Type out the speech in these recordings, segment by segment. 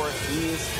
Network is.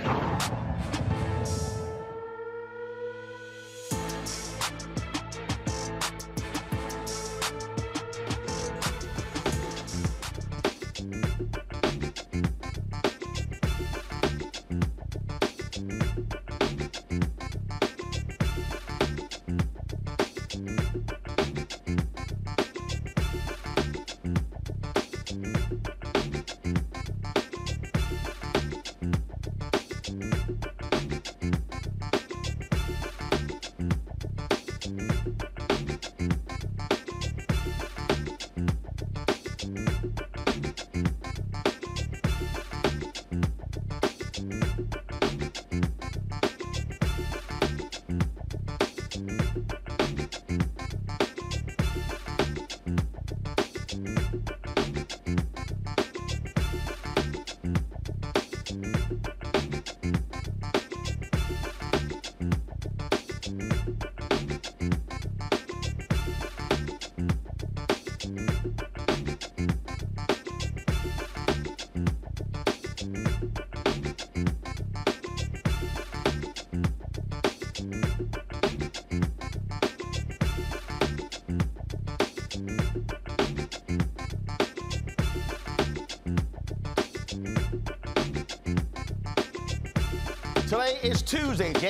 Today is Tuesday,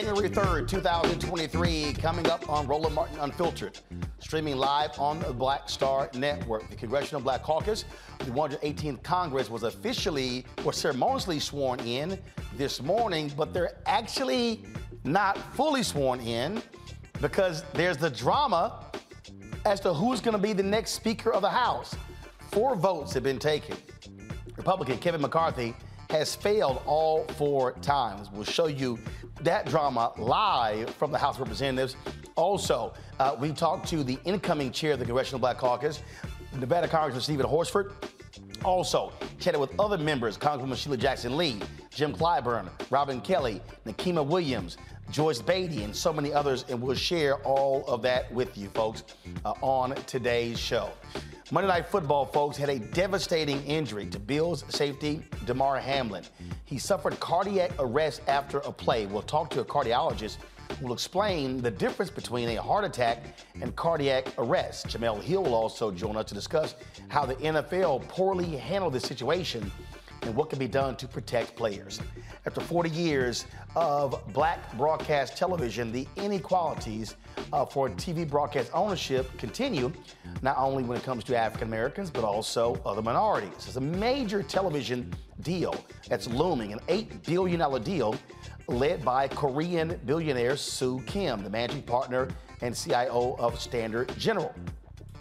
January 3rd, 2023, coming up on Roland Martin Unfiltered, streaming live on the Black Star Network. The Congressional Black Caucus, the 118th Congress, was officially or ceremoniously sworn in this morning, but they're actually not fully sworn in because there's the drama as to who's going to be the next Speaker of the House. Four votes have been taken. Republican Kevin McCarthy has failed all four times. We'll show you that drama live from the House of Representatives. Also, uh, we talked to the incoming chair of the Congressional Black Caucus, Nevada Congressman Steven Horsford. Also, chatted with other members, Congresswoman Sheila Jackson Lee, Jim Clyburn, Robin Kelly, Nikema Williams, Joyce Beatty, and so many others. And we'll share all of that with you, folks, uh, on today's show. Monday Night Football, folks, had a devastating injury to Bills safety Damar Hamlin. He suffered cardiac arrest after a play. We'll talk to a cardiologist who will explain the difference between a heart attack and cardiac arrest. Jemele Hill will also join us to discuss how the NFL poorly handled the situation and what can be done to protect players. After 40 years of black broadcast television, the inequalities uh, for TV broadcast ownership continue, not only when it comes to African Americans, but also other minorities. It's a major television deal that's looming, an $8 billion deal led by Korean billionaire Soo Kim, the managing partner and CIO of Standard General.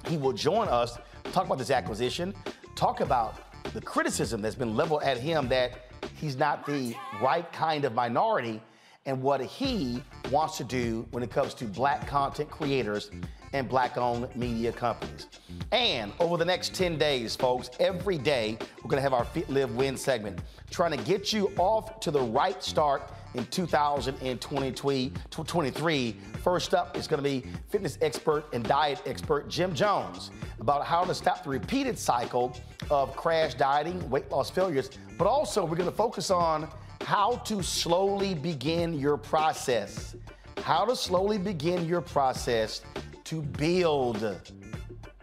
He will join us, talk about this acquisition, talk about the criticism that's been leveled at him that he's not the right kind of minority and what he wants to do when it comes to black content creators and black owned media companies. And over the next 10 days, folks, every day we're going to have our Fit Live Win segment trying to get you off to the right start in 2023. First up is going to be fitness expert and diet expert Jim Jones about how to stop the repeated cycle of crash dieting, weight loss failures, but also we're going to focus on how to slowly begin your process. How to slowly begin your process to build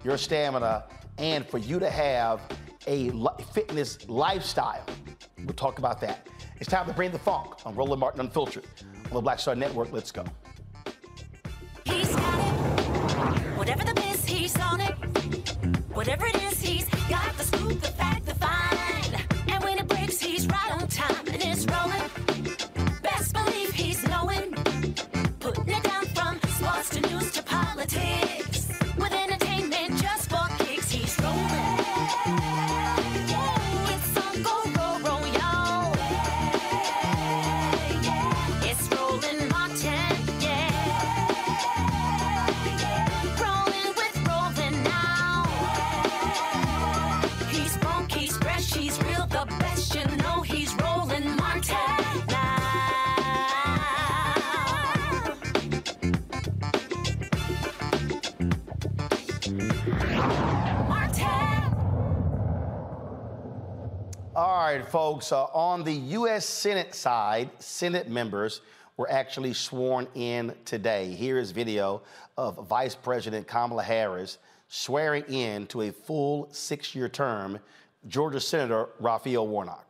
your stamina and for you to have a fitness lifestyle. We'll talk about that. It's time to bring the funk on Roland Martin Unfiltered on the Black Star Network. Let's go. He's got it. Whatever the he's on it. Whatever it is, he's got the scoop, the to right, folks, uh, on the U.S. Senate side, Senate members were actually sworn in today. Here is video of Vice President Kamala Harris swearing in to a full six year term, Georgia Senator Raphael Warnock.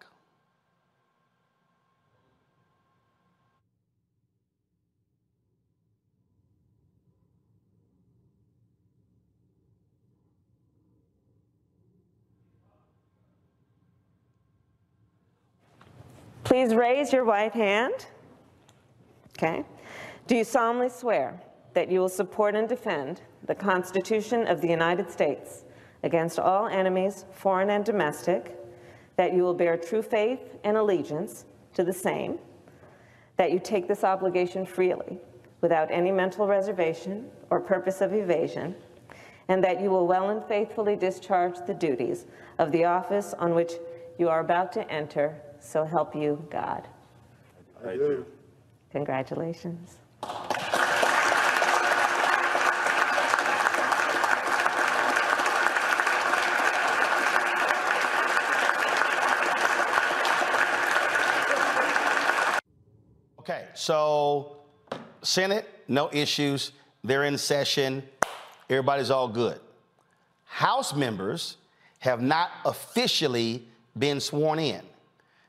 Please raise your right hand. Okay. Do you solemnly swear that you will support and defend the Constitution of the United States against all enemies, foreign and domestic, that you will bear true faith and allegiance to the same, that you take this obligation freely without any mental reservation or purpose of evasion, and that you will well and faithfully discharge the duties of the office on which you are about to enter, so help you God. I do. Congratulations. Okay, so Senate, no issues. They're in session. Everybody's all good. House members have not officially been sworn in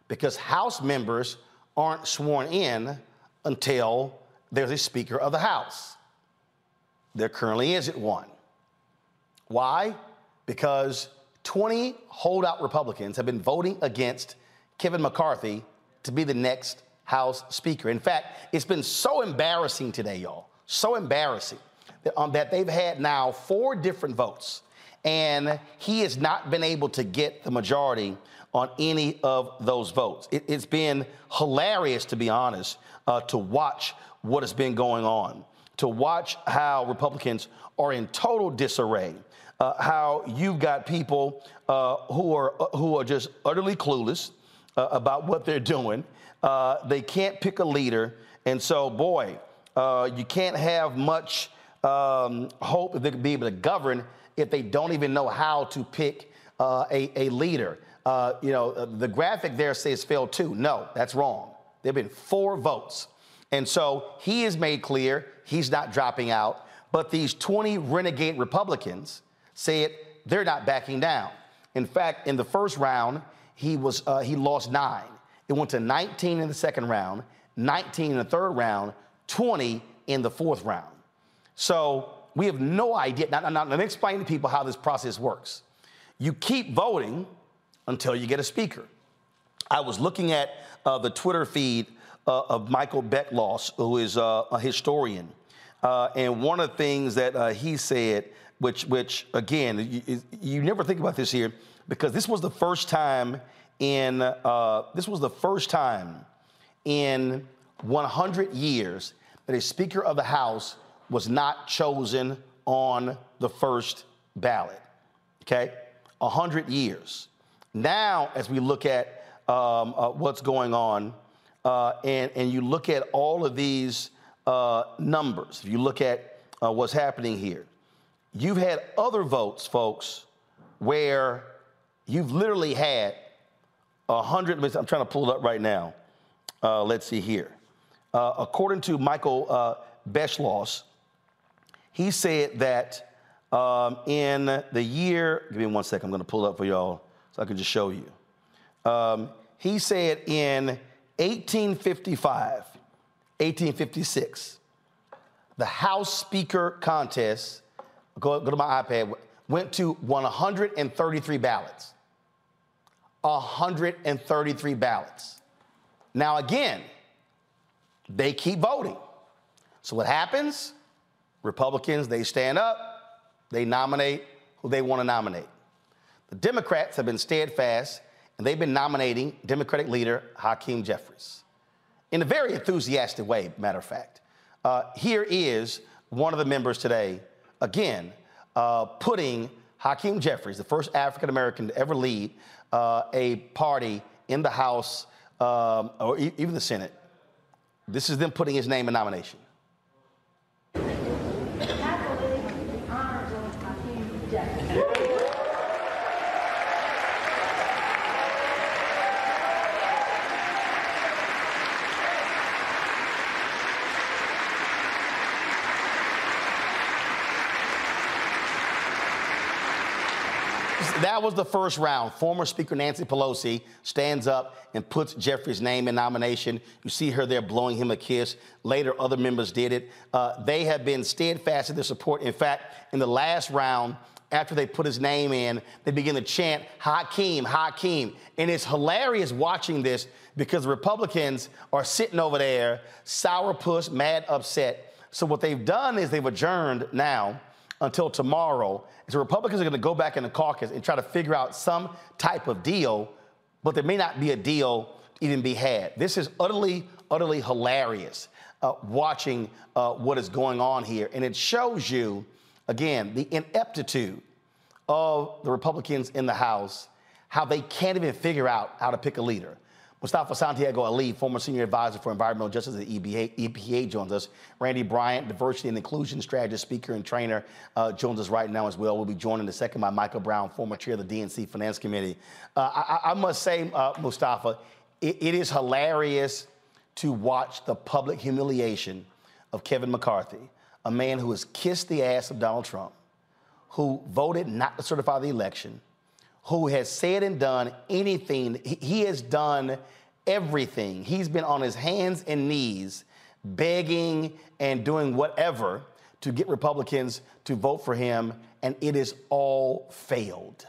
because House members aren't sworn in until there's a Speaker of the House. There currently isn't one. Why? Because 20 holdout Republicans have been voting against Kevin McCarthy to be the next House Speaker. In fact, it's been so embarrassing today, y'all, so embarrassing that, um, that they've had now four different votes, and he has not been able to get the majority on any of those votes. It, has been hilarious, to be honest, uh, to watch what has been going on, to watch how Republicans are in total disarray. Uh, how you've got people uh, who are uh, who are just utterly clueless uh, about what they're doing. Uh, they can't pick a leader, and so boy, you can't have much um, hope that they could be able to govern if they don't even know how to pick uh, a, a leader. Uh, you know, uh, the graphic there says failed two. No, that's wrong. There have been four votes. And so he has made clear he's not dropping out. But these 20 renegade Republicans say it, they're not backing down. In fact, in the first round, he, was, uh, he lost nine. It went to 19 in the second round, 19 in the third round, 20 in the fourth round. So we have no idea. Now, now, let me explain to people how this process works. You keep voting until you get a speaker. I was looking at uh, the Twitter feed uh, of Michael Beschloss, who is uh, a historian. Uh, and one of the things that uh, he said, which, which again, you, you, never think about this here, because this was the first time in, uh, this was the first time in 100 years that a Speaker of the House was not chosen on the first ballot. Okay? A hundred years. Now, as we look at um, uh, what's going on, uh, and, and you look at all of these uh, numbers, if you look at uh, what's happening here, you've had other votes, folks, where you've literally had a hundred. I'm trying to pull it up right now. Uh, let's see here. Uh, according to Michael uh, Beschloss, he said that um, in the year, give me one second, I'm going to pull up for y'all so I can just show you. Um, he said in 1855, 1856, the House Speaker contest, go, go to my iPad, went to 133 ballots. 133 ballots. Now, again, they keep voting. So what happens? Republicans, they stand up, they nominate who they want to nominate. The Democrats have been steadfast, and they've been nominating Democratic leader Hakeem Jeffries in a very enthusiastic way, matter of fact. Uh, here is one of the members today, again, uh, putting Hakeem Jeffries, the first African American to ever lead uh, a party in the House um, or e- even the Senate. This is them putting his name in nomination. That was the first round. Former Speaker Nancy Pelosi stands up and puts Jeffries' name in nomination. You see her there blowing him a kiss. Later, other members did it. Uh, they have been steadfast in their support. In fact, in the last round, after they put his name in, they begin to chant, Hakeem, Hakeem. And it's hilarious watching this because Republicans are sitting over there, sourpuss, mad, upset. So what they've done is they've adjourned now until tomorrow. And so Republicans are going to go back in the caucus and try to figure out some type of deal, but there may not be a deal even be had. This is utterly, utterly hilarious uh, watching uh, what is going on here. And it shows you, again, the ineptitude of the Republicans in the House, how they can't even figure out how to pick a leader. Mustafa Santiago Ali, former senior advisor for environmental justice at EPA, EPA joins us. Randy Bryant, diversity and inclusion strategist, speaker, and trainer, uh, joins us right now as well. We'll be joined in a second by Michael Brown, former chair of the DNC Finance Committee. Uh, I, I, must say, uh, Mustafa, it, it is hilarious to watch the public humiliation of Kevin McCarthy, a man who has kissed the ass of Donald Trump, who voted not to certify the election who has said and done anything. He has done everything. He's been on his hands and knees begging and doing whatever to get Republicans to vote for him, and it has all failed.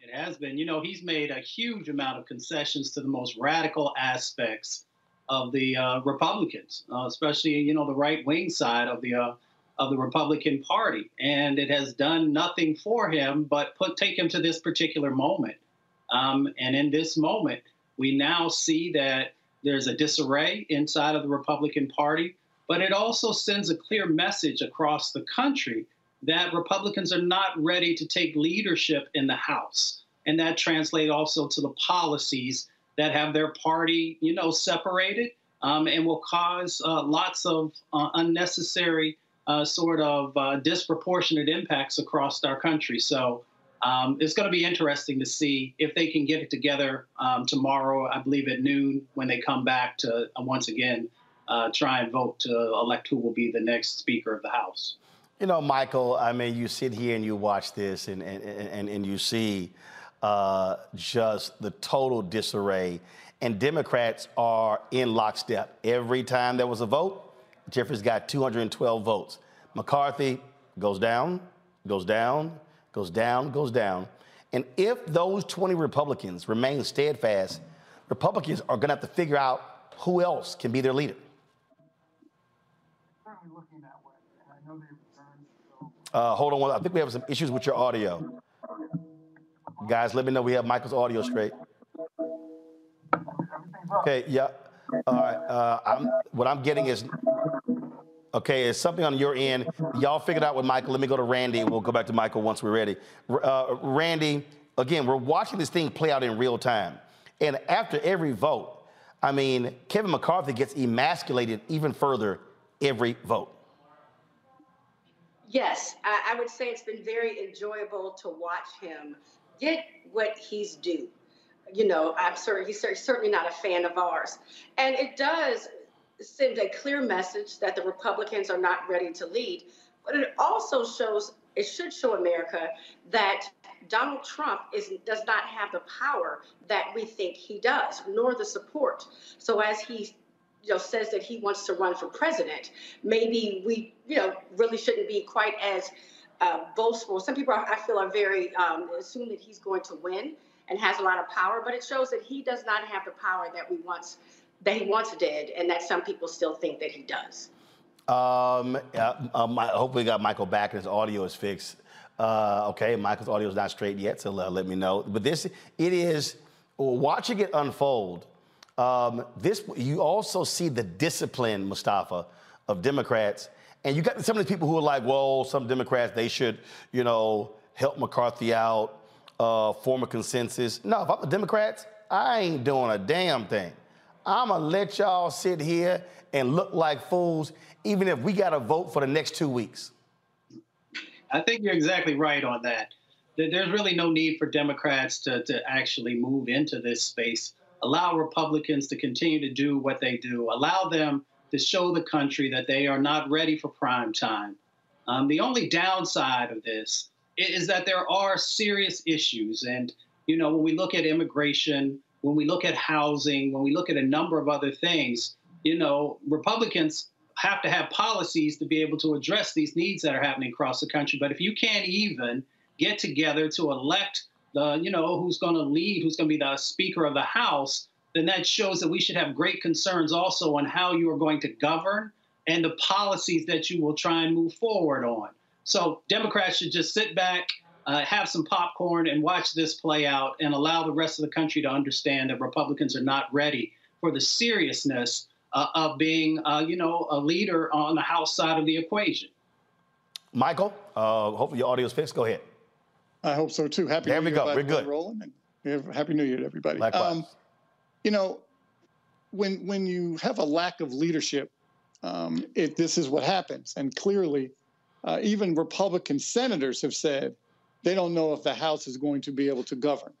It has been. You know, he's made a huge amount of concessions to the most radical aspects of the uh, Republicans, uh, especially, you know, the right wing side of the uh, of the Republican Party, and it has done nothing for him but put take him to this particular moment Um, and in this moment, we now see that there's a disarray inside of the Republican Party, but it also sends a clear message across the country that Republicans are not ready to take leadership in the House. And that translates also to the policies that have their party, you know, separated um, and will cause uh, lots of uh, unnecessary uh, sort of uh, disproportionate impacts across our country. So um, it's going to be interesting to see if they can get it together um, tomorrow, I believe at noon, when they come back to uh, once again uh, try and vote to elect who will be the next Speaker of the House. You know, Michael, I mean, you sit here and you watch this and, and, and, and you see uh, just the total disarray. And Democrats are in lockstep. Every time there was a vote, Jeffries got 212 votes. McCarthy goes down, goes down, goes down, goes down. And if those 20 Republicans remain steadfast, Republicans are going to have to figure out who else can be their leader. Uh, hold on, I think we have some issues with your audio. Guys, let me know we have Michael's audio straight. Okay, yeah. All right. Uh, I'm, what I'm getting is Okay, it's something on your end. Y'all figured out with Michael. Let me go to Randy. We'll go back to Michael once we're ready. Uh, Randy, again, we're watching this thing play out in real time. And after every vote, I mean, Kevin McCarthy gets emasculated even further every vote. Yes, I, I would say it's been very enjoyable to watch him get what he's due. You know, I'm certain he's certainly not a fan of ours. And it does send a clear message that the Republicans are not ready to lead. But it also shows, it should show America that Donald Trump is, does not have the power that we think he does, nor the support. So as he you know, says that he wants to run for president, maybe we, you know, really shouldn't be quite as uh, boastful. Some people, I feel, are very um, assume that he's going to win and has a lot of power, but it shows that he does not have the power that we once that he once did, and that some people still think that he does. Um, um, I hope we got Michael back and his audio is fixed. Uh, okay, Michael's audio is not straight yet, so uh, let me know. But this, it is watching it unfold. Um, this, you also see the discipline, Mustafa, of Democrats, and you got some of the people who are like, "Well, some Democrats they should, you know, help McCarthy out, uh, form a consensus." No, if I'm the Democrats, I ain't doing a damn thing. I'm to let y'all sit here and look like fools, even if we got to vote for the next two weeks. I think you're exactly right on that. There's really no need for Democrats to, to actually move into this space. Allow Republicans to continue to do what they do. Allow them to show the country that they are not ready for prime time. Um, the only downside of this is that there are serious issues. And, you know, when we look at immigration, when we look at housing, when we look at a number of other things, you know, Republicans have to have policies to be able to address these needs that are happening across the country. But if you can't even get together to elect the, you know, who's going to lead, who's going to be the Speaker of the House, then that shows that we should have great concerns also on how you are going to govern and the policies that you will try and move forward on. So Democrats should just sit back uh, have some popcorn and watch this play out and allow the rest of the country to understand that Republicans are not ready for the seriousness uh, of being, uh, you know, a leader on the House side of the equation. Michael, uh, hopefully your audio is fixed. Go ahead. I hope so too. Happy there New we Year. go. We're good. Rolling. Happy New Year to everybody. Likewise. Um, you know, when when you have a lack of leadership, um, it, this is what happens. And clearly, uh, even Republican senators have said they don't know if the House is going to be able to govern.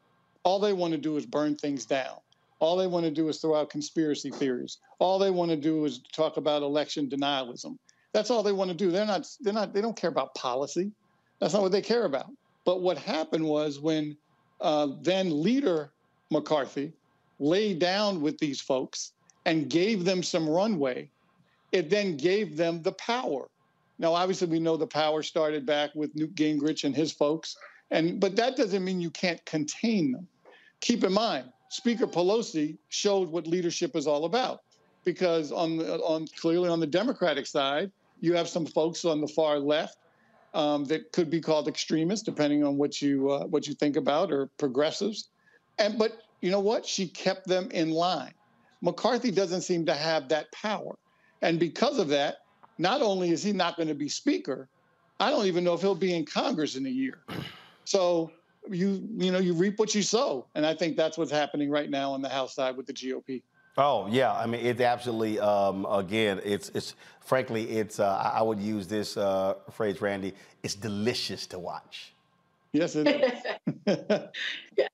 All they want to do is burn things down. All they want to do is throw out conspiracy theories. All they want to do is talk about election denialism. That's all they want to do. They're not. They're not. They don't care about policy. That's not what they care about. But what happened was when uh, then leader McCarthy laid down with these folks and gave them some runway, it then gave them the power now, obviously, we know the power started back with Newt Gingrich and his folks, and but that doesn't mean you can't contain them. Keep in mind, Speaker Pelosi showed what leadership is all about, because on on clearly on the Democratic side, you have some folks on the far left um, that could be called extremists, depending on what you uh, what you think about, or progressives. And but you know what? She kept them in line. McCarthy doesn't seem to have that power. And because of that, not only is he not going to be speaker, I don't even know if he'll be in Congress in a year. So you you know you reap what you sow, and I think that's what's happening right now on the House side with the GOP. Oh yeah, I mean it's absolutely. Um, again, it's it's frankly it's. Uh, I would use this uh, phrase, Randy. It's delicious to watch. Yes, it is. yeah.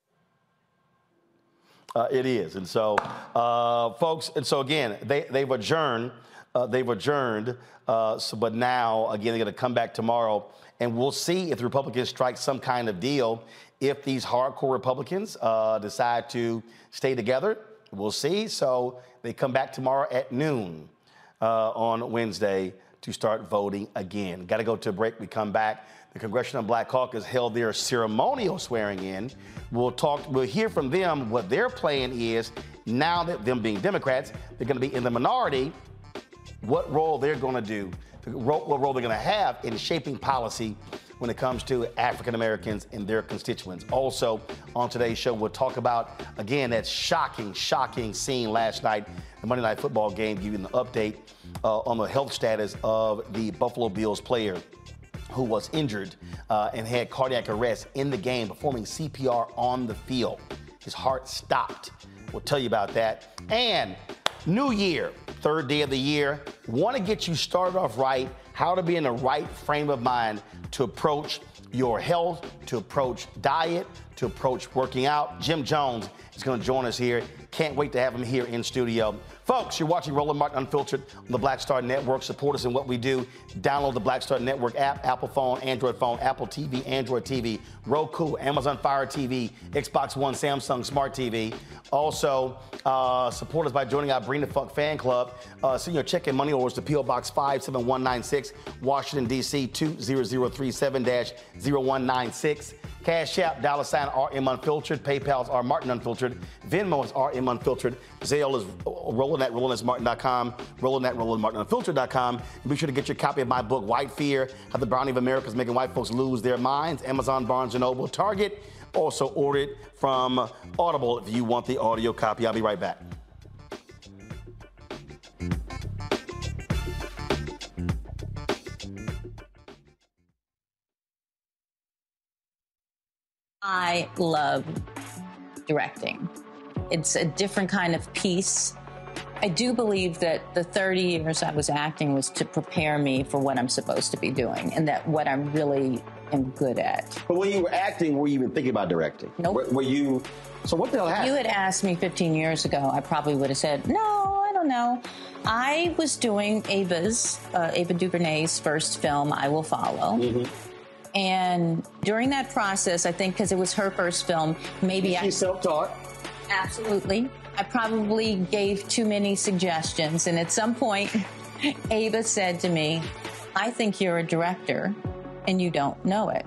Uh, it is, and so, uh, folks, and so again, they they've adjourned. Uh, they've adjourned. Uh, so, but now again, they're going to come back tomorrow, and we'll see if the Republicans strike some kind of deal. If these hardcore Republicans uh, decide to stay together, we'll see. So they come back tomorrow at noon uh, on Wednesday to start voting again. Got to go to a break. We come back. The Congressional Black Caucus held their ceremonial swearing in. We'll talk, we'll hear from them what their plan is now that them being Democrats, they're going to be in the minority, what role they're going to do, what role they're going to have in shaping policy when it comes to African Americans and their constituents. Also, on today's show, we'll talk about, again, that shocking, shocking scene last night, the Monday Night Football game, giving an update uh, on the health status of the Buffalo Bills player who was injured uh, and had cardiac arrest in the game, performing CPR on the field. His heart stopped. We'll tell you about that. And new year, third day of the year, want to get you started off right, how to be in the right frame of mind to approach your health, to approach diet, to approach working out. Jim Jones is going to join us here. Can't wait to have him here in studio. Folks, you're watching Roland Martin Unfiltered on the Black Star Network. Support us in what we do. Download the Black Star Network app, Apple phone, Android phone, Apple TV, Android TV, Roku, Amazon Fire TV, Xbox One, Samsung Smart TV. Also, uh, support us by joining our Bring the Funk fan club. Uh, send your check and money orders to P.O. Box 57196, Washington, D.C. 20037 0196. Cash App, dollar sign RM Unfiltered. PayPal's R Martin Unfiltered. Venmo is RM Unfiltered. Zelle is uh, Roland at RolandSMartin.com. Roland at RolandMartinUnfiltered.com. Be sure to get your copy of my book, White Fear How the Browning of America is Making White Folks Lose Their Minds. Amazon, Barnes & Noble, Target. Also order it from Audible if you want the audio copy. I'll be right back. I love directing. It's a different kind of piece. I do believe that the 30 years I was acting was to prepare me for what I'm supposed to be doing and that what I'm really am good at. But when you were acting, were you even thinking about directing? Nope. Were, were you? So what the hell If happened? you had asked me 15 years ago, I probably would have said, no, I don't know. I was doing Ava's, uh, Ava DuVernay's first film, I Will Follow. And during that process, I think because it was her first film, maybe I. She's self-taught. Absolutely. I probably gave too many suggestions. And at some point, Ava said to me, I think you're a director and you don't know it.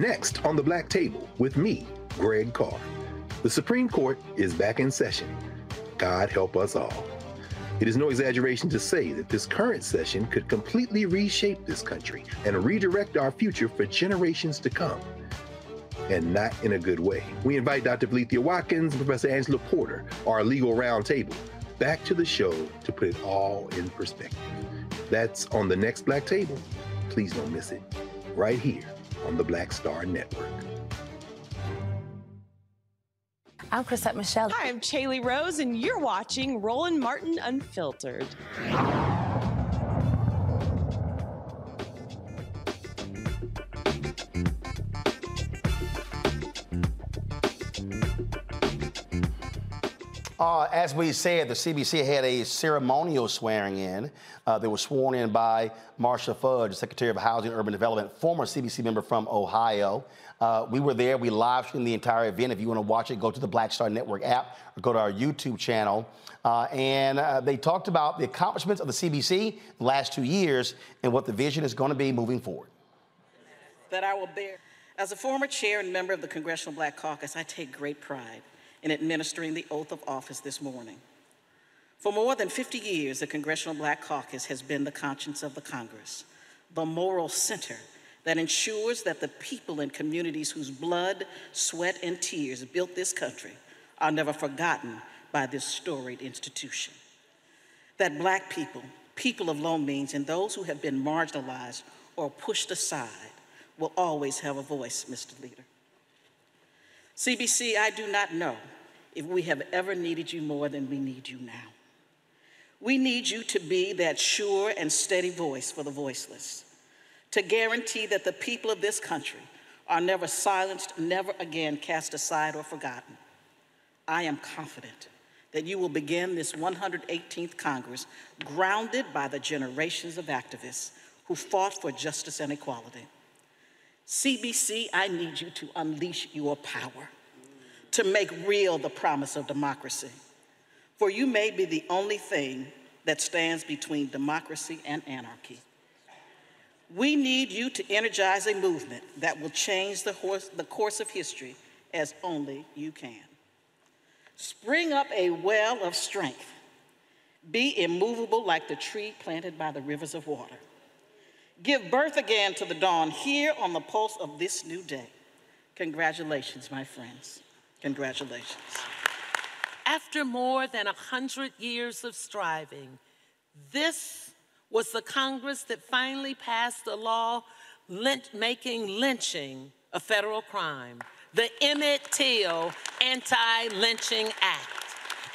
Next on the Black Table with me, Greg Carr. The Supreme Court is back in session. God help us all. It is no exaggeration to say that this current session could completely reshape this country and redirect our future for generations to come. And not in a good way. We invite Dr. Blethia Watkins and Professor Angela Porter, our legal roundtable, back to the show to put it all in perspective. That's on the next Black Table. Please don't miss it. Right here on the Black Star Network. I'm Chrisette Michele. Hi, I'm Chaley Rose, and you're watching Roland Martin Unfiltered. Uh, as we said, the CBC had a ceremonial swearing in. Uh, they were sworn in by Marcia Fudge, Secretary of Housing and Urban Development, former CBC member from Ohio. Uh, we were there. We live streamed the entire event. If you want to watch it, go to the Black Star Network app or go to our YouTube channel. Uh, and uh, they talked about the accomplishments of the CBC the last two years and what the vision is going to be moving forward. That I will bear. As a former chair and member of the Congressional Black Caucus, I take great pride in administering the oath of office this morning. For more than 50 years, the Congressional Black Caucus has been the conscience of the Congress, the moral center that ensures that the people and communities whose blood, sweat, and tears built this country are never forgotten by this storied institution. That black people, people of low means, and those who have been marginalized or pushed aside will always have a voice, Mr. Leader. CBC, I do not know if we have ever needed you more than we need you now. We need you to be that sure and steady voice for the voiceless, to guarantee that the people of this country are never silenced, never again cast aside or forgotten. I am confident that you will begin this 118th Congress grounded by the generations of activists who fought for justice and equality. CBC, I need you to unleash your power, to make real the promise of democracy. For you may be the only thing that stands between democracy and anarchy. We need you to energize a movement that will change the, horse, the course of history as only you can. Spring up a well of strength. Be immovable like the tree planted by the rivers of water. Give birth again to the dawn here on the pulse of this new day. Congratulations, my friends. Congratulations. After more than a hundred years of striving, this was the Congress that finally passed a law making lynching a federal crime, the Emmett Till Anti-Lynching Act.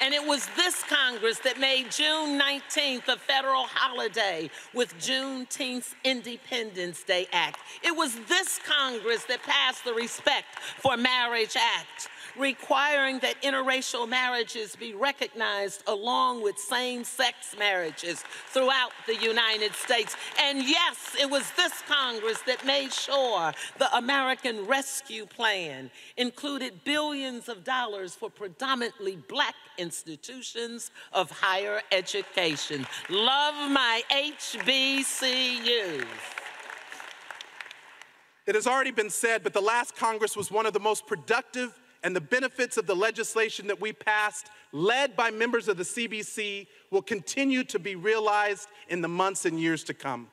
And it was this Congress that made June 19th a federal holiday with Juneteenth's Independence Day Act. It was this Congress that passed the Respect for Marriage Act requiring that interracial marriages be recognized along with same sex marriages throughout the United States. And yes, it was this Congress that made sure the American Rescue Plan included billions of dollars for predominantly black institutions of higher education. Love my HBCUs. It has already been said, but the last Congress was one of the most productive and the benefits of the legislation that we passed, led by members of the CBC, will continue to be realized in the months and years to come.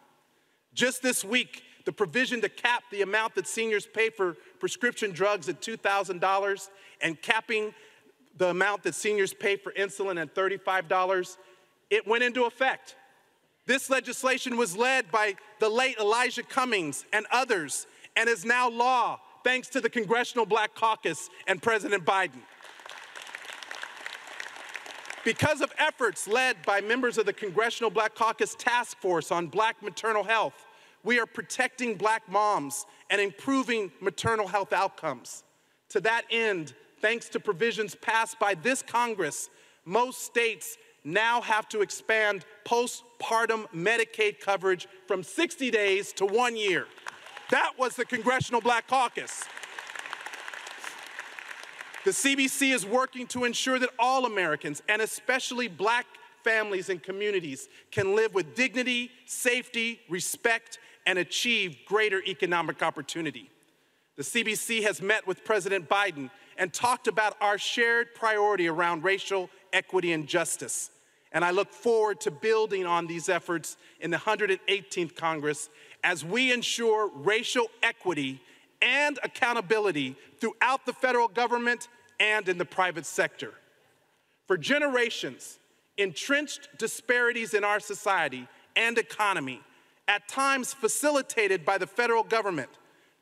Just this week, the provision to cap the amount that seniors pay for prescription drugs at $2,000 and capping the amount that seniors pay for insulin at $35, it went into effect. This legislation was led by the late Elijah Cummings and others and is now law thanks to the Congressional Black Caucus and President Biden. Because of efforts led by members of the Congressional Black Caucus Task Force on Black Maternal Health, we are protecting black moms and improving maternal health outcomes. To that end, thanks to provisions passed by this Congress, most states now have to expand postpartum Medicaid coverage from 60 days to one year. That was the Congressional Black Caucus. The CBC is working to ensure that all Americans, and especially black families and communities, can live with dignity, safety, respect, and achieve greater economic opportunity. The CBC has met with President Biden and talked about our shared priority around racial equity and justice. And I look forward to building on these efforts in the 118th Congress as we ensure racial equity and accountability throughout the federal government and in the private sector. For generations, entrenched disparities in our society and economy, at times facilitated by the federal government,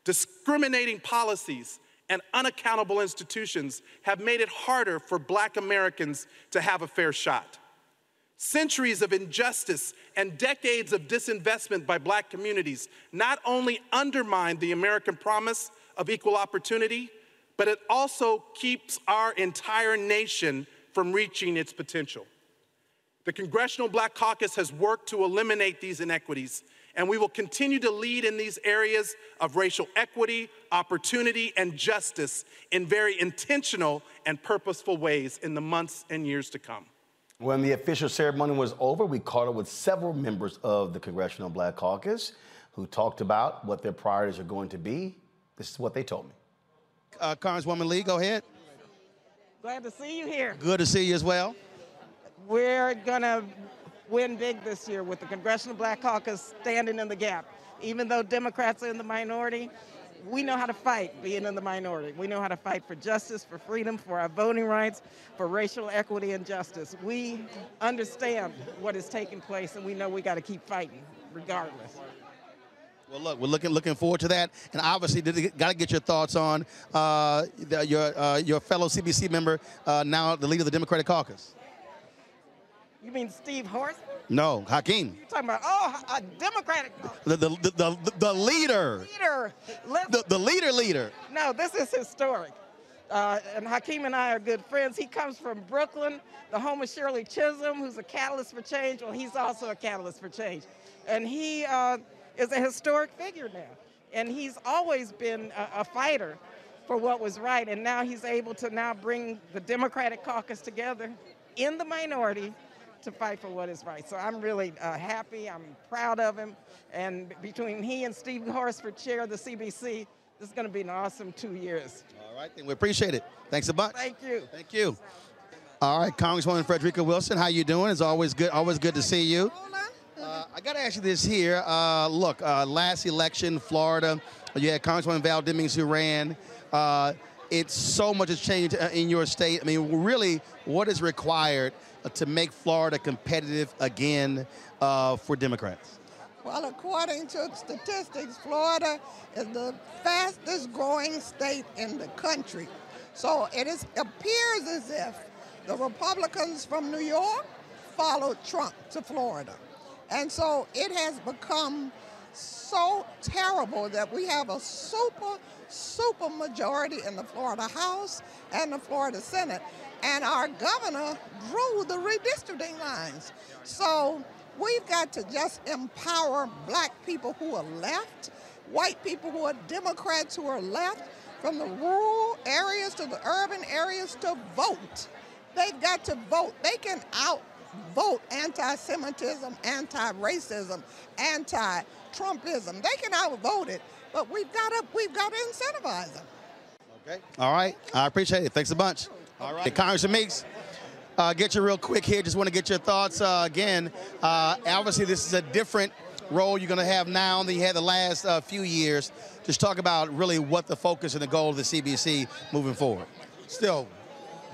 discriminating policies, and unaccountable institutions have made it harder for black Americans to have a fair shot. Centuries of injustice and decades of disinvestment by black communities not only undermine the American promise of equal opportunity, but it also keeps our entire nation from reaching its potential. The Congressional Black Caucus has worked to eliminate these inequities, and we will continue to lead in these areas of racial equity, opportunity, and justice in very intentional and purposeful ways in the months and years to come. When the official ceremony was over, we caught up with several members of the Congressional Black Caucus who talked about what their priorities are going to be. This is what they told me. Uh, Congresswoman Lee, go ahead. Glad to see you here. Good to see you as well. We're going to win big this year with the Congressional Black Caucus standing in the gap. Even though Democrats are in the minority, we know how to fight being in the minority. We know how to fight for justice, for freedom, for our voting rights, for racial equity and justice. We understand what is taking place and we know we got to keep fighting regardless. Well, look, we're looking looking forward to that, and obviously, got to get your thoughts on uh, the, your uh, your fellow CBC member, uh, now the leader of the Democratic Caucus. You mean Steve Horse? No, Hakeem. You're talking about oh, a Democratic. The the the, the, the leader. Leader. The, the leader leader. No, this is historic. Uh, and Hakeem and I are good friends. He comes from Brooklyn, the home of Shirley Chisholm, who's a catalyst for change. Well, he's also a catalyst for change. And he uh, is a historic figure now. And he's always been a, a fighter for what was right. And now he's able to now bring the Democratic caucus together in the minority to fight for what is right. So I'm really uh, happy. I'm proud of him. And between he and Steve Horsford, chair of the CBC, this is going to be an awesome two years. All right, then we appreciate it. Thanks a bunch. Thank you. Thank you. All right, Congresswoman Frederica Wilson, how you doing? It's always good. Always good to see you. Uh, I got to ask you this here. Uh, look, uh, last election, Florida, you had Congresswoman Val Demings who ran. Uh, it's so much has changed uh, in your state. I mean, really, what is required Uh, to make Florida competitive again uh, for Democrats? Well, according to statistics, Florida is the fastest growing state in the country. So it is, appears as if the Republicans from New York followed Trump to Florida. And so it has become so terrible that we have a super, super majority in the Florida House and the Florida Senate. And our governor drew the redistricting lines. So we've got to just empower black people who are left, white people who are Democrats who are left, from the rural areas to the urban areas to vote. They've got to vote. They can out vote anti-Semitism, anti-racism, anti-Trumpism. They can outvote it, but we've got to we've got to incentivize them. Okay. All right. I appreciate it. Thanks a bunch. All right. Congressman Meeks. Uh, get you real quick here. Just want to get your thoughts uh, again. Uh, obviously, this is a different role you're going to have now than you had the last uh, few years. Just talk about really what the focus and the goal of the CBC moving forward. Still,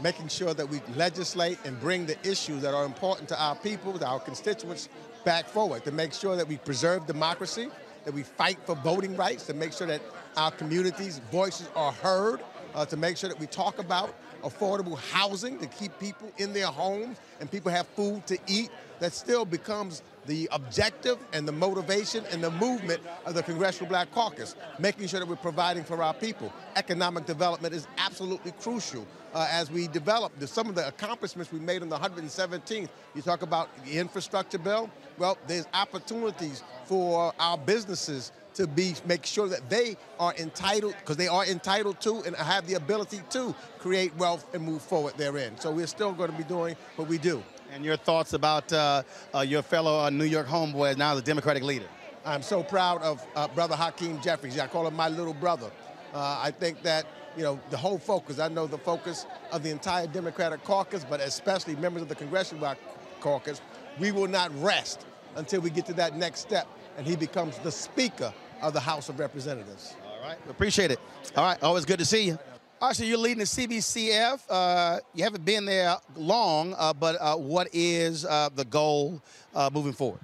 making sure that we legislate and bring the issues that are important to our people, to our constituents, back forward to make sure that we preserve democracy, that we fight for voting rights, to make sure that our communities' voices are heard, uh, to make sure that we talk about affordable housing to keep people in their homes and people have food to eat. That still becomes the objective and the motivation and the movement of the Congressional Black Caucus, making sure that we're providing for our people. Economic development is absolutely crucial uh, as we develop some of the accomplishments we made on the 117th. You talk about the infrastructure bill. Well, there's opportunities for our businesses to be make sure that they are entitled because they are entitled to and have the ability to create wealth and move forward therein. So we're still going to be doing what we do. And your thoughts about uh, uh, your fellow uh, New York homeboy, now the Democratic leader? I'm so proud of uh, Brother Hakeem Jeffries. I call him my little brother. Uh, I think that you know the whole focus. I know the focus of the entire Democratic caucus, but especially members of the Congressional Caucus. We will not rest until we get to that next step, and he becomes the Speaker of the House of Representatives. All right, appreciate it. All right, always good to see you. All right, so you're leading the CBCF. Uh, you haven't been there long, uh, but uh, what is uh, the goal uh, moving forward?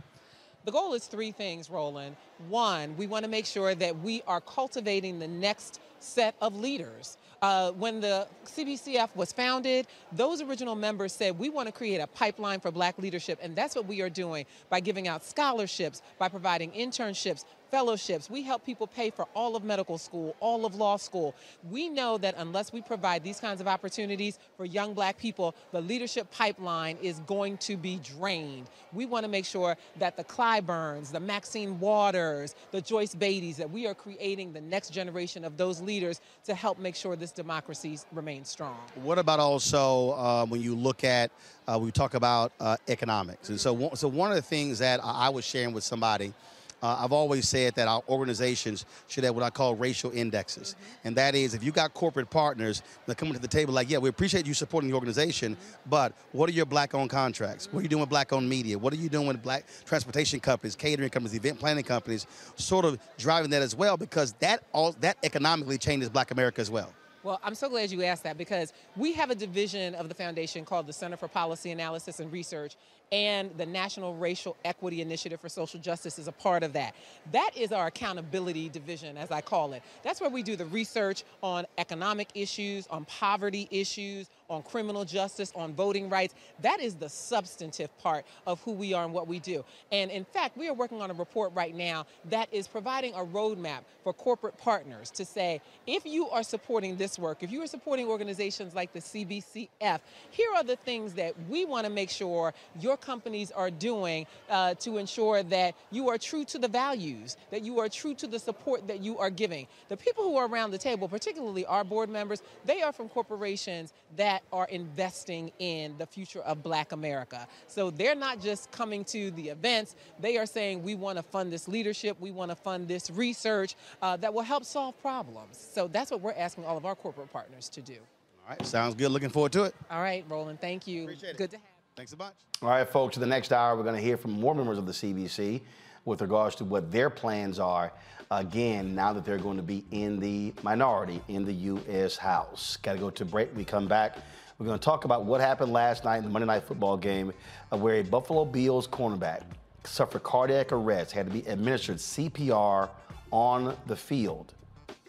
The goal is three things, Roland. One, we want to make sure that we are cultivating the next set of leaders. Uh, when the CBCF was founded, those original members said we want to create a pipeline for black leadership, and that's what we are doing by giving out scholarships, by providing internships, fellowships. We help people pay for all of medical school, all of law school. We know that unless we provide these kinds of opportunities for young black people, the leadership pipeline is going to be drained. We want to make sure that the Clyburns, the Maxine Waters, the Joyce Beatties, that we are creating the next generation of those leaders to help make sure this democracy remains strong. What about also uh, when you look at, uh, we talk about uh, economics. And so, so one of the things that I was sharing with somebody, uh, I've always said that our organizations should have what I call racial indexes. And that is if you got corporate partners that come to the table like, yeah, we appreciate you supporting the organization, but what are your black owned contracts? What are you doing with black owned media? What are you doing with black transportation companies, catering companies, event planning companies, sort of driving that as well because that all that economically changes black America as well. Well, I'm so glad you asked that because we have a division of the foundation called the Center for Policy Analysis and Research, and the National Racial Equity Initiative for Social Justice is a part of that. That is our accountability division, as I call it. That's where we do the research on economic issues, on poverty issues, on criminal justice, on voting rights. That is the substantive part of who we are and what we do. And in fact, we are working on a report right now that is providing a roadmap for corporate partners to say, if you are supporting this work, if you are supporting organizations like the CBCF, here are the things that we want to make sure your companies are doing uh, to ensure that you are true to the values, that you are true to the support that you are giving. The people who are around the table, particularly our board members, they are from corporations that are investing in the future of black America. So they're not just coming to the events, they are saying we want to fund this leadership, we want to fund this research uh, that will help solve problems. So that's what we're asking all of our corporate partners to do. All right, sounds good. Looking forward to it. All right, Roland, thank you. Good to have Thanks a bunch. All right, folks, the next hour, we're going to hear from more members of the CBC with regards to what their plans are, again, now that they're going to be in the minority in the U.S. House. Got to go to break. We come back. We're going to talk about what happened last night in the Monday Night Football game uh, where a Buffalo Bills cornerback suffered cardiac arrest, had to be administered CPR on the field.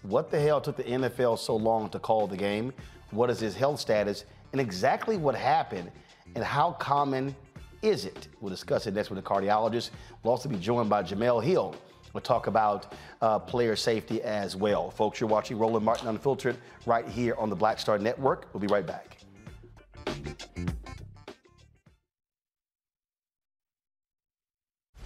What the hell took the NFL so long to call the game? What is his health status? And exactly what happened and how common is it? We'll discuss it next with a cardiologist. We'll also be joined by Jemele Hill. We'll talk about uh, player safety as well. Folks, you're watching Roland Martin Unfiltered right here on the Black Star Network. We'll be right back.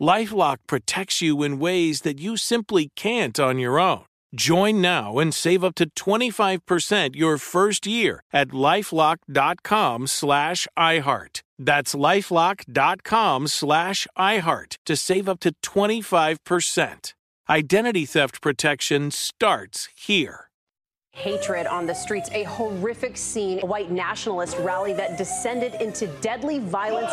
Lifelock protects you in ways that you simply can't on your own. Join now and save up to 25% your first year at lifelock.com slash iHeart. That's lifelock.com slash iHeart to save up to 25%. Identity theft protection starts here. Hatred on the streets, a horrific scene, a white nationalist rally that descended into deadly violence.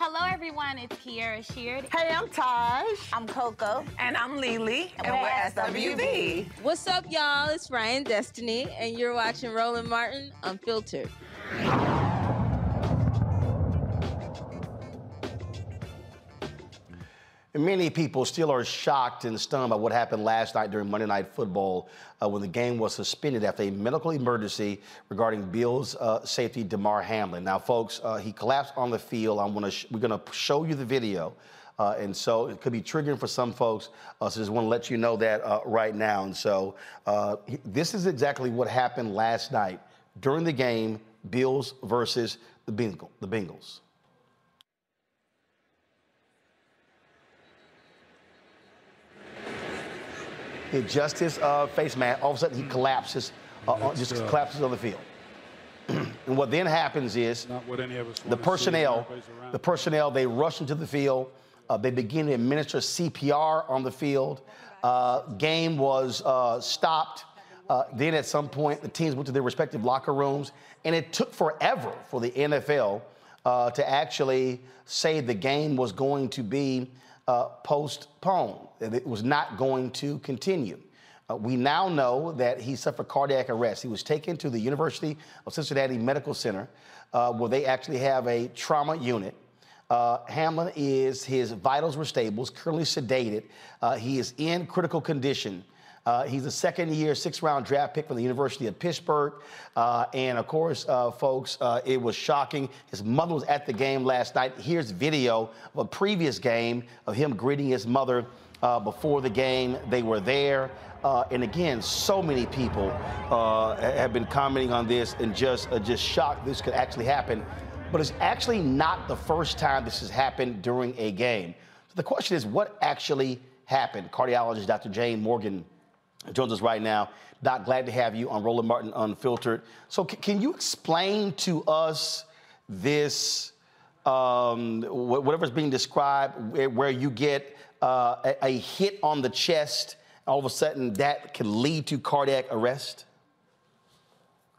Hello, everyone. It's Kierra Sheard. Hey, I'm Taj. I'm Coko. And I'm Lily. And, we're SWV. What's up, y'all? It's Ryan Destiny, and you're watching Roland Martin Unfiltered. Many people still are shocked and stunned by what happened last night during Monday Night Football uh, when the game was suspended after a medical emergency regarding Bills uh, safety Damar Hamlin. Now, folks, uh, he collapsed on the field. I'm gonna we're going to show you the video. Uh, and so it could be triggering for some folks. Uh, so just want to let you know that uh, right now. And so this is exactly what happened last night during the game, Bills versus the, Bengal, the Bengals. He adjusts his uh, face mask. All of a sudden, he collapses, uh, just uh, collapses on the field. and what then happens is the personnel, the personnel, they rush into the field. Uh, they begin to administer CPR on the field. Uh, game was uh, stopped. then at some point, the teams went to their respective locker rooms, and it took forever for the NFL to actually say the game was going to be uh, postponed, it was not going to continue. Uh, we now know that he suffered cardiac arrest. He was taken to the University of Cincinnati Medical Center, uh, where they actually have a trauma unit. Uh, Hamlin is, his vitals were stable, currently sedated. Uh, he is in critical condition. Uh, he's a second year, six round draft pick from the University of Pittsburgh. Uh, and of course, uh, folks, uh, it was shocking. His mother was at the game last night. Here's video of a previous game of him greeting his mother uh, before the game. They were there. Uh, and again, so many people have been commenting on this and just, just shocked this could actually happen. But it's actually not the first time this has happened during a game. So the question is, what actually happened? Cardiologist Dr. Jane Morgan joins us right now. Doc, glad to have you on Roland Martin Unfiltered. So, c- can you explain to us this, um, wh- whatever's being described, where, where you get uh, a, a hit on the chest, all of a sudden that can lead to cardiac arrest?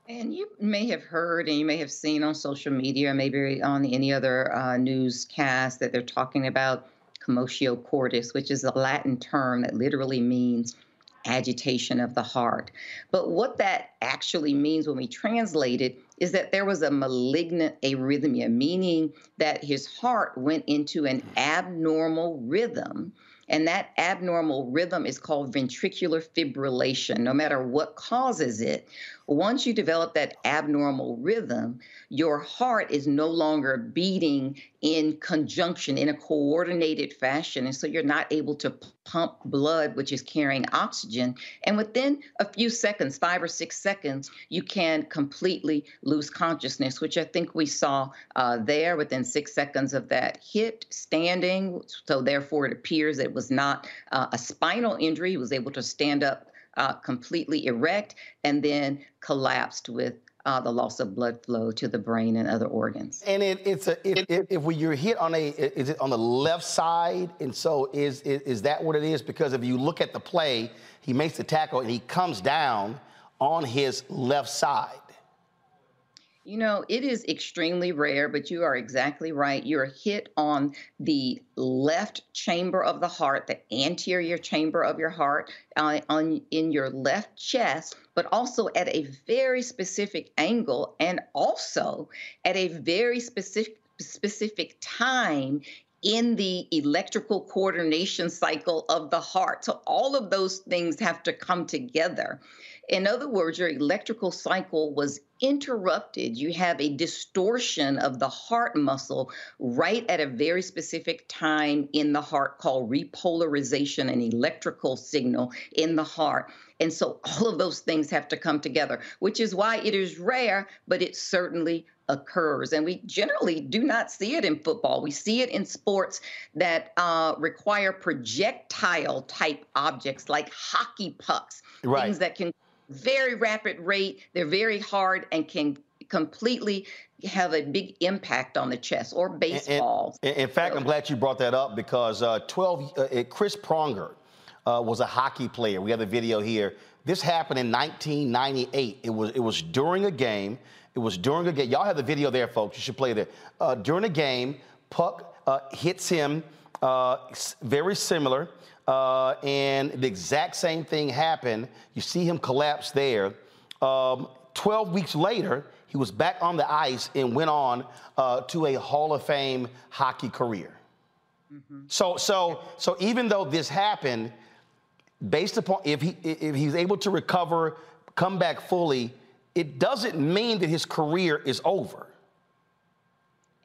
And you may have heard and you may have seen on social media, maybe on any other uh, newscast, that they're talking about commotio cordis, which is a Latin term that literally means agitation of the heart. But what that actually means when we translate it is that there was a malignant arrhythmia, meaning that his heart went into an mm-hmm. abnormal rhythm and that abnormal rhythm is called ventricular fibrillation, no matter what causes it. Once you develop that abnormal rhythm, your heart is no longer beating in conjunction, in a coordinated fashion. And so you're not able to pump blood, which is carrying oxygen. And within a few seconds, five or six seconds, you can completely lose consciousness, which I think we saw uh, there within six seconds of that hit, standing. So therefore, it appears it was not uh, a spinal injury. He was able to stand up uh, completely erect and then collapsed with uh, the loss of blood flow to the brain and other organs. And it, it's a if, if, if when you're hit on a is it on the left side, and so is, is is that what it is? Because if you look at the play, he makes the tackle and he comes down on his left side. You know, it is extremely rare, but you are exactly right. You're hit on the left chamber of the heart, the anterior chamber of your heart, uh, on in your left chest, but also at a very specific angle, and also at a very specific specific time in the electrical coordination cycle of the heart. So all of those things have to come together. In other words, your electrical cycle was interrupted. You have a distortion of the heart muscle right at a very specific time in the heart called repolarization, an electrical signal in the heart. And so all of those things have to come together, which is why it is rare, but it certainly occurs. And we generally do not see it in football. We see it in sports that uh, require projectile type objects like hockey pucks, right. things that can very rapid rate. They're very hard and can completely have a big impact on the chest or baseball. In, in, in fact, I'm glad you brought that up because uh, 12, uh, Chris Pronger uh, was a hockey player. We have the video here. This happened in 1998. It was it was during a game. It was during a game. Y'all have the video there, folks. You should play there. Uh, during a game, puck uh, hits him. Uh, very similar. Uh, and the exact same thing happened. You see him collapse there. Um, 12 weeks later, he was back on the ice and went on uh, to a Hall of Fame hockey career. Mm-hmm. So, so, so even though this happened, based upon if he if he's able to recover, come back fully, it doesn't mean that his career is over.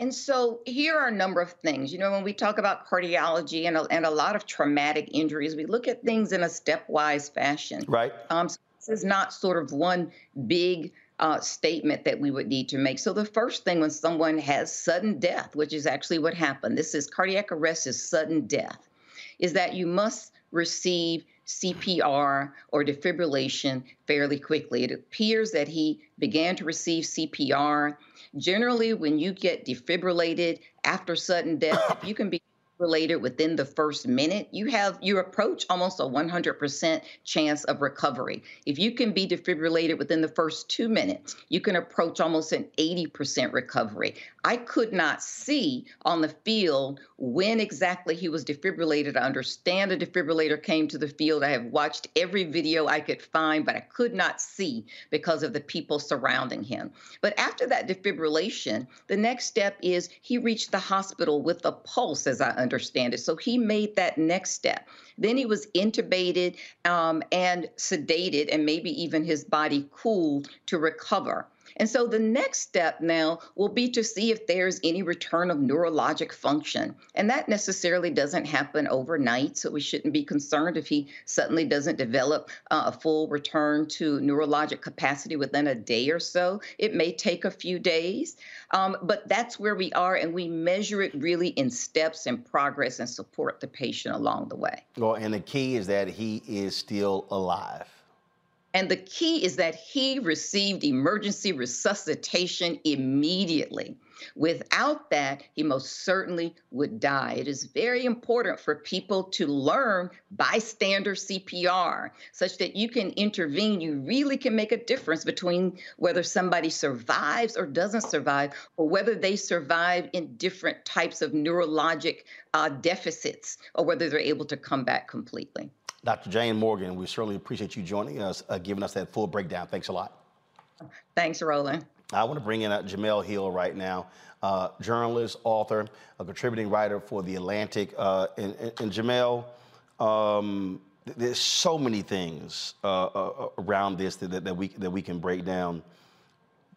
And so here are a number of things. You know, when we talk about cardiology and a, and a lot of traumatic injuries, we look at things in a stepwise fashion. Right. Um, so this is not sort of one big uh, statement that we would need to make. So the first thing when someone has sudden death, which is actually what happened, this is cardiac arrest is sudden death, is that you must receive CPR or defibrillation fairly quickly. It appears that he began to receive CPR Generally, when you get defibrillated after sudden death, you can be related within the first minute, you have you approach almost a 100% chance of recovery. If you can be defibrillated within the first 2 minutes, you can approach almost an 80% recovery. I could not see on the field when exactly he was defibrillated. I understand a defibrillator came to the field. I have watched every video I could find, but I could not see because of the people surrounding him. But after that defibrillation, the next step is he reached the hospital with a pulse, as I understand it. So he made that next step. Then he was intubated um, and sedated, and maybe even his body cooled to recover. And so the next step now will be to see if there's any return of neurologic function. And that necessarily doesn't happen overnight. So we shouldn't be concerned if he suddenly doesn't develop uh, a full return to neurologic capacity within a day or so. It may take a few days, um, but that's where we are. And we measure it really in steps and progress and support the patient along the way. Well, and the key is that he is still alive. And the key is that he received emergency resuscitation immediately. Without that, he most certainly would die. It is very important for people to learn bystander CPR such that you can intervene. You really can make a difference between whether somebody survives or doesn't survive, or whether they survive in different types of neurologic uh, deficits, or whether they're able to come back completely. Dr. Jane Morgan, we certainly appreciate you joining us, uh, giving us that full breakdown. Thanks a lot. Thanks, Roland. I want to bring in uh, Jemele Hill right now, uh, journalist, author, a contributing writer for The Atlantic. Uh, and, and, and, Jemele, um, there's so many things uh, uh, around this that, that, we, that we can break down.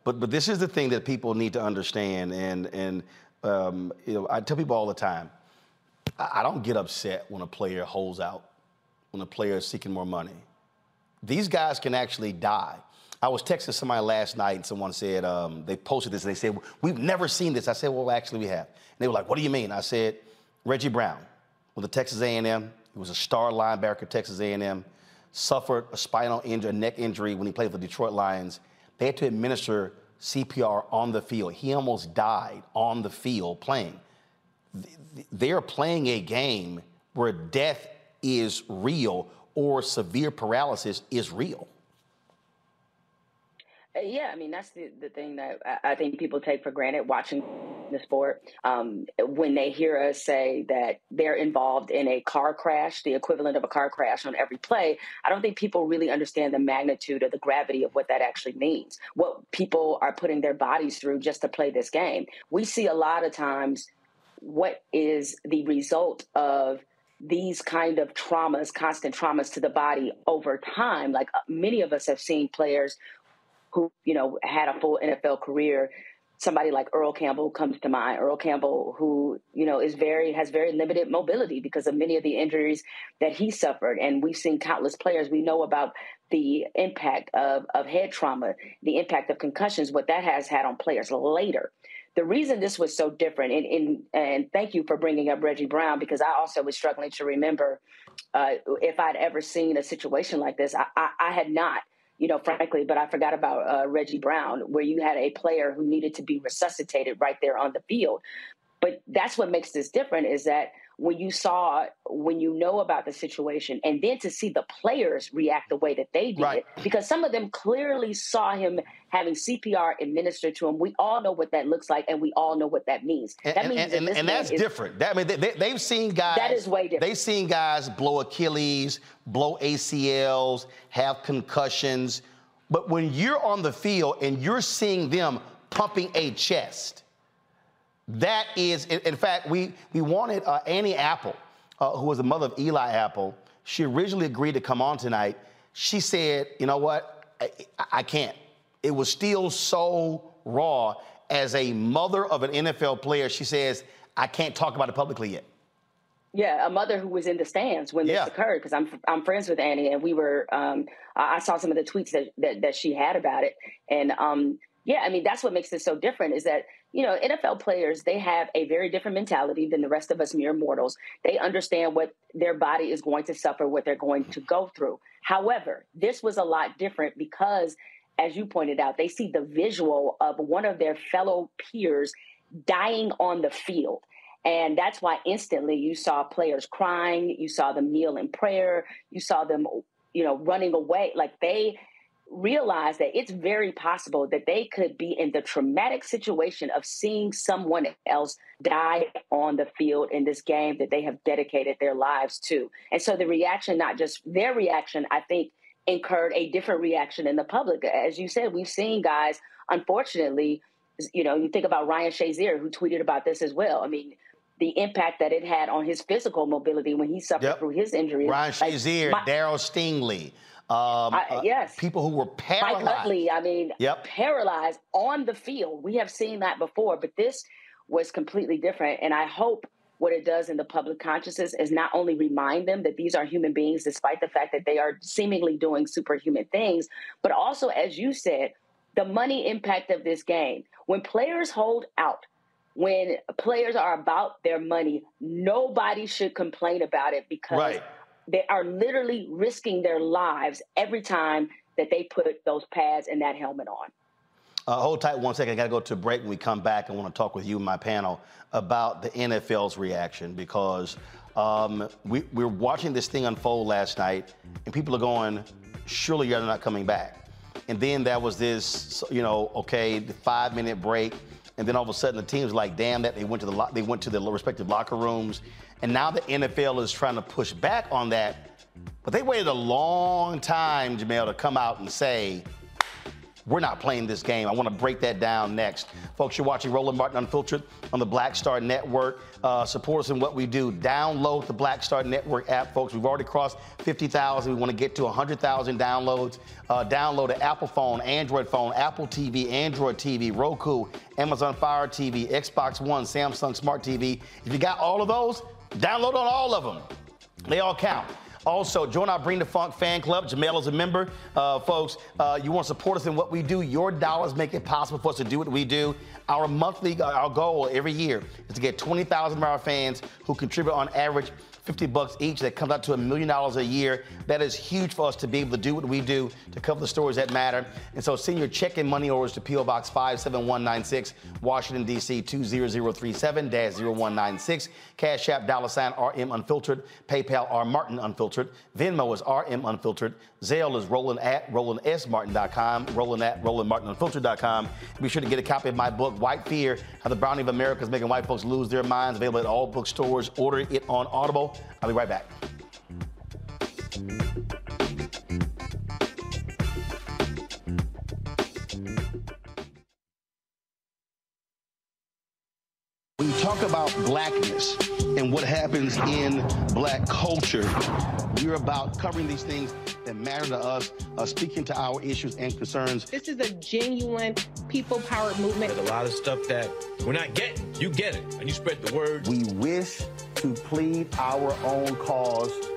But, but this is the thing that people need to understand. And, and um, you know, I tell people all the time, I, I don't get upset when a player holds out, when a player is seeking more money. These guys can actually die. I was texting somebody last night, and someone said um, they posted this, and they said we've never seen this. I said, well, actually, we have. And they were like, what do you mean? I said, Reggie Brown with the Texas A&M. He was a star linebacker at Texas A&M. Suffered a spinal injury, a neck injury when he played for the Detroit Lions. They had to administer CPR on the field. He almost died on the field playing. They're playing a game where death is real or severe paralysis is real. Yeah, I mean that's the, the thing that I, think people take for granted watching the sport. Um, when they hear us say that they're involved in a car crash, the equivalent of a car crash on every play, I don't think people really understand the magnitude or the gravity of what that actually means. What people are putting their bodies through just to play this game. We see a lot of times what is the result of these kind of traumas, constant traumas to the body over time. Like uh, many of us have seen players who, you know, had a full NFL career. Somebody like Earl Campbell comes to mind. Earl Campbell, who, you know, is very has very limited mobility because of many of the injuries that he suffered. And we've seen countless players. We know about the impact of, of head trauma, the impact of concussions, what that has had on players later the reason this was so different, and, and, and, thank you for bringing up Reggie Brown because I also was struggling to remember uh, if I'd ever seen a situation like this. I, I, I, had not you know, frankly, but I forgot about uh, Reggie Brown, where you had a player who needed to be resuscitated right there on the field. But that's what makes this different is that when you saw, when you know about the situation, and then to see the players react the way that they did, right. because some of them clearly saw him having CPR administered to him. We all know what that looks like, and we all know what that means. That and, means and, that and that's is, different. That, I mean, they, have seen guys. That is way different. They've seen guys blow Achilles, blow ACLs, have concussions. But when you're on the field and you're seeing them pumping a chest, that is, in, fact, we, we wanted uh, Annie Apple, uh, who was the mother of Eli Apple. She originally agreed to come on tonight. She said, you know what? I, I can't. It was still so raw. As a mother of an NFL player, she says, I can't talk about it publicly yet. Yeah, a mother who was in the stands when yeah. this occurred because I'm I'm friends with Annie and we were um, I saw some of the tweets that, that, that she had about it and um, yeah, I mean that's what makes this so different is that you know NFL players they have a very different mentality than the rest of us mere mortals. They understand what their body is going to suffer, what they're going to go through. However, this was a lot different because as you pointed out, they see the visual of one of their fellow peers dying on the field. And that's why instantly you saw players crying, you saw them kneel in prayer, you saw them, you know, running away. Like they realized that it's very possible that they could be in the traumatic situation of seeing someone else die on the field in this game that they have dedicated their lives to. And so the reaction, not just their reaction, I think incurred a different reaction in the public. As you said, we've seen guys, unfortunately, you know, you think about Ryan Shazier, who tweeted about this as well. I mean, the impact that it had on his physical mobility when he suffered yep. through his injury. Ryan Shazier, like, Darryl Stingley. Um, I, uh, yes. people who were paralyzed. Mike Utley, I mean, yep. paralyzed on the field. We have seen that before, but this was completely different. And I hope what it does in the public consciousness is not only remind them that these are human beings, despite the fact that they are seemingly doing superhuman things, but also, as you said, the money impact of this game. When players hold out, when players are about their money, nobody should complain about it because right. They are literally risking their lives every time that they put those pads and that helmet on. Uh, hold tight one second. I got to go to break. When we come back, I want to talk with you and my panel about the NFL's reaction because um, we, we were watching this thing unfold last night, and people are going, surely you're not coming back. And then there was this, you know, okay, the five minute break and then all of a sudden the team's like, damn that they went to the they went to their respective locker rooms, and now the NFL is trying to push back on that But they waited a long time, Jemele, to come out and say, we're not playing this game. I want to break that down next. Folks, you're watching Roland Martin Unfiltered on the Black Star Network. Uh, support us in what we do. Download the Black Star Network app, folks. We've already crossed 50,000. We want to get to 100,000 downloads. Uh, download an Apple phone, Android phone, Apple TV, Android TV, Roku, Amazon Fire TV, Xbox One, Samsung Smart TV. If you got all of those, download on all of them. They all count. Also, join our Bring the Funk fan club. Jemele is a member. Uh, folks, uh, you want to support us in what we do. Your dollars make it possible for us to do what we do. Our monthly, uh, our goal every year is to get 20,000 of our fans who contribute on average 50 bucks each. That comes out to a million dollars a year. That is huge for us to be able to do what we do to cover the stories that matter. And so send your check and money orders to P.O. Box 57196, Washington, D.C. 20037-0196. Cash App, dollar sign RM Unfiltered. PayPal, R Martin Unfiltered. Venmo is RM Unfiltered. Zelle is Roland at RolandSMartin.com. Roland at RolandMartinUnfiltered.com. Be sure to get a copy of my book, White Fear, How the Browning of America is Making White Folks Lose Their Minds. Available at all bookstores. Order it on Audible. I'll be right back. When you talk about blackness and what happens in black culture, we're about covering these things that matter to us, uh, speaking to our issues and concerns. This is a genuine people powered movement. There's a lot of stuff that we're not getting. You get it, and you spread the word. We wish to plead our own cause.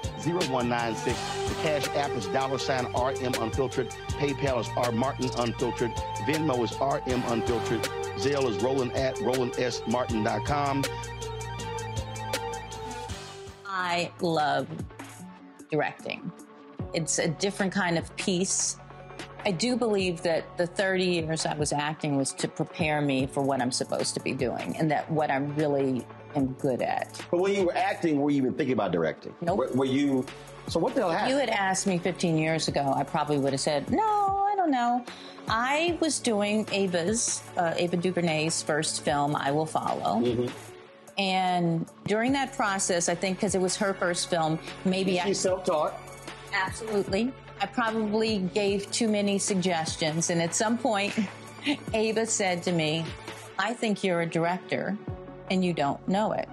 0196. The Cash App is dollar sign RM Unfiltered. PayPal is R Martin Unfiltered. Venmo is RM Unfiltered. Zelle is Roland at RolandSMartin.com. I love directing. It's a different kind of piece. I do believe that the 30 years I was acting was to prepare me for what I'm supposed to be doing and that what I'm really am good at. But when you were acting, were you even thinking about directing? Nope. Were, were you? So what the hell happened? you had asked me 15 years ago, I probably would have said, no, I don't know. I was doing Ava's, uh, Ava DuVernay's first film, I Will Follow. And during that process, I think because it was her first film, maybe I. She's self-taught. Absolutely. I probably gave too many suggestions. And at some point, Ava said to me, I think you're a director and you don't know it.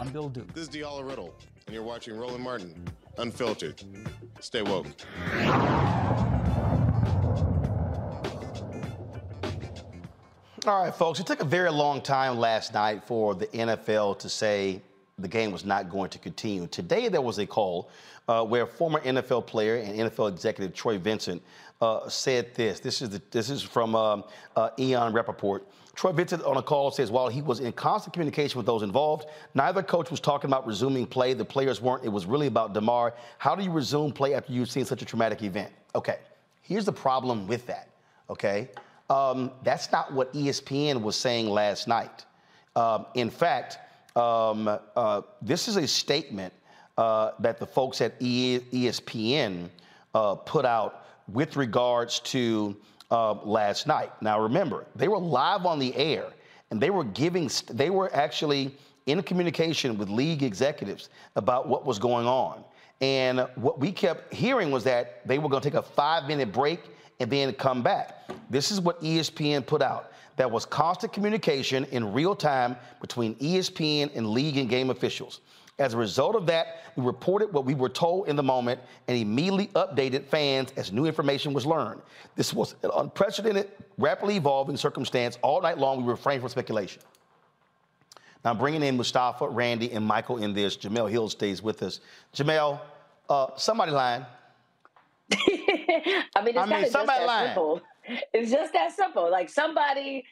I'm Bill Duke. This is Diala Riddle, and you're watching Roland Martin, Unfiltered. Stay woke. All right, folks. It took a very long time last night for the NFL to say the game was not going to continue. Today, there was a call uh, where former NFL player and NFL executive Troy Vincent uh, said this. This is the, this is from um, uh, Ian Rapoport. Troy Vincent on a call says while he was in constant communication with those involved, neither coach was talking about resuming play. The players weren't. It was really about Damar. How do you resume play after you've seen such a traumatic event? Okay, here's the problem with that. Okay, um, that's not what ESPN was saying last night. Um, in fact, um, uh, this is a statement uh, that the folks at ESPN uh, put out with regards to uh, last night. Now, remember, they were live on the air, and they were giving, they were actually in communication with league executives about what was going on. And what we kept hearing was that they were going to take a five-minute break and then come back. This is what ESPN put out. That was constant communication in real time between ESPN and league and game officials. As a result of that, we reported what we were told in the moment and immediately updated fans as new information was learned. This was an unprecedented, rapidly evolving circumstance. All night long, we refrained from speculation. Now, I'm bringing in Mustafa, Randy, and Michael in this, Jemele Hill stays with us. Jamel, Uh, somebody lying. I mean, it's I mean, just that lying. simple. It's just that simple. Like somebody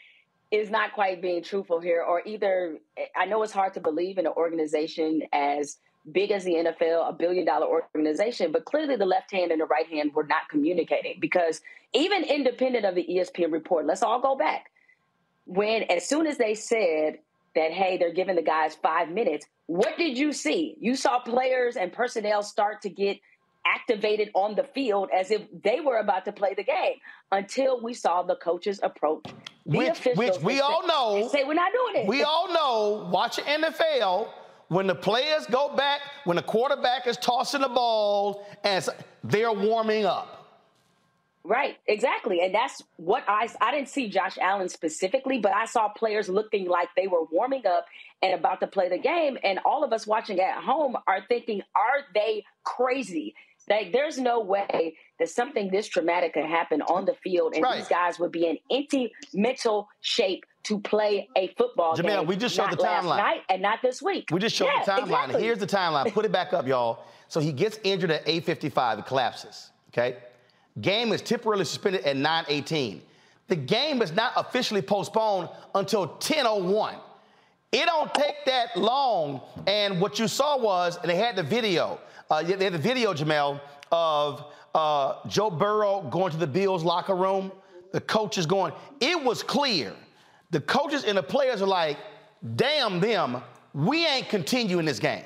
is not quite being truthful here, or either I know it's hard to believe in an organization as big as the NFL, a billion dollar organization, but clearly the left hand and the right hand were not communicating because even independent of the ESPN report, let's all go back. When as soon as they said that, hey, they're giving the guys five minutes, what did you see? You saw players and personnel start to get activated on the field as if they were about to play the game until we saw the coaches approach the Which, officials which we say- all know. say we're not doing it. We all know, watching NFL, when the players go back, when the quarterback is tossing the ball, as they're warming up. Right, exactly. And that's what I I didn't see Josh Allen specifically, but I saw players looking like they were warming up and about to play the game. And all of us watching at home are thinking, are they crazy? Like there's no way that something this traumatic could happen on the field and Right. these guys would be in empty mental shape to play a football Jemele, game. we just showed the timeline. night and not this week. We just showed Yeah, the timeline. exactly. Here's the timeline. Put it back up, y'all. So he gets injured at 8:55. It collapses. Okay. Game is temporarily suspended at 9:18. The game is not officially postponed until 10:01. It don't take that long. And what you saw was, and they had the video. Uh, they had the video, Jemele, of uh, Joe Burrow going to the Bills locker room. The coaches going. It was clear. The coaches and the players are like, "Damn them, we ain't continuing this game."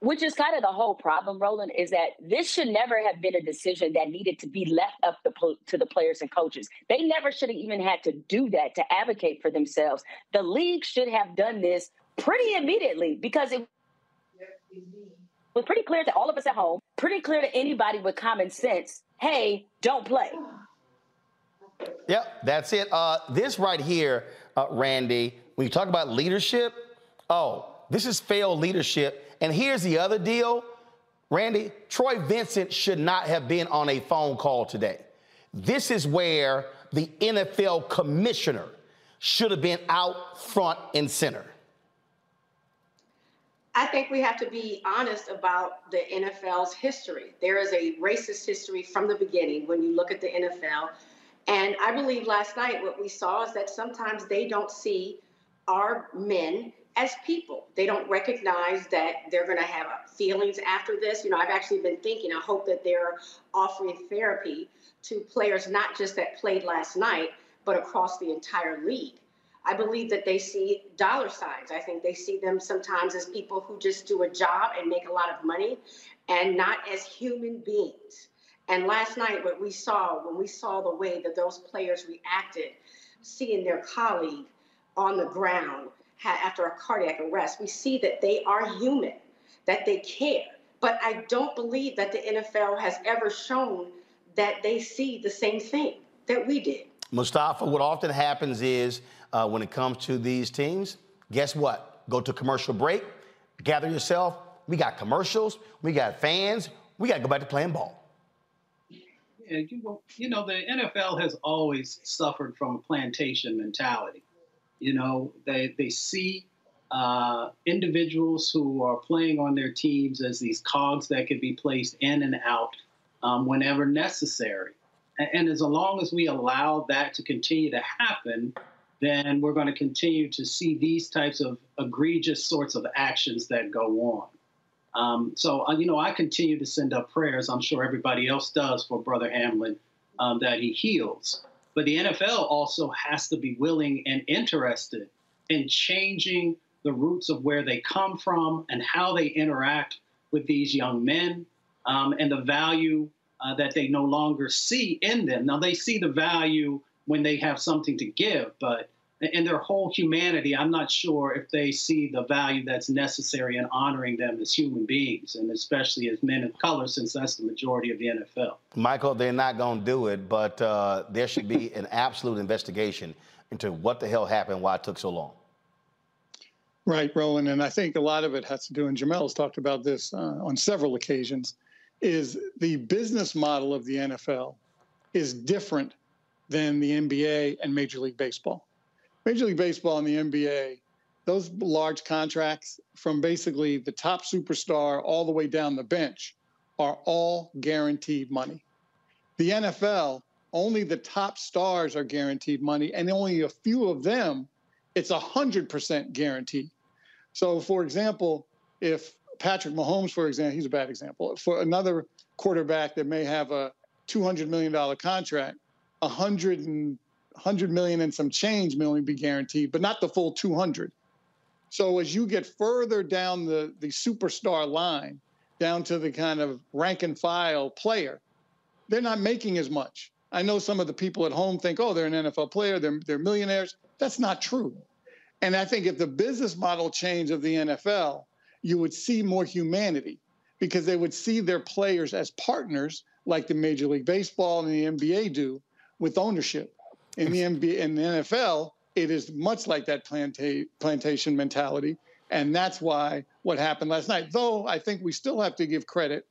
Which is kind of the whole problem, Roland, is that this should never have been a decision that needed to be left up the, pl- to the players and coaches. They never should have even had to do that to advocate for themselves. The league should have done this pretty immediately because it was pretty clear to all of us at home, pretty clear to anybody with common sense hey, don't play. Yep, that's it. Uh, this right here, uh, Randy, when you talk about leadership, oh, this is failed leadership. And here's the other deal, Randy, Troy Vincent should not have been on a phone call today. This is where the NFL commissioner should have been out front and center. I think we have to be honest about the NFL's history. There is a racist history from the beginning when you look at the NFL. And I believe last night what we saw is that sometimes they don't see our men as people. They don't recognize that they're going to have feelings after this. You know, I've actually been thinking, I hope that they're offering therapy to players not just that played last night, but across the entire league. I believe that they see dollar signs. I think they see them sometimes as people who just do a job and make a lot of money and not as human beings. And last night, what we saw, when we saw the way that those players reacted, seeing their colleague on the ground after a cardiac arrest, we see that they are human, that they care. But I don't believe that the NFL has ever shown that they see the same thing that we did. Mustafa, what often happens is uh, when it comes to these teams, guess what? Go to commercial break, gather yourself. We got commercials, we got fans, we got to go back to playing ball. Yeah, you, you know, the NFL has always suffered from a plantation mentality. You know, they, they see uh, individuals who are playing on their teams as these cogs that could be placed in and out um, whenever necessary. And, and as long as we allow that to continue to happen, then we're going to continue to see these types of egregious sorts of actions that go on. Um, so, uh, you know, I continue to send up prayers. I'm sure everybody else does for Brother Hamlin um, that he heals. But the NFL also has to be willing and interested in changing the roots of where they come from and how they interact with these young men um, and the value uh, that they no longer see in them. Now, they see the value when they have something to give, but in their whole humanity, I'm not sure if they see the value that's necessary in honoring them as human beings, and especially as men of color, since that's the majority of the NFL. Michael, they're not going to do it, but uh, there should be an absolute investigation into what the hell happened, why it took so long. Right, Roland, and I think a lot of it has to do, and Jemele's talked about this uh, on several occasions, is the business model of the NFL is different than the NBA and Major League Baseball. Major League Baseball and the NBA, those large contracts from basically the top superstar all the way down the bench are all guaranteed money. The NFL, only the top stars are guaranteed money, and only a few of them, it's 100% guaranteed. So, for example, if Patrick Mahomes, for example, he's a bad example. For another quarterback that may have a $200 million contract, 100 and 100 million and some change may only be guaranteed, but not the full 200. So as you get further down the, the superstar line, down to the kind of rank and file player, they're not making as much. I know some of the people at home think, oh, they're an NFL player, they're, they're millionaires. That's not true. And I think if the business model change of the NFL, you would see more humanity because they would see their players as partners like the Major League Baseball and the NBA do with ownership. In the NBA in the NFL, it is much like that planta- plantation mentality. And that's why what happened last night. Though I think we still have to give credit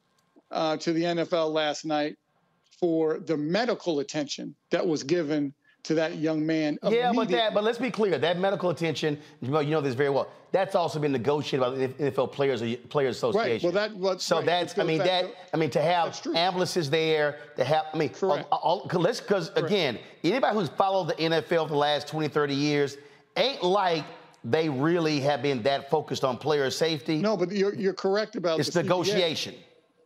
uh, to the NFL last night for the medical attention that was given to that young man. Yeah, but that, but let's be clear. That medical attention, you know, you know this very well. That's also been negotiated by the NFL Players Players Association. Right. Well, that well, so right. that's. I mean that. I mean to have ambulances there to have. I mean, uh, all, all, let's because again, anybody who's followed the NFL for the last 20, 30 years ain't like they really have been that focused on player safety. No, but you're, you're correct about it's the negotiation.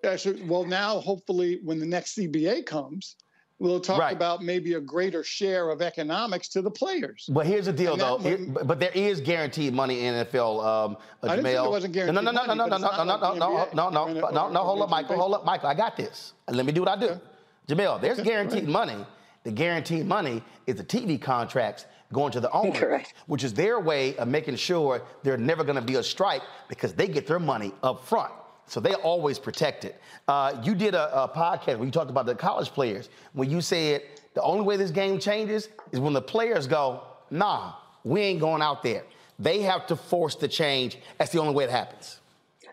CBA. well, now hopefully when the next CBA comes, we'll talk Right. about maybe a greater share of economics to the players. But here's the deal, And though. would- Here- but, but there is guaranteed money in NFL. Um, uh, I didn't think Jemele. there wasn't guaranteed No, no, no, money, no, but no, no, no, like no, the no, NBA no, no, no, no. Hold up, Michael. Hold up, Michael. I got this. Let me do what I do. Jemele, there's guaranteed money. The guaranteed money is the TV contracts going to the owners, which is their way of making sure there's never going to be a strike because they get their money up front. So they always protect it. Uh, you did a, a podcast where you talked about the college players. When you said the only way this game changes is when the players go, nah, we ain't going out there. They have to force the change. That's the only way it happens.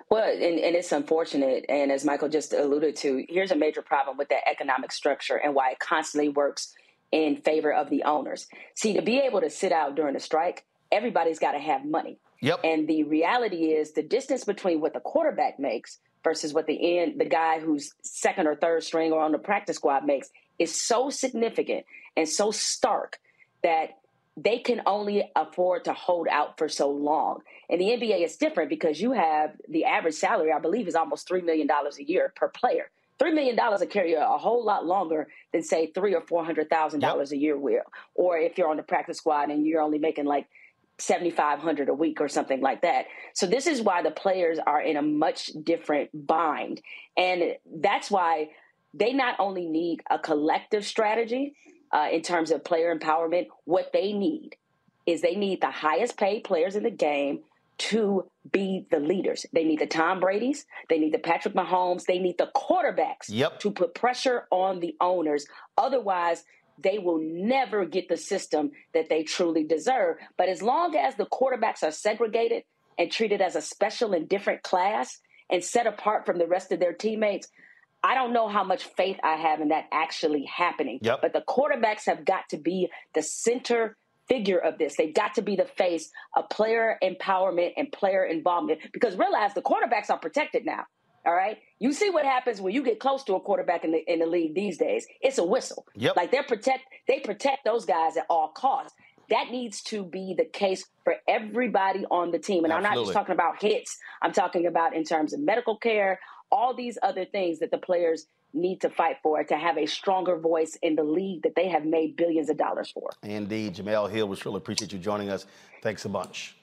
Well, and, and it's unfortunate. And as Michael just alluded to, here's a major problem with that economic structure and why it constantly works in favor of the owners. See, to be able to sit out during a strike, everybody's got to have money. Yep. And the reality is the distance between what the quarterback makes versus what the end the guy who's second or third string or on the practice squad makes is so significant and so stark that they can only afford to hold out for so long. And the NBA is different because you have the average salary, I believe, is almost $3 million a year per player. $3 million will carry you a whole lot longer than, say, three or $400,000 a year will. Or if you're on the practice squad and you're only making like 7500 a week or something like that. So this is why the players are in a much different bind. And that's why they not only need a collective strategy uh, in terms of player empowerment, what they need is they need the highest paid players in the game to be the leaders. They need the Tom Brady's, they need the Patrick Mahomes, they need the quarterbacks Yep. to put pressure on the owners. Otherwise, they will never get the system that they truly deserve. But as long as the quarterbacks are segregated and treated as a special and different class and set apart from the rest of their teammates, I don't know how much faith I have in that actually happening. Yep. But the quarterbacks have got to be the center figure of this. They've got to be the face of player empowerment and player involvement because realize the quarterbacks are protected now. All right. You see what happens when you get close to a quarterback in the in the league these days. It's a whistle. Yep. Like they're protect they protect those guys at all costs. That needs to be the case for everybody on the team. And I'm not just talking about hits. I'm talking about in terms of medical care, all these other things that the players need to fight for to have a stronger voice in the league that they have made billions of dollars for. Indeed, Jemele Hill, we really appreciate you joining us. Thanks a bunch.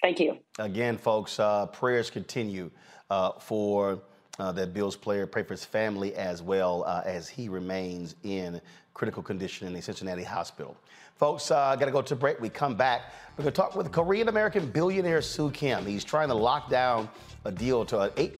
Thank you. Again, folks, uh, prayers continue uh, for uh, that Bills player. Pray for his family as well uh, as he remains in critical condition in a Cincinnati hospital. Folks, uh, got to go to break. We come back. We're going to talk with Korean American billionaire Soo Kim. He's trying to lock down a deal to an eight.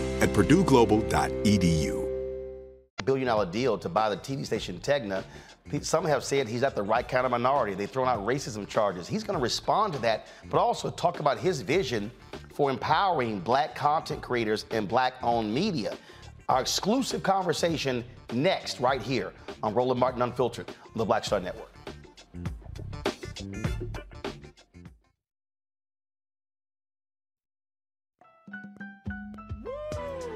at purdueglobal.edu. billion dollar deal to buy the TV station Tegna. Some have said he's at the right kind of minority. They've thrown out racism charges. He's going to respond to that, but also talk about his vision for empowering black content creators and black owned media. Our exclusive conversation next, right here on Roland Martin Unfiltered on the Black Star Network.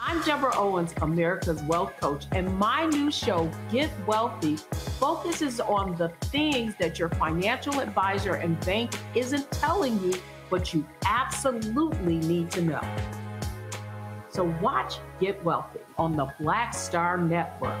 I'm Deborah Owens, America's Wealth Coach, and my new show, Get Wealthy, focuses on the things that your financial advisor and bank isn't telling you, but you absolutely need to know. So watch Get Wealthy on the Black Star Network.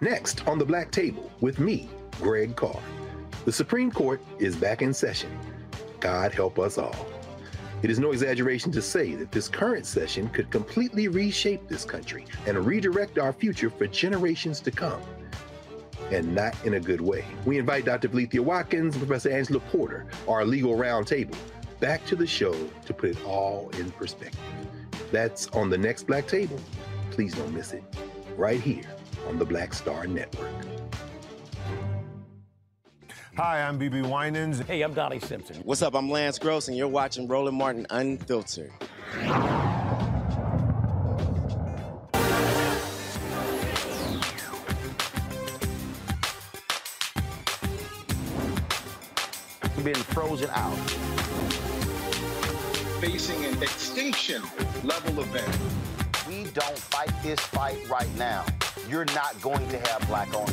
Next on the Black Table with me, Greg Carr. The Supreme Court is back in session. God help us all. It is no exaggeration to say that this current session could completely reshape this country and redirect our future for generations to come. And not in a good way. We invite Dr. Valethia Watkins and Professor Angela Porter, our legal roundtable, back to the show to put it all in perspective. That's on the next Black Table. Please don't miss it. Right here on the Black Star Network. Hi, I'm BeBe Winans. Hey, I'm Donnie Simpson. What's up? I'm Lance Gross, and you're watching Roland Martin Unfiltered. Been frozen out. Facing an extinction level event. We don't fight this fight right now. You're not going to have black owned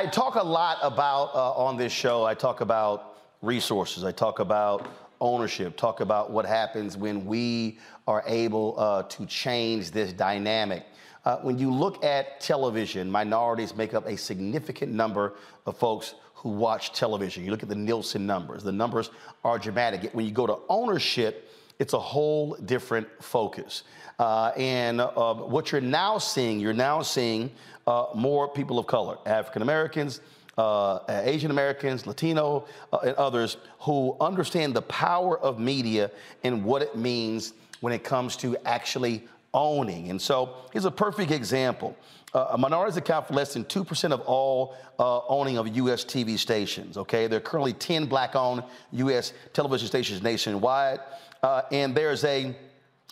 I talk a lot about uh, on this show. I talk about resources. I talk about ownership, talk about what happens when we are able uh, to change this dynamic. Uh, when you look at television, minorities make up a significant number of folks who watch television. You look at the Nielsen numbers, the numbers are dramatic. When you go to ownership, it's a whole different focus. Uh, and uh, what you're now seeing, you're now seeing uh, more people of color, African Americans, uh, Asian Americans, Latino, uh, and others who understand the power of media and what it means when it comes to actually owning. And so here's a perfect example. Uh, minorities account for less than 2% of all uh, owning of U.S. TV stations, okay? There are currently 10 black owned U.S. television stations nationwide. Uh, and there's a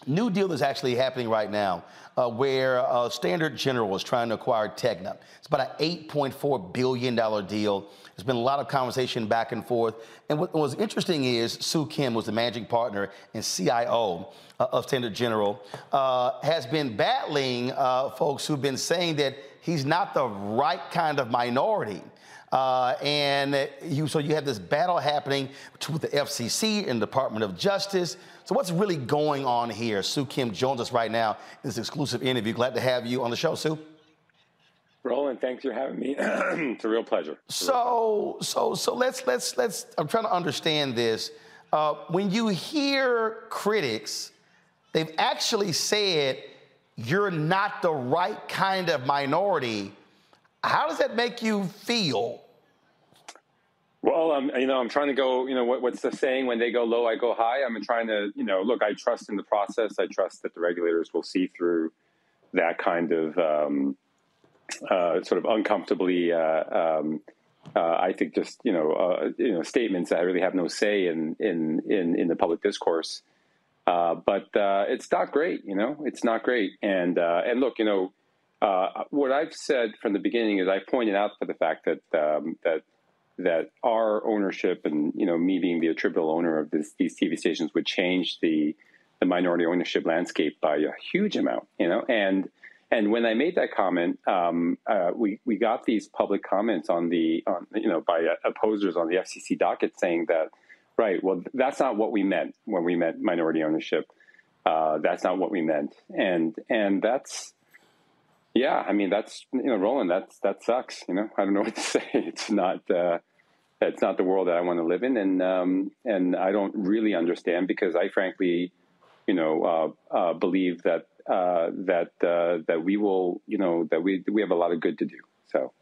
new deal that's actually happening right now uh, where uh, Standard General is trying to acquire Tegna. It's about an $8.4 billion deal. There's been a lot of conversation back and forth. And what was interesting is Soo Kim was the managing partner and CIO uh, of Standard General, uh, has been battling uh, folks who've been saying that he's not the right kind of minority. Uh, and you, so you have this battle happening with the FCC and Department of Justice. So what's really going on here? Soo Kim joins us right now in this exclusive interview. Glad to have you on the show, Soo. Roland, thanks for having me. it's a real pleasure. So, so, so let's let's let's. I'm trying to understand this. Uh, when you hear critics, they've actually said you're not the right kind of minority. How does that make you feel? Well, um, you know, I'm trying to go. You know, what, what's the saying? When they go low, I go high. I'm trying to, you know, look. I trust in the process. I trust that the regulators will see through that kind of um, uh, sort of uncomfortably, uh, um, uh, I think, just you know, uh, you know, statements that I really have no say in in in, in the public discourse. Uh, but uh, it's not great, you know. It's not great. And and look, you know, what I've said from the beginning is I pointed out for the fact that um, that that our ownership and you know me being the attributable owner of this, these TV stations would change the the minority ownership landscape by a huge amount, you know, and and when I made that comment, um, uh, we we got these public comments on the on, you know by uh, opposers on the FCC docket saying that right, well that's not what we meant when we meant minority ownership. Uh, that's not what we meant, and and that's yeah, I mean that's you know Roland, that's that sucks. You know, I don't know what to say. It's not uh, it's not the world that I want to live in, and um, and I don't really understand because I frankly, you know, uh, uh, believe that uh, that uh, that we will, you know, that we we have a lot of good to do. So.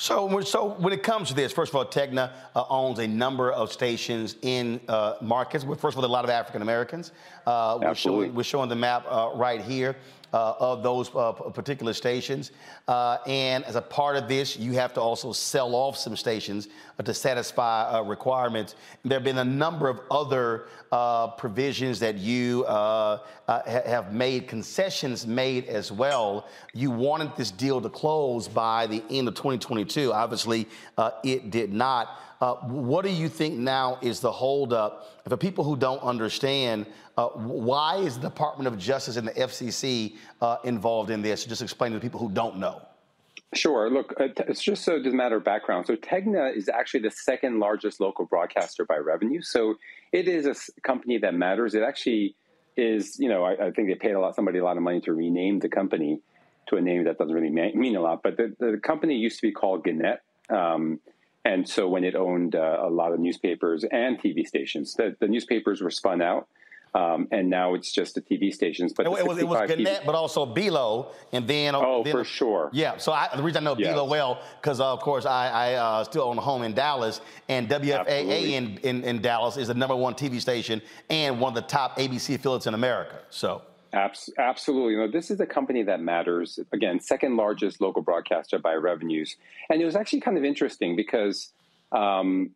So, so when it comes to this, first of all, Tegna uh, owns a number of stations in uh, markets. First of all, a lot of African Americans. Uh, we're, showing, we're showing the map uh, right here uh, of those uh, particular stations. Uh, and as a part of this, you have to also sell off some stations uh, to satisfy uh, requirements. There have been a number of other uh, provisions that you ha- have made, concessions made as well. You wanted this deal to close by the end of 2022. Obviously, it did not. Uh, what do you think now is the holdup? For people who don't understand, uh, why is the Department of Justice and the FCC uh, involved in this? Just explain to the people who don't know. Sure. Look, uh, it's just so as a matter background. So Tegna is actually the second largest local broadcaster by revenue. So it is a company that matters. It actually is, you know, I, I think they paid a lot somebody a lot of money to rename the company to a name that doesn't really mean a lot. But the, the company used to be called Gannett. Um, and so when it owned uh, a lot of newspapers and TV stations, the, the newspapers were spun out. Um, and now it's just the TV stations. But it, it was, it was Gannett, TV... but also Belo, and then oh, then, for sure, yeah. So I, the reason I know. Belo well because uh, of course I, I uh, still own a home in Dallas, and WFAA in, in, in Dallas is the number one TV station and one of the top ABC affiliates in America. So. Absolutely. You know, this is a company that matters. Again, second largest local broadcaster by revenues. And it was actually kind of interesting because, um,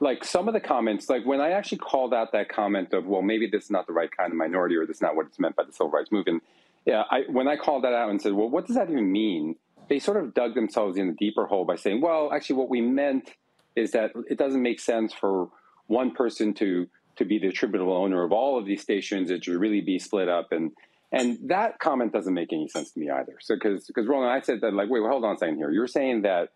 like, some of the comments, like when I actually called out that comment of, well, maybe this is not the right kind of minority or this is not what it's meant by the civil rights movement. Yeah, I, when I called that out and said, well, what does that even mean? They sort of dug themselves in a deeper hole by saying, well, actually, what we meant is that it doesn't make sense for one person to to be the attributable owner of all of these stations. It should really be split up. And and that comment doesn't make any sense to me either. So because because Roland, I said that like, wait, well, hold on a second here. You're saying that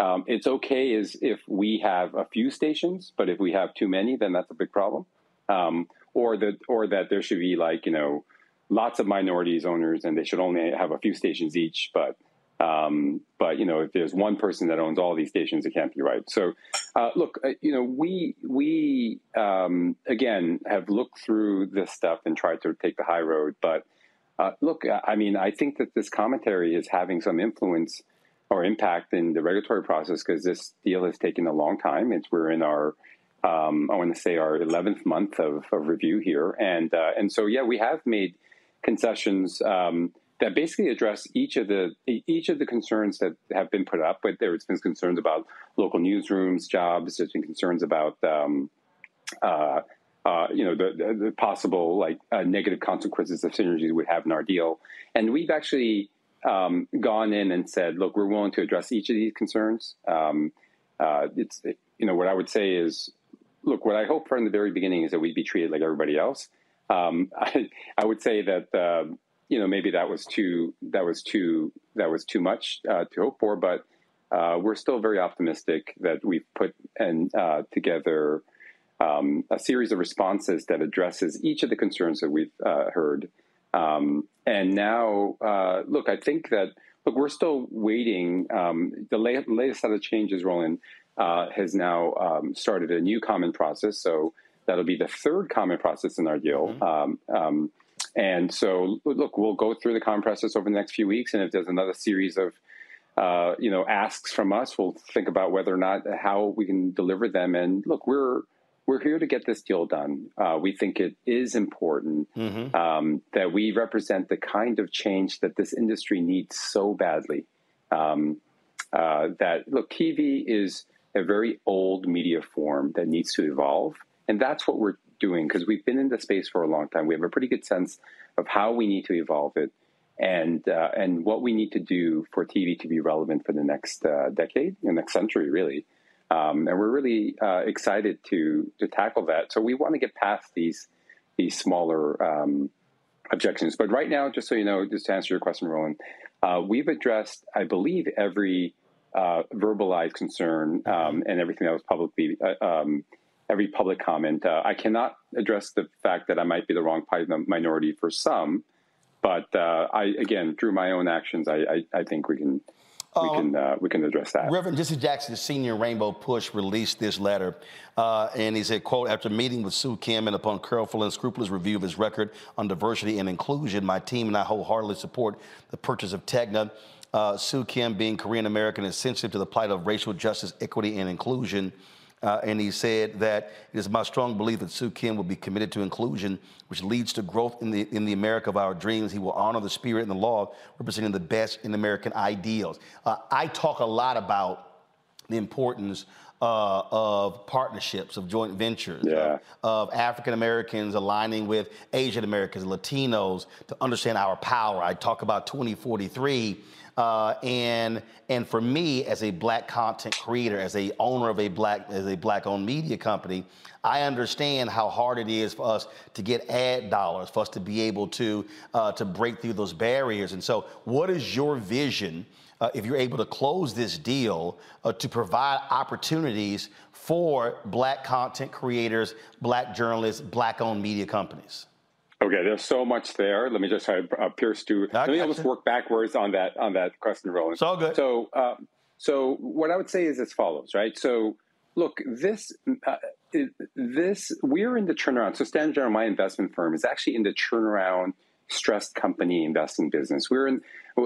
um, it's okay is if we have a few stations, but if we have too many, then that's a big problem. um, or that or that there should be like you know lots of minorities owners and they should only have a few stations each, but um, but you know, if there's one person that owns all these stations, it can't be right. So, uh, look, uh, you know, we we um, again have looked through this stuff and tried to take the high road. But uh, look, I mean, I think that this commentary is having some influence or impact in the regulatory process because this deal has taken a long time. It's we're in our um, I want to say our 11th month of, of review here, and uh, and so yeah, we have made concessions. Um, that basically address each of the each of the concerns that have been put up. But there's been concerns about local newsrooms, jobs. There's been concerns about um, uh, uh, you know the, the possible like uh, negative consequences of synergies would have in our deal. And we've actually um, gone in and said, look, we're willing to address each of these concerns. Um, uh, it's you know what I would say is, look, what I hope from the very beginning is that we'd be treated like everybody else. Um, I, I, would say that uh, you know maybe that was too that was too that was too much uh, to hope for, but uh, we're still very optimistic that we've put and uh, together um, a series of responses that addresses each of the concerns that we've uh, heard. Um, and now, uh, look, I think that look, we're still waiting. Um, the la- latest set of changes, Roland, uh, has now um, started a new common process. So that'll be the third common process in our deal. Mm-hmm. And so, look, we'll go through the comment process over the next few weeks, and if there's another series of uh, you know asks from us, we'll think about whether or not how we can deliver them. And look, we're we're here to get this deal done. Uh, we think it is important mm-hmm. um, that we represent the kind of change that this industry needs so badly. Um, uh, that look, TV is a very old media form that needs to evolve, and that's what we're doing because we've been in the space for a long time. We have a pretty good sense of how we need to evolve it and uh, and what we need to do for TV to be relevant for the next uh, decade, the next century, really. Um, and we're really uh, excited to to tackle that. So we want to get past these these smaller um, objections. But right now, just so you know, just to answer your question, Roland, uh, we've addressed, I believe, every uh, verbalized concern um, and everything that was publicly uh, um, every public comment. Uh, I cannot address the fact that I might be the wrong minority for some, but uh, I again through my own actions, I, I, I think we can. We can uh, we can address that. Reverend Jesse Jackson, the senior Rainbow Push, released this letter, uh, and he said, "quote After meeting with Soo Kim and upon careful and scrupulous review of his record on diversity and inclusion, my team and I wholeheartedly support the purchase of Tegna." Uh, Soo Kim, being Korean American, is sensitive to the plight of racial justice, equity, and inclusion. Uh, and he said that it is my strong belief that Soo Kim will be committed to inclusion, which leads to growth in the, in the America of our dreams. He will honor the spirit and the law, representing the best in American ideals. Uh, I talk a lot about the importance uh, of partnerships, of joint ventures, yeah. of, of African Americans aligning with Asian Americans, Latinos to understand our power. I talk about 2043 uh, and and for me, as a black content creator, as a owner of a black as a black owned media company, I understand how hard it is for us to get ad dollars, for us to be able to uh, to break through those barriers. And so, what is your vision? Uh, if you're able to close this deal uh, to provide opportunities for black content creators, black journalists, black owned media companies? Okay, there's so much there. Let me just try to uh, pierce through. Let me almost work backwards on that on that question, Roland. It's all good. So, uh, so what I would say is as follows, right? So, look, this uh, this we're in the turnaround. So, Standard General, my investment firm, is actually in the turnaround stressed company investing business. We're in.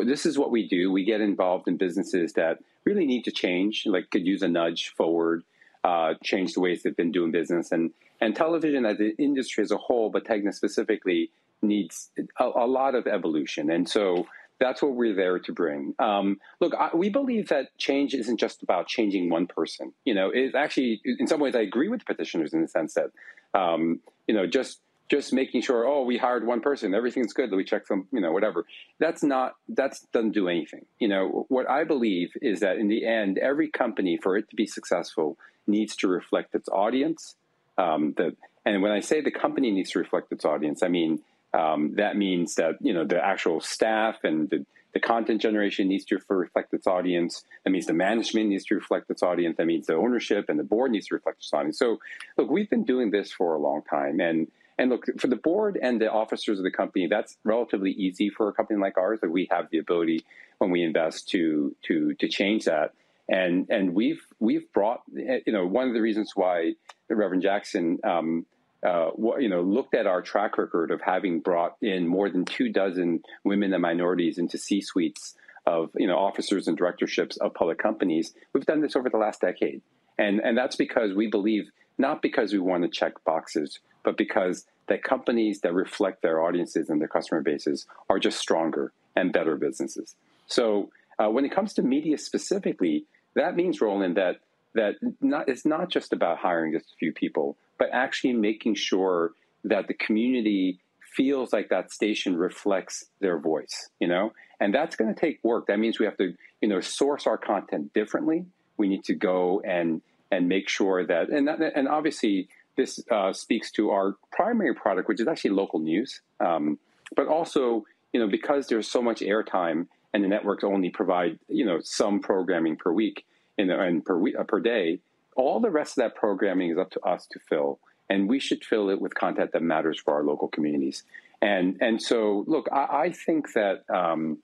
This is what we do. We get involved in businesses that really need to change, like could use a nudge forward, uh, change the ways they've been doing business, and and television as an industry as a whole, but Tegna specifically, needs a, a, lot of evolution. And so that's what we're there to bring. Um, look, I, we believe that change isn't just about changing one person. You know, it's actually, in some ways, I agree with petitioners in the sense that, um, you know, just just making sure, oh, we hired one person, everything's good, we check them, you know, whatever. That's not, that doesn't do anything. You know, what I believe is that in the end, every company, for it to be successful, needs to reflect its audience um, the, and when I say the company needs to reflect its audience, I mean um, that means that you know the actual staff and the the content generation needs to reflect its audience. That means the management needs to reflect its audience. That means the ownership and the board needs to reflect its audience. So, look, we've been doing this for a long time, and and look for the board and the officers of the company. That's relatively easy for a company like ours. That we have the ability when we invest to to to change that. And and we've we've brought you know one of the reasons why Reverend Jackson. Um, uh, you know, looked at our track record of having brought in more than two dozen women and minorities into C suites of you know officers and directorships of public companies. We've done this over the last decade, and and that's because we believe not because we want to check boxes, but because the companies that reflect their audiences and their customer bases are just stronger and better businesses. So uh, when it comes to media specifically, that means Roland that that not, it's not just about hiring just a few people, but actually making sure that the community feels like that station reflects their voice, you know? And that's going to take work. That means we have to, you know, source our content differently. We need to go and and make sure that and and obviously this uh, speaks to our primary product, which is actually local news. Um, but also, you know, because there's so much airtime and the networks only provide, you know, some programming per week in, and per week, uh, per day, all the rest of that programming is up to us to fill, and we should fill it with content that matters for our local communities. And and so, look, I, I think that um,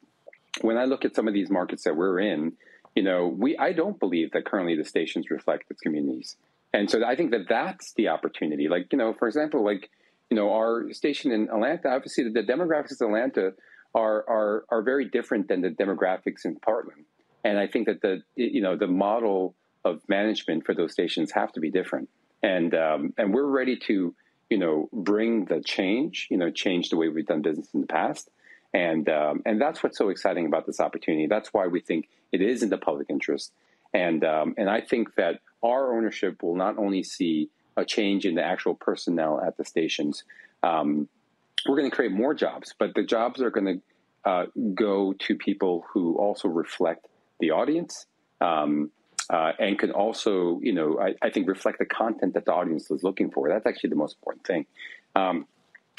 when I look at some of these markets that we're in, you know, we I don't believe that currently the stations reflect its communities, and so I think that that's the opportunity. Like you know, for example, like you know, our station in Atlanta, obviously the demographics of Atlanta are are are very different than the demographics in Portland, and I think that the you know the model of management for those stations have to be different. And um, and we're ready to you know bring the change, you know, change the way we've done business in the past. And um, and that's what's so exciting about this opportunity. That's why we think it is in the public interest. And um, and I think that our ownership will not only see a change in the actual personnel at the stations. Um, we're going to create more jobs, but the jobs are going to uh, go to people who also reflect the audience um, uh, and can also, you know, I, I, think reflect the content that the audience is looking for. That's actually the most important thing, um,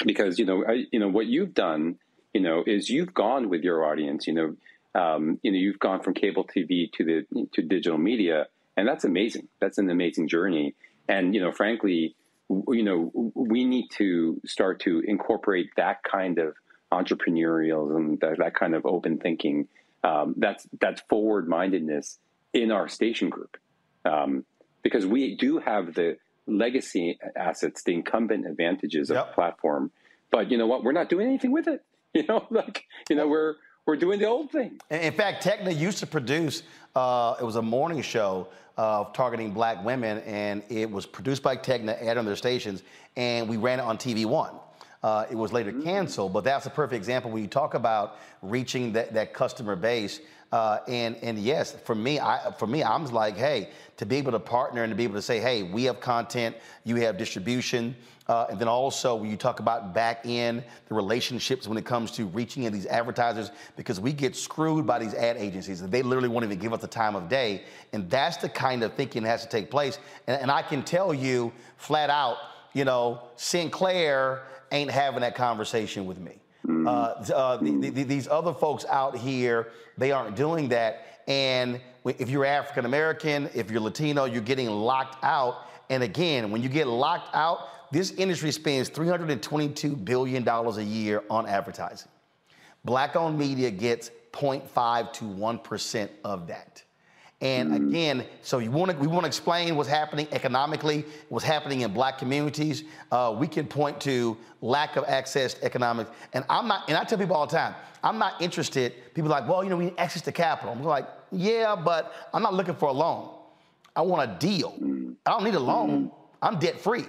because you know, I, you know what you've done, you know, is you've gone with your audience. You know, um, you know, you've gone from cable TV to the to digital media, and that's amazing. That's an amazing journey. And you know, frankly, you know, we need to start to incorporate that kind of entrepreneurialism, that, that kind of open thinking, um, that's that's forward mindedness in our station group um, because we do have the legacy assets, the incumbent advantages of yep. the platform. But you know what? We're not doing anything with it. You know, like you know, we're we're doing the old thing. In fact, Tegna used to produce. Uh, it was a morning show uh, targeting black women, and it was produced by Tegna, aired on their stations, and we ran it on TV One. Uh, it was later mm. canceled, but that's a perfect example when you talk about reaching that, that customer base. Uh, and and yes, for me, I for me, I'm like, hey, to be able to partner and to be able to say, hey, we have content, you have distribution, uh, and then also when you talk about back in the relationships when it comes to reaching in these advertisers, because we get screwed by these ad agencies, they literally won't even give us the time of day, and that's the kind of thinking that has to take place. And, and I can tell you flat out, you know, Sinclair ain't having that conversation with me. Mm-hmm. Uh, uh, the, the, these other folks out here, they aren't doing that. And if you're African American, if you're Latino, you're getting locked out. And again, when you get locked out, this industry spends $322 billion a year on advertising. Black owned media gets 0.5 to 1% of that. And mm-hmm. again, so you want to, we want to explain what's happening economically, what's happening in black communities. Uh, we can point to lack of access to economics. And I'm not, and I tell people all the time, I'm not interested. People are like, well, you know, we need access to capital. I'm like, yeah, but I'm not looking for a loan. I want a deal. Mm-hmm. I don't need a loan. Mm-hmm. I'm debt free.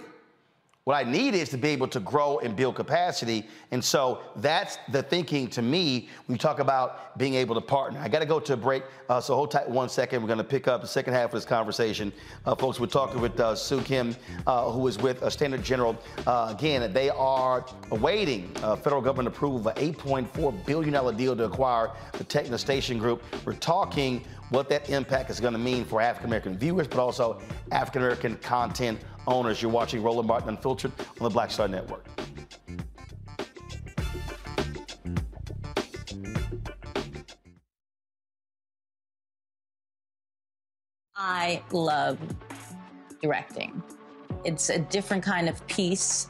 What I need is to be able to grow and build capacity. And so that's the thinking to me when you talk about being able to partner. I got to go to a break. Uh, so hold tight one second. We're going to pick up the second half of this conversation. Uh, folks, we're talking with uh, Soo Kim, uh, who is with uh, Standard General. Uh, again, they are awaiting federal government approval of an $8.4 billion deal to acquire the Tegna Station Group. We're talking what that impact is going to mean for African American viewers, but also African American content owners. You're watching Roland Martin Unfiltered on the Black Star Network. I love directing. It's a different kind of piece.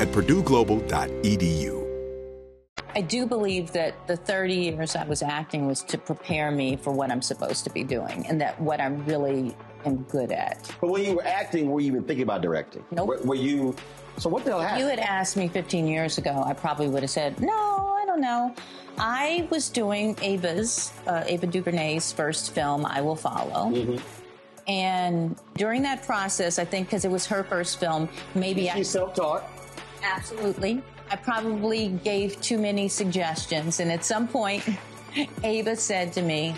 at purdueglobal.edu. I do believe that the 30 years I was acting was to prepare me for what I'm supposed to be doing and that what I'm really am good at. But when you were acting, were you even thinking about directing? Nope. Were, were you? So what the hell happened? You had asked me 15 years ago, I probably would have said, no, I don't know. I was doing Ava's, uh, Ava DuVernay's first film, I Will Follow. Mm-hmm. And during that process, I think because it was her first film, maybe She's I. self-taught. Absolutely. I probably gave too many suggestions. And at some point, Ava said to me,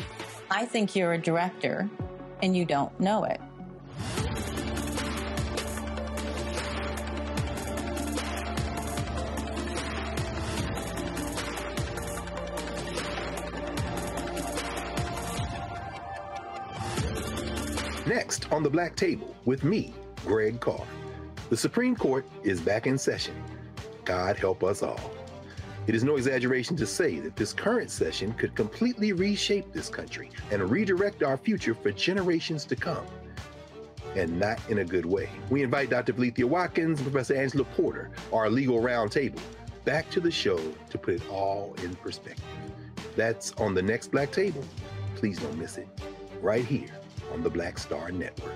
I think you're a director and you don't know it. Next on the Black Table with me, Greg Carr. The Supreme Court is back in session. God help us all. It is no exaggeration to say that this current session could completely reshape this country and redirect our future for generations to come. And not in a good way. We invite Dr. Valethia Watkins and Professor Angela Porter, our legal roundtable, back to the show to put it all in perspective. That's on the next Black Table. Please don't miss it. Right here on the Black Star Network.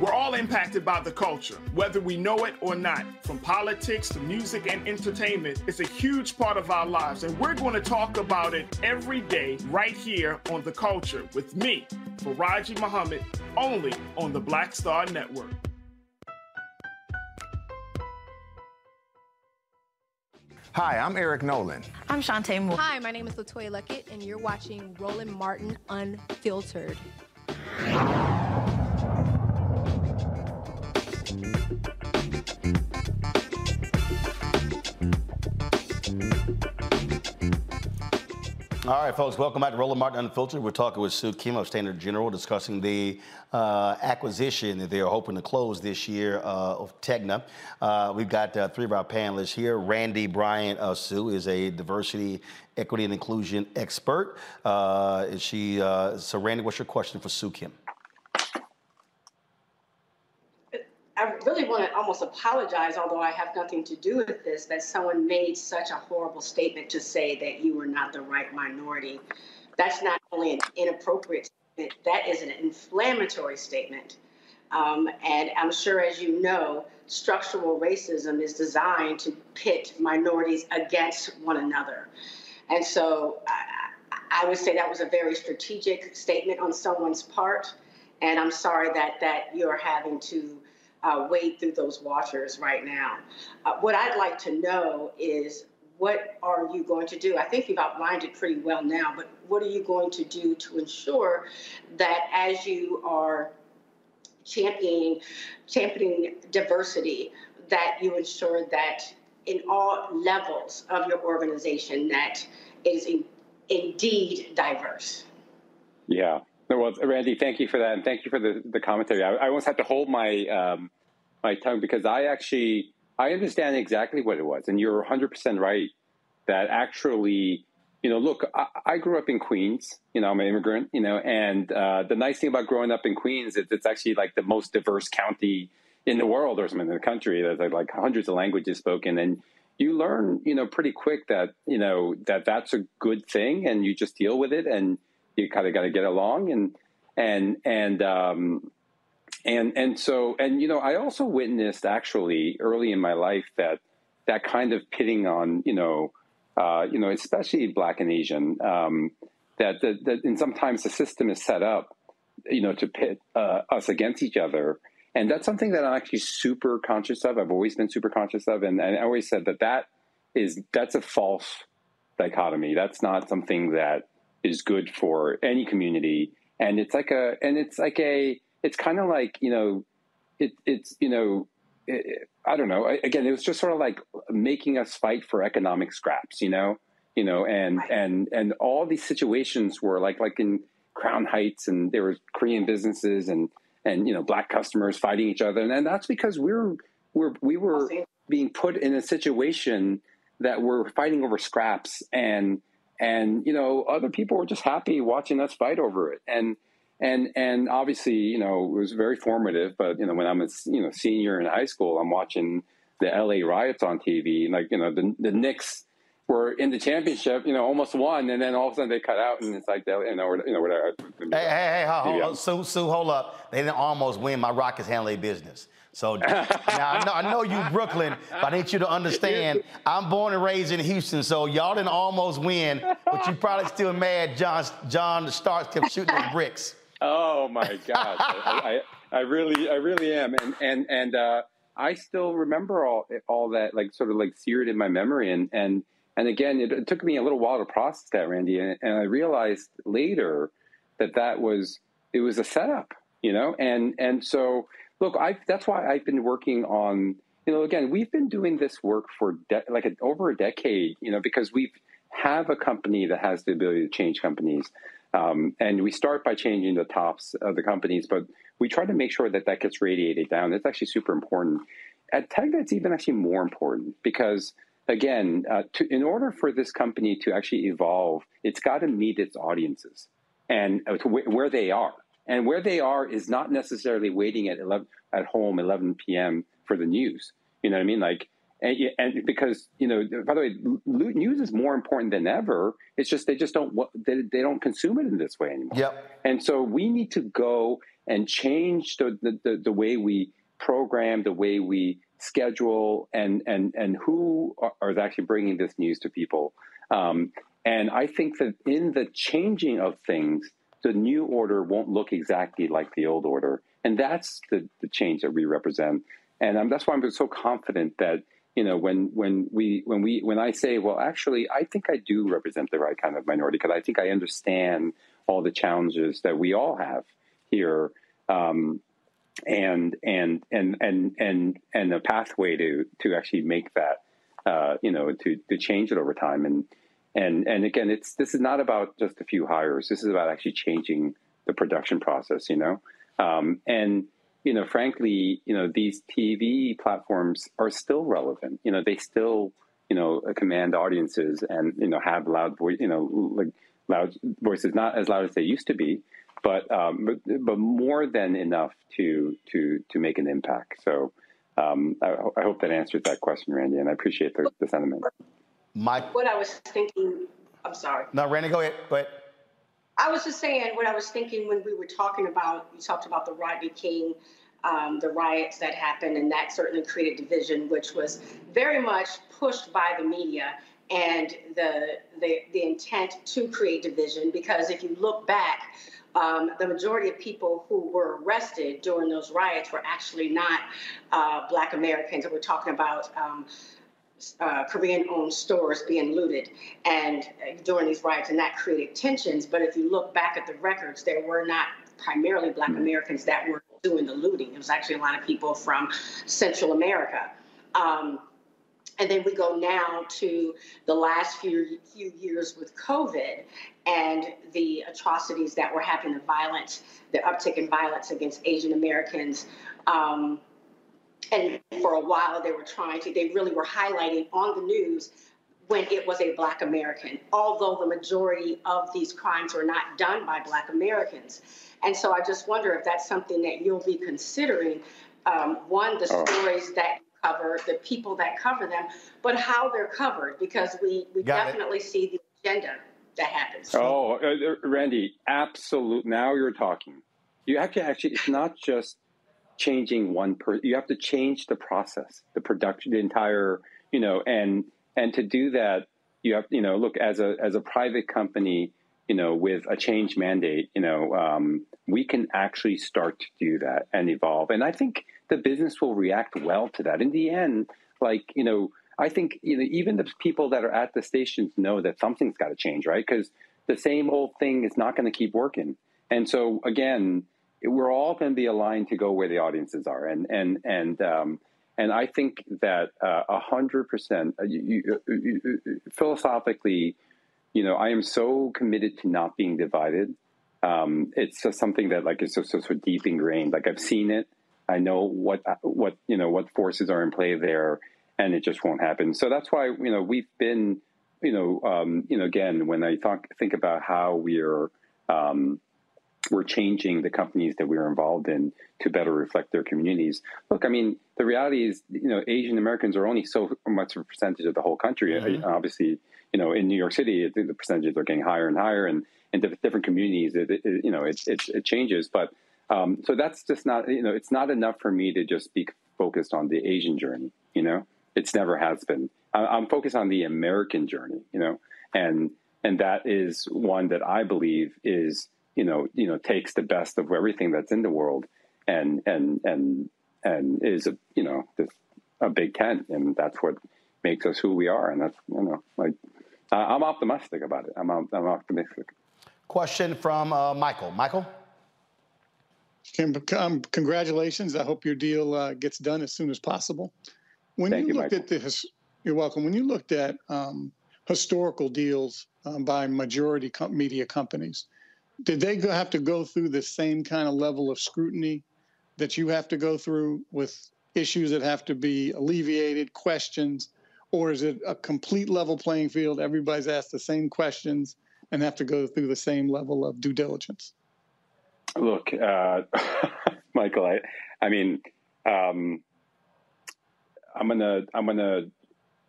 We're all impacted by the culture, whether we know it or not. From politics to music and entertainment, it's a huge part of our lives, and we're going to talk about it every day right here on The Culture with me, Faraji Muhammad, only on the Black Star Network. Hi, I'm Eric Nolan. I'm Shantae Moore. Hi, my name is Latoya Luckett, and you're watching Roland Martin Unfiltered. All right, folks, welcome back to Roland Martin Unfiltered. We're talking with Soo Kim of Standard General discussing the uh, acquisition that they're hoping to close this year uh, of Tegna. Uh, we've got uh, three of our panelists here. Randy Bryant uh, Sue is a diversity, equity, and inclusion expert. Uh, she, so, Randy, what's your question for Soo Kim? I really want to almost apologize, although I have nothing to do with this, that someone made such a horrible statement to say that you were not the right minority. That's not only an inappropriate statement, that is an inflammatory statement. Um, and I'm sure, as you know, structural racism is designed to pit minorities against one another. And so I, I would say that was a very strategic statement on someone's part. And I'm sorry that, that you're having to uh, wade through those waters right now. Uh, what I'd like to know is what are you going to do? I think you've outlined it pretty well now, but what are you going to do to ensure that as you are championing championing diversity, that you ensure that in all levels of your organization that is in, indeed diverse. Yeah. Well, Randy, thank you for that, and thank you for the, the commentary. I, I almost had to hold my um, my tongue because I actually I understand exactly what it was, and you're 100 percent right that actually, you know, look, I, I, grew up in Queens. You know, I'm an immigrant. You know, and uh, the nice thing about growing up in Queens is it's actually like the most diverse county in the world or something in the country. There's like hundreds of languages spoken, and you learn, you know, pretty quick that you know that that's a good thing, and you just deal with it, and you kind of got to get along, and and and um, and and so and you know i also witnessed actually early in my life that that kind of pitting on you know uh, you know especially black and asian um, that, that that and sometimes the system is set up you know to pit uh, us against each other. And that's something that i'm actually super conscious of. I've always been super conscious of. And, and i always said that that is that's a false dichotomy. That's not something that is good for any community. And it's like a and it's like a it's kind of like you know, it, it's you know, it, I don't know. Again, it was just sort of like making us fight for economic scraps, you know, you know, and and and all these situations were like like in Crown Heights, and there were Korean businesses and and you know black customers fighting each other, and, and that's because we are we're we were being put in a situation that we're fighting over scraps and and you know other people were just happy watching us fight over it. And and and obviously you know it was very formative but you know when i'm a you know senior in high school i'm watching the la riots on tv and like you know the the knicks were in the championship you know almost won and then all of a sudden they cut out and it's like you know you know whatever. Hey hey hey hold, hold, soo soo hold up. They didn't almost win my rockets handle business. So now I know, I know, you Brooklyn, but I need you to understand I'm born and raised in Houston, so y'all didn't almost win, but you probably still mad John John Starks kept shooting those bricks. Oh my gosh, I, I, I, really, I really am, and and and uh, I still remember all all that, like sort of like seared in my memory, and and and again, it, it took me a little while to process that, Randy, and, and I realized later that that was it was a setup, you know, and and so look, I that's why I've been working on, you know, again, we've been doing this work for de- like a, over a decade, you know, because we have a company that has the ability to change companies. Um, and we start by changing the tops of the companies, but we try to make sure that that gets radiated down. It's actually super important. At Tegna, it's even actually more important because, again, uh, to, in order for this company to actually evolve, it's got to meet its audiences and uh, wh- where they are. And where they are is not necessarily waiting at 11, at home 11 p.m. for the news. You know what I mean? Like and, and, because you know, by the way, news is more important than ever. It's just they just don't they, they don't consume it in this way anymore. Yep. And so we need to go and change the the, the, the way we program, the way we schedule, and and and who are, are actually bringing this news to people. Um, and I think that in the changing of things, the new order won't look exactly like the old order, and that's the the change that we represent. And um, that's why I'm so confident that you know when when we when we when I say well actually I think I do represent the right kind of minority because I think I understand all the challenges that we all have here um, and and and and and and a pathway to to actually make that uh, you know to to change it over time and and and again, it's this is not about just a few hires. This is about actually changing the production process. You know, um, and you know, frankly, you know, these TV platforms are still relevant. You know, they still you know command audiences and you know have loud voice. You know, like loud voices, not as loud as they used to be, but um, but, but more than enough to to to make an impact. So. Um, I, I, hope that answers that question, Randy, and I appreciate the, the sentiment. Mike. What I was thinking, I'm sorry. No, Randy, go ahead. Go ahead. I was just saying what I was thinking when we were talking about, you talked about the Rodney King, um, the riots that happened, and that certainly created division, which was very much pushed by the media and the, the, the intent to create division. Because if you look back, um, the majority of people who were arrested during those riots were actually not uh, Black Americans. We're talking about um, uh, Korean-owned stores being looted and uh, during these riots, and that created tensions. But if you look back at the records, there were not primarily Black hmm. Americans that were doing the looting. It was actually a lot of people from Central America. Um, and then we go now to the last few few years with COVID and the atrocities that were happening, the violence, the uptick in violence against Asian Americans. Um, and for a while they were trying to they really were highlighting on the news when it was a black american although the majority of these crimes were not done by black americans and so i just wonder if that's something that you'll be considering um, one the oh. stories that cover the people that cover them but how they're covered because we, we definitely it. see the agenda that happens oh uh, uh, randy absolute now you're talking you have to actually it's not just changing one per you have to change the process the production the entire you know and and to do that you have you know look as a as a private company you know with a change mandate you know um, we can actually start to do that and evolve. And i think the business will react well to that. In the end like you know i think you know even the people that are at the stations know that something's got to change right? Because the same old thing is not going to keep working. And so again we're all going to be aligned to go where the audiences are, and and and um, and I think that uh, a hundred percent uh, philosophically, you know, I am so committed to not being divided. Um, it's just something that like is so, so so deep ingrained. Like I've seen it. I know what what you know what forces are in play there, and it just won't happen. So that's why you know we've been, you know, um, you know, again when I think about how we're um, we're changing the companies that we're involved in to better reflect their communities. Look, I mean, the reality is, you know, Asian Americans are only so much of a percentage of the whole country. Mm-hmm. Obviously, you know, in New York City, the percentages are getting higher and higher, and in different communities, it, it, you know, it, it, it changes. But um, so that's just not, you know, it's not enough for me to just be focused on the Asian journey. You know, it's never has been. I'm focused on the American journey. You know, and and that is one that I believe is you know, you know, takes the best of everything that's in the world and and and and is a you know this, a big tent, and that's what makes us who we are, and that's you know like I'm optimistic about it. I'm I'm optimistic. Question from uh, Michael. Michael. Um, congratulations. I hope your deal uh, gets done as soon as possible. When Thank you, you looked Michael. at the, you're welcome. When you looked at um, historical deals um, by majority com- media companies, did they have to go through the same kind of level of scrutiny that you have to go through with issues that have to be alleviated, questions, or is it a complete level playing field? Everybody's asked the same questions and have to go through the same level of due diligence. Look, uh, Michael, I, I mean, um, I'm gonna, I'm gonna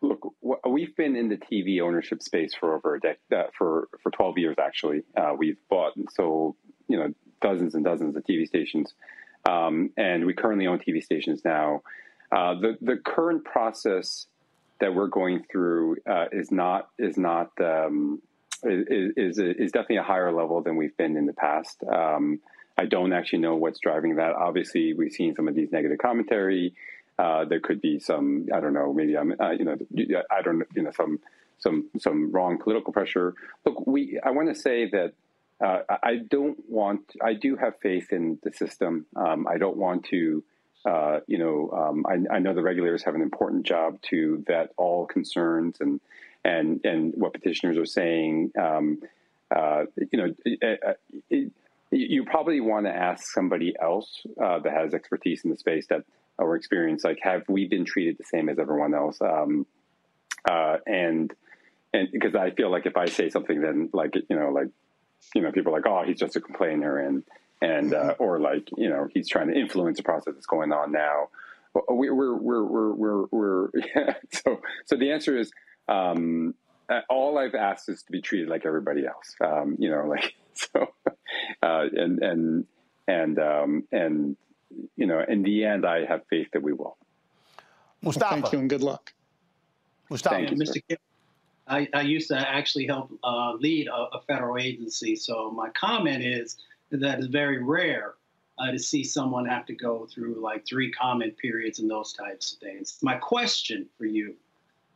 Look, we've been in the TV ownership space for over a decade, uh, for for 12 years actually. Uh, we've bought and sold, you know, dozens and dozens of TV stations, um, and we currently own TV stations now. Uh, the the current process that we're going through uh, is not is not um, is, is is definitely a higher level than we've been in the past. Um, I don't actually know what's driving that. Obviously, we've seen some of these negative commentary. Uh, there could be some, I don't know, maybe I'm, uh, you know, I don't, you know, some, some, some wrong political pressure. Look, we, I want to say that uh, I don't want, I do have faith in the system. Um, I don't want to, uh, you know, um, I, I, know the regulators have an important job to vet all concerns and and and what petitioners are saying. Um, uh, you know, it, it, you probably want to ask somebody else uh, that has expertise in the space that or experience. Like, have we been treated the same as everyone else? Um, uh, and and because I feel like if I say something, then like you know, like you know, people are like, oh, he's just a complainer, and and uh, or like you know, he's trying to influence the process that's going on now. We're we're we're we're we're, we're yeah. so so the answer is um, all I've asked is to be treated like everybody else. Um, you know, like so, uh, and and and um, and you know, in the end, I have faith that we will. Mustafa, well, thank you and good luck. Mustafa, thank you, Mr. Kim, I, I, used to actually help uh, lead a, a, federal agency, so my comment is that it's very rare uh, to see someone have to go through like three comment periods and those types of things. My question for you,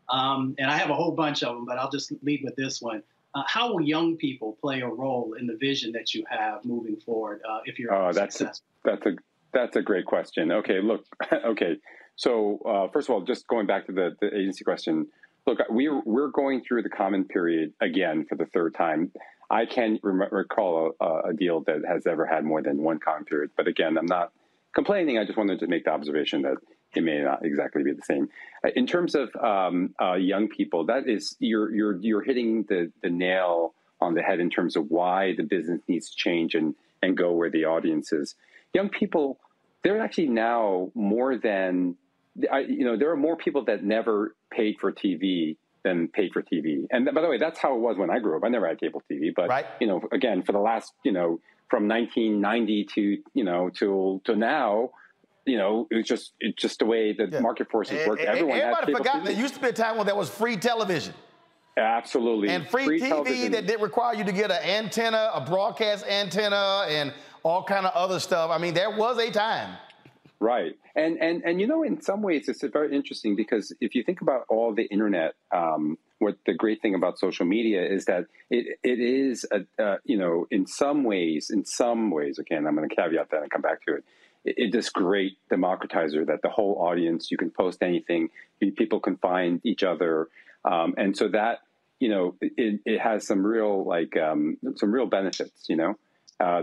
um, and I have a whole bunch of them, but I'll just lead with this one. Uh, how will young people play a role in the vision that you have moving forward uh, if you're oh, that's successful? A, that's a that's a great question. Okay, look, okay. So uh, first of all, just going back to the, the agency question, look, we're we're going through the comment period again for the third time. I rem- recall a, a, deal that has ever had more than one comment period. But again, I'm not complaining. I just wanted to make the observation that it may not exactly be the same. Uh, in terms of um, uh, young people, that is you're you're you're hitting the the nail on the head in terms of why the business needs to change and and go where the audience is. Young people, they're actually now more than I, you know. There are more people that never paid for TV than paid for TV. And by the way, that's how it was when I grew up. I never had cable TV, but right. you know, again, for the last you know from 1990 to you know till to now you know, it's just it's just the way the yeah. market forces work. Everyone everybody forgot there used to be a time when there was free television. Absolutely. And free, free TV television. that didn't require you to get an antenna, a broadcast antenna, and all kind of other stuff. I mean, there was a time. Right. And and and you know, in some ways, it's very interesting because if you think about all the internet, um, what the great thing about social media is that it it is a uh, you know in some ways, in some ways, again, I'm going to caveat that and come back to it it, this great democratizer that the whole audience you can post anything people can find each other um, and so that you know it, it has some real like um, some real benefits you know uh,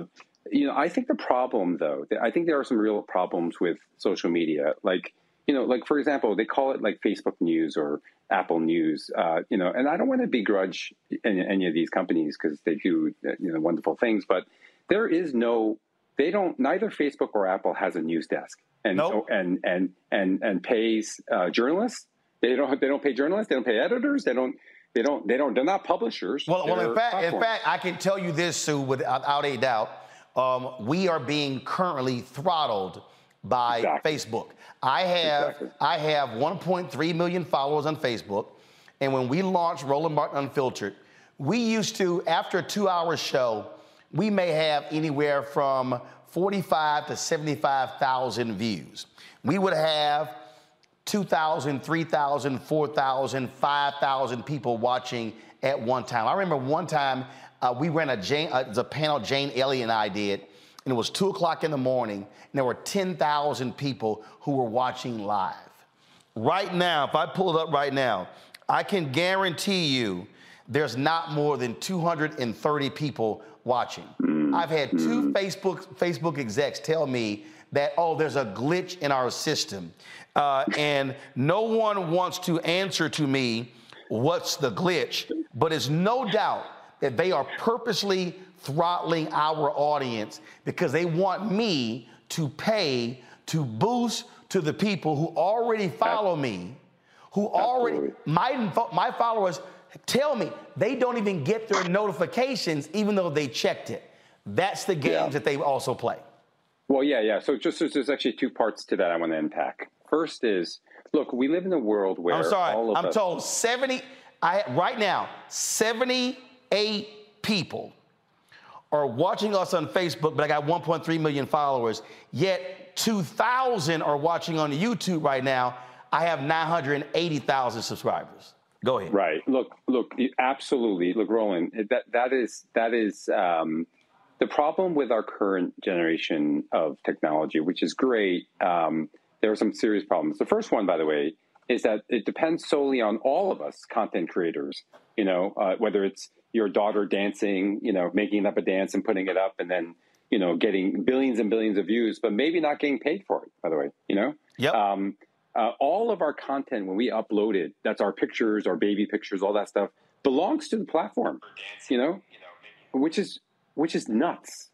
you know i think the problem though i think there are some real problems with social media like you know like for example they call it like facebook news or apple news uh, you know and i don't want to begrudge any, any of these companies because they do you know wonderful things but there is no they don't. Neither Facebook or Apple has a news desk, and nope. and and and and pays uh, journalists. They don't. They don't pay journalists. They don't pay editors. They don't. They don't. They don't. They're not publishers. Well, well, in fact, platforms. in fact, I can tell you this, Soo, without a doubt. Um, we are being currently throttled by exactly. Facebook. I have exactly. I have 1.3 million followers on Facebook, and when we launched Roland Martin Unfiltered, we used to after a two-hour show we may have anywhere from 45 to 75,000 views. We would have 2,000, 3,000, 4,000, 5,000 people watching at one time. I remember one time uh, we ran a, Jane, uh, a panel Jane Elliott and I did, and it was 2 o'clock in the morning, and there were 10,000 people who were watching live. Right now, if I pull it up right now, I can guarantee you there's not more than 230 people watching. Mm-hmm. I've had 2 mm-hmm. Facebook Facebook execs tell me that oh, there's a glitch in our system, uh, and no one wants to answer to me what's the glitch. But it's no doubt that they are purposely throttling our audience because they want me to pay to boost to the people who already follow me, who already my my followers tell me they don't even get their notifications even though they checked it. That's the games yeah. that they also play. Well, yeah, yeah. So just there's actually two parts to that I want to unpack. First is look, we live in a world where I'm sorry, I'm us- told 70 I right now 78 people are watching us on Facebook, but I got 1.3 million followers. Yet 2,000 are watching on YouTube right now. I have 980,000 subscribers. Go ahead. Right. Look, look, absolutely. Look, Roland, that that is that is um, the problem with our current generation of technology, which is great. Um, there are some serious problems. The first one, by the way, is that it depends solely on all of us content creators. You know, uh, whether it's your daughter dancing, you know, making up a dance and putting it up, and then you know getting billions and billions of views, but maybe not getting paid for it. By the way, you know. Yep. Um, uh, all of our content when we upload it, that's our pictures, our baby pictures, all that stuff belongs to the platform. You know, which is which is nuts.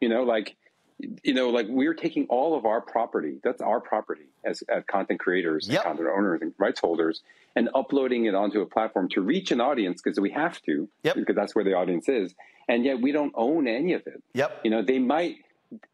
You know, like you know, like we're taking all of our property. That's our property as, as content creators, Yep. content owners, and rights holders, and uploading it onto a platform to reach an audience because we have to, because that's where the audience is. And yet we don't own any of it. Yep. You know, they might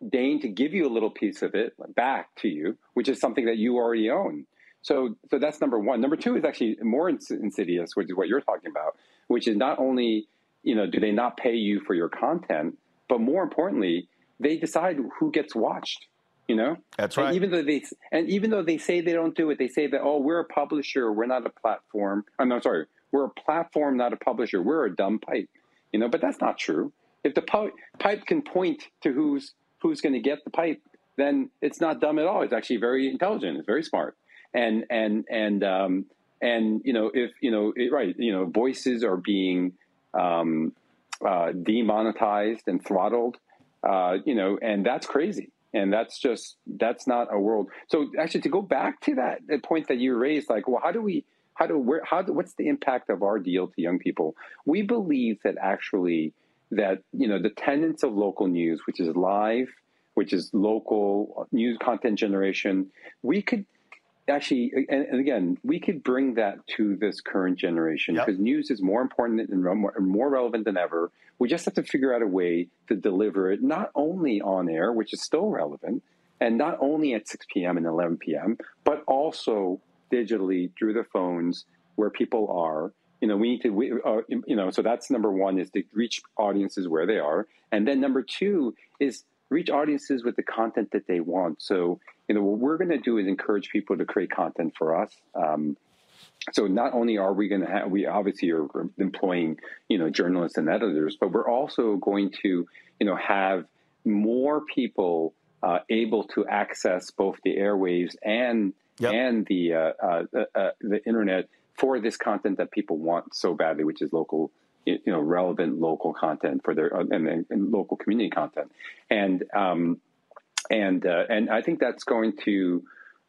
deign to give you a little piece of it back to you, which is something that you already own. So, so that's number one. Number two is actually more ins- insidious, which is what you're talking about, which is not only you know do they not pay you for your content, but more importantly, they decide who gets watched. You know, that's And right. even though they and even though they say they don't do it, they say that oh, we're a publisher, we're not a platform. I'm no, sorry, we're a platform, not a publisher. We're a dumb pipe. You know, but that's not true. If the pi- pipe can point to who's who's going to get the pipe, then it's not dumb at all. It's actually very intelligent. It's very smart. And and and um, and you know if you know it, right, you know voices are being um, uh, demonetized and throttled. Uh, you know, and that's crazy. And that's just that's not a world. So actually, to go back to that, point that you raised, like, well, how do we, how do where, how do, what's the impact of our deal to young people? We believe that actually that you know the tenets of local news, which is live, which is local news content generation, we could actually, and, and again, we could bring that to this current generation because news is more important and more, more relevant than ever. We just have to figure out a way to deliver it not only on air, which is still relevant, and not only at 6 p.m. and 11 p.m., but also digitally through the phones where people are. You know, we need to, we, uh, you know, so that's number one is to reach audiences where they are. And then number two is reach audiences with the content that they want. So, you know, what we're going to do is encourage people to create content for us. Um, so not only are we going to have, we obviously are employing, you know, journalists and editors, but we're also going to, you know, have more people uh, able to access both the airwaves and and the uh, uh, uh, the internet for this content that people want so badly, which is local, you know, relevant local content for their uh, and, and, and local community content, and um, and uh, and I think that's going to.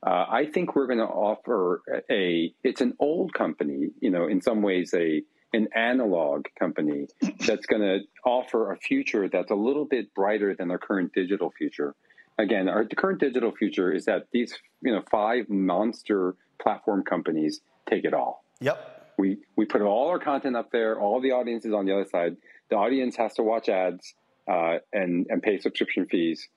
Uh, I think we're going to offer a. It's an old company, you know, in some ways a an analog company that's going to offer a future that's a little bit brighter than our current digital future. Again, our the current digital future is that these you know five monster platform companies take it all. Yep. We we put all our content up there. All the audience is on the other side. The audience has to watch ads uh, and and pay subscription fees,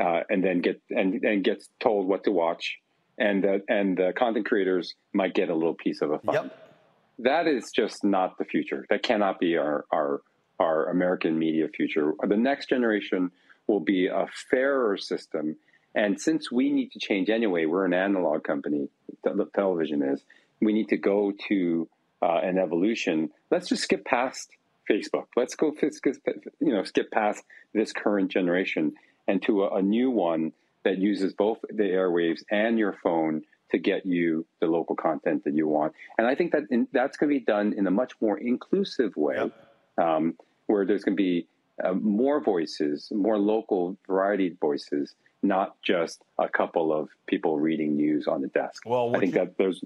uh, and then get and and gets told what to watch. And the and the content creators might get a little piece of a fund. That is just not the future. That cannot be our our our American media future. The next generation will be a fairer system. And since we need to change anyway, we're an analog company. te- Television is. We need to go to uh, an evolution. Let's just skip past Facebook. Let's go, you know, skip past this current generation and to a, a new one that uses both the airwaves and your phone to get you the local content that you want. And I think that in, that's going to be done in a much more inclusive way, um, where there's going to be uh, more voices, more local variety voices, not just a couple of people reading news on the desk. Well, I think you- that there's,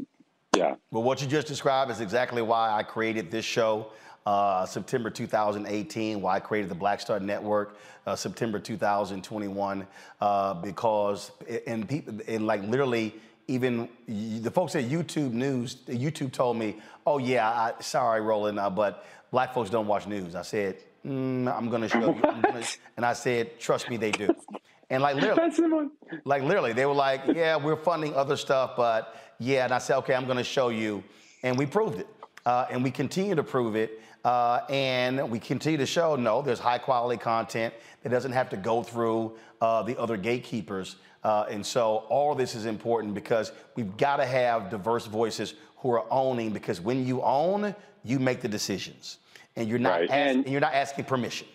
yeah. Well, what you just described is exactly why I created this show. Uh, September 2018, why I created the Black Star Network, uh, September 2021, uh, because and people and like literally even the folks at YouTube News, YouTube told me, "Oh yeah, I, sorry, Roland, uh, but black folks don't watch news." I said, mm, "I'm going to show you," I'm gonna, and I said, "Trust me, they do." And like literally, like literally, they were like, "Yeah, we're funding other stuff, but yeah." And I said, "Okay, I'm going to show you," and we proved it, uh, and we continue to prove it, uh, and we continue to show no, there's high quality content that doesn't have to go through uh, the other gatekeepers, uh, and so all this is important because we've got to have diverse voices who are owning. Because when you own, you make the decisions, and you're not Right, ask- and you're not asking permission.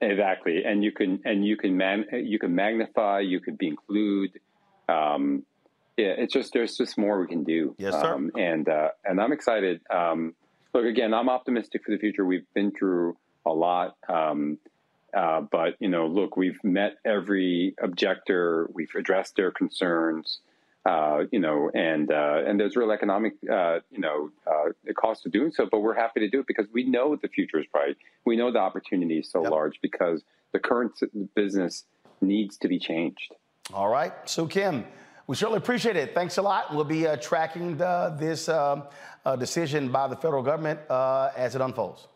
Exactly, and you can and you can man you can magnify, you could be include, um, Yeah, it's just there's just more we can do. Yes, sir. Um, and uh, and I'm excited. Um, look, again, I'm optimistic for the future. We've been through a lot, um, uh, but you know, look, we've met every objector. We've addressed their concerns. Uh, you know, and uh, and there's real economic, uh, you know, uh, cost of doing so. But we're happy to do it because we know the future is bright. We know the opportunity is so yep. large because the current business needs to be changed. All right, Soo Kim, we certainly appreciate it. Thanks a lot. We'll be uh, tracking the, this um, uh, decision by the federal government uh, as it unfolds.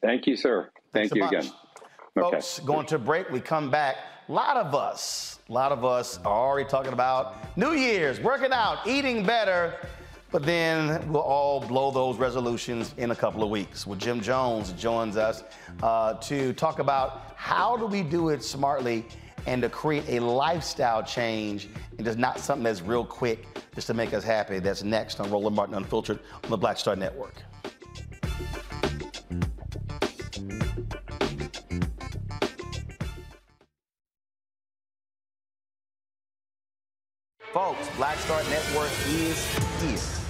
Thank you, sir. Thank Thanks you again. Folks, okay. going to break. We come back. A lot of us, a lot of us are already talking about New Year's, working out, eating better. But then we'll all blow those resolutions in a couple of weeks. Well, Jim Jones joins us uh, to talk about how do we do it smartly and to create a lifestyle change and just not something that's real quick just to make us happy. That's next on Roland Martin Unfiltered on the Black Star Network. Folks, Black Star Network is here.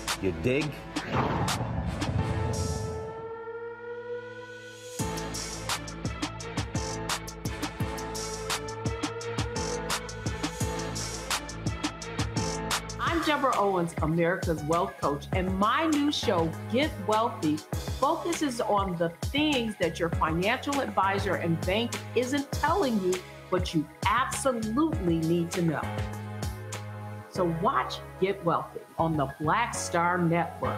You dig? I'm Deborah Owens, America's Wealth Coach, and my new show, Get Wealthy, focuses on the things that your financial advisor and bank isn't telling you, but you absolutely need to know. So watch Get Wealthy on the Black Star Network.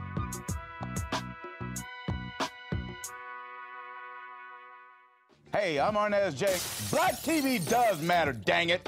Hey, I'm Arnez J. Black TV does matter, dang it.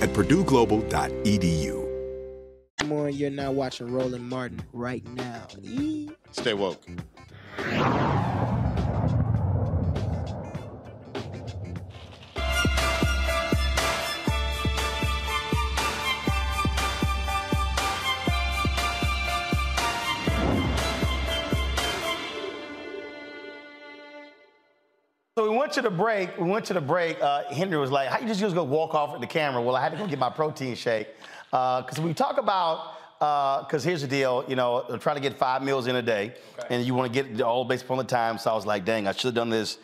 at purdueglobal.edu. Come on, you're now watching Roland Martin right now. Stay woke. So we went to the break. We went to the break. Uh, Henry was like, "How you just just go walk off at the camera?" Well, I had to go get my protein shake because we talk about. Because here's the deal, you know, I'm trying to get five meals in a day, and you want to get it all based upon the time. So I was like, "Dang, I should have done this."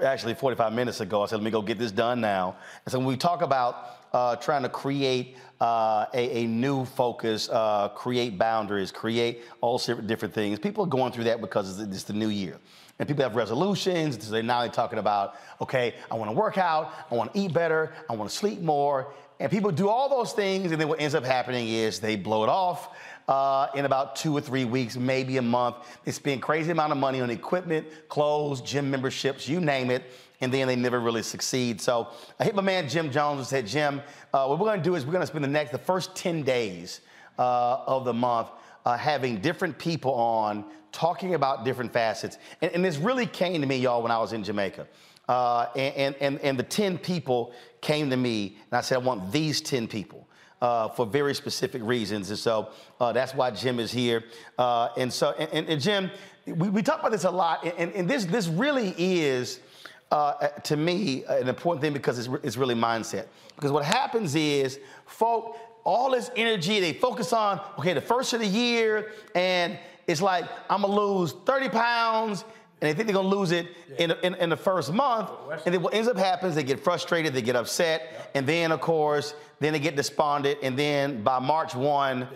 Actually, 45 minutes ago, I said, "Let me go get this done now." And so when we talk about uh, trying to create uh, a, a, new focus, uh, create boundaries, create all different things. People are going through that because it's, it's the new year. And people have resolutions. So they're now they're talking about, okay, I want to work out, I want to eat better, I want to sleep more. And people do all those things, and then what ends up happening is they blow it off. Uh, in about two or three weeks, maybe a month. They spend crazy amount of money on equipment, clothes, gym memberships, you name it, and then they never really succeed. So I hit my man Jim Jones and said, Jim, uh, what we're going to do is we're going to spend the next, the first 10 days uh, of the month uh, having different people on talking about different facets. And, and, this really came to me, y'all, when I was in Jamaica. Uh, and, and, and the 10 people came to me, and I said, I want these 10 people. Uh, for very specific reasons. And so uh, that's why Jim is here. Uh, and so, and, and Jim, we, we, talk about this a lot, and, and this, this really is, uh, to me, an important thing because it's, it's really mindset. Because what happens is, folk, all this energy, they focus on, okay, the first of the year, and it's like, I'm gonna lose 30 pounds, and they think they're gonna lose it yeah. in, in, in, the first month. And then what ends up happens, they get frustrated, they get upset, yeah. and then, of course, then they get despondent, and then by March 1,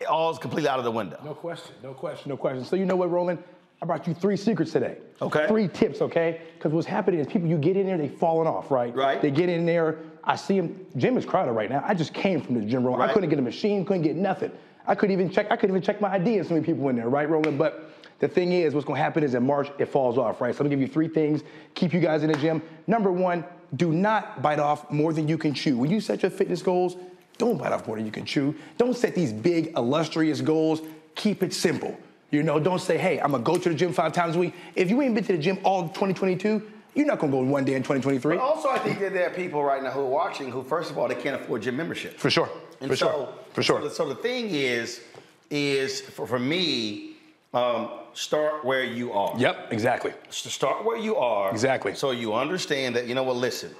yeah. all is completely out of the window. No question, no question, no question. So you know what, Roland? I brought you three secrets today. Okay. Three tips, okay? Because what's happening is people, you get in there, they falling off, right? Right. They get in there. I see them. Gym is crowded right now. I just came from the gym, Roland. Right. I couldn't get a machine, couldn't get nothing. I couldn't even check. I couldn't even check my ID. And so many people in there, right, Roland? But the thing is, what's going to happen is in March it falls off, right? So I'm gonna give you three things keep you guys in the gym. Number one, do not bite off more than you can chew. When you set your fitness goals, don't bite off more than you can chew. Don't set these big illustrious goals. Keep it simple. You know, don't say, hey, I'm gonna go to the gym five times a week. If you ain't been to the gym all 2022, you're not gonna go one day in 2023. But also, I think that there are people right now who are watching who, first of all, they can't afford gym membership. For sure. And for so, sure. For sure. So, so the thing is, is for, for me, um, start where you are. Yep, exactly. So start where you are. Exactly. So you understand that, you know what, listen.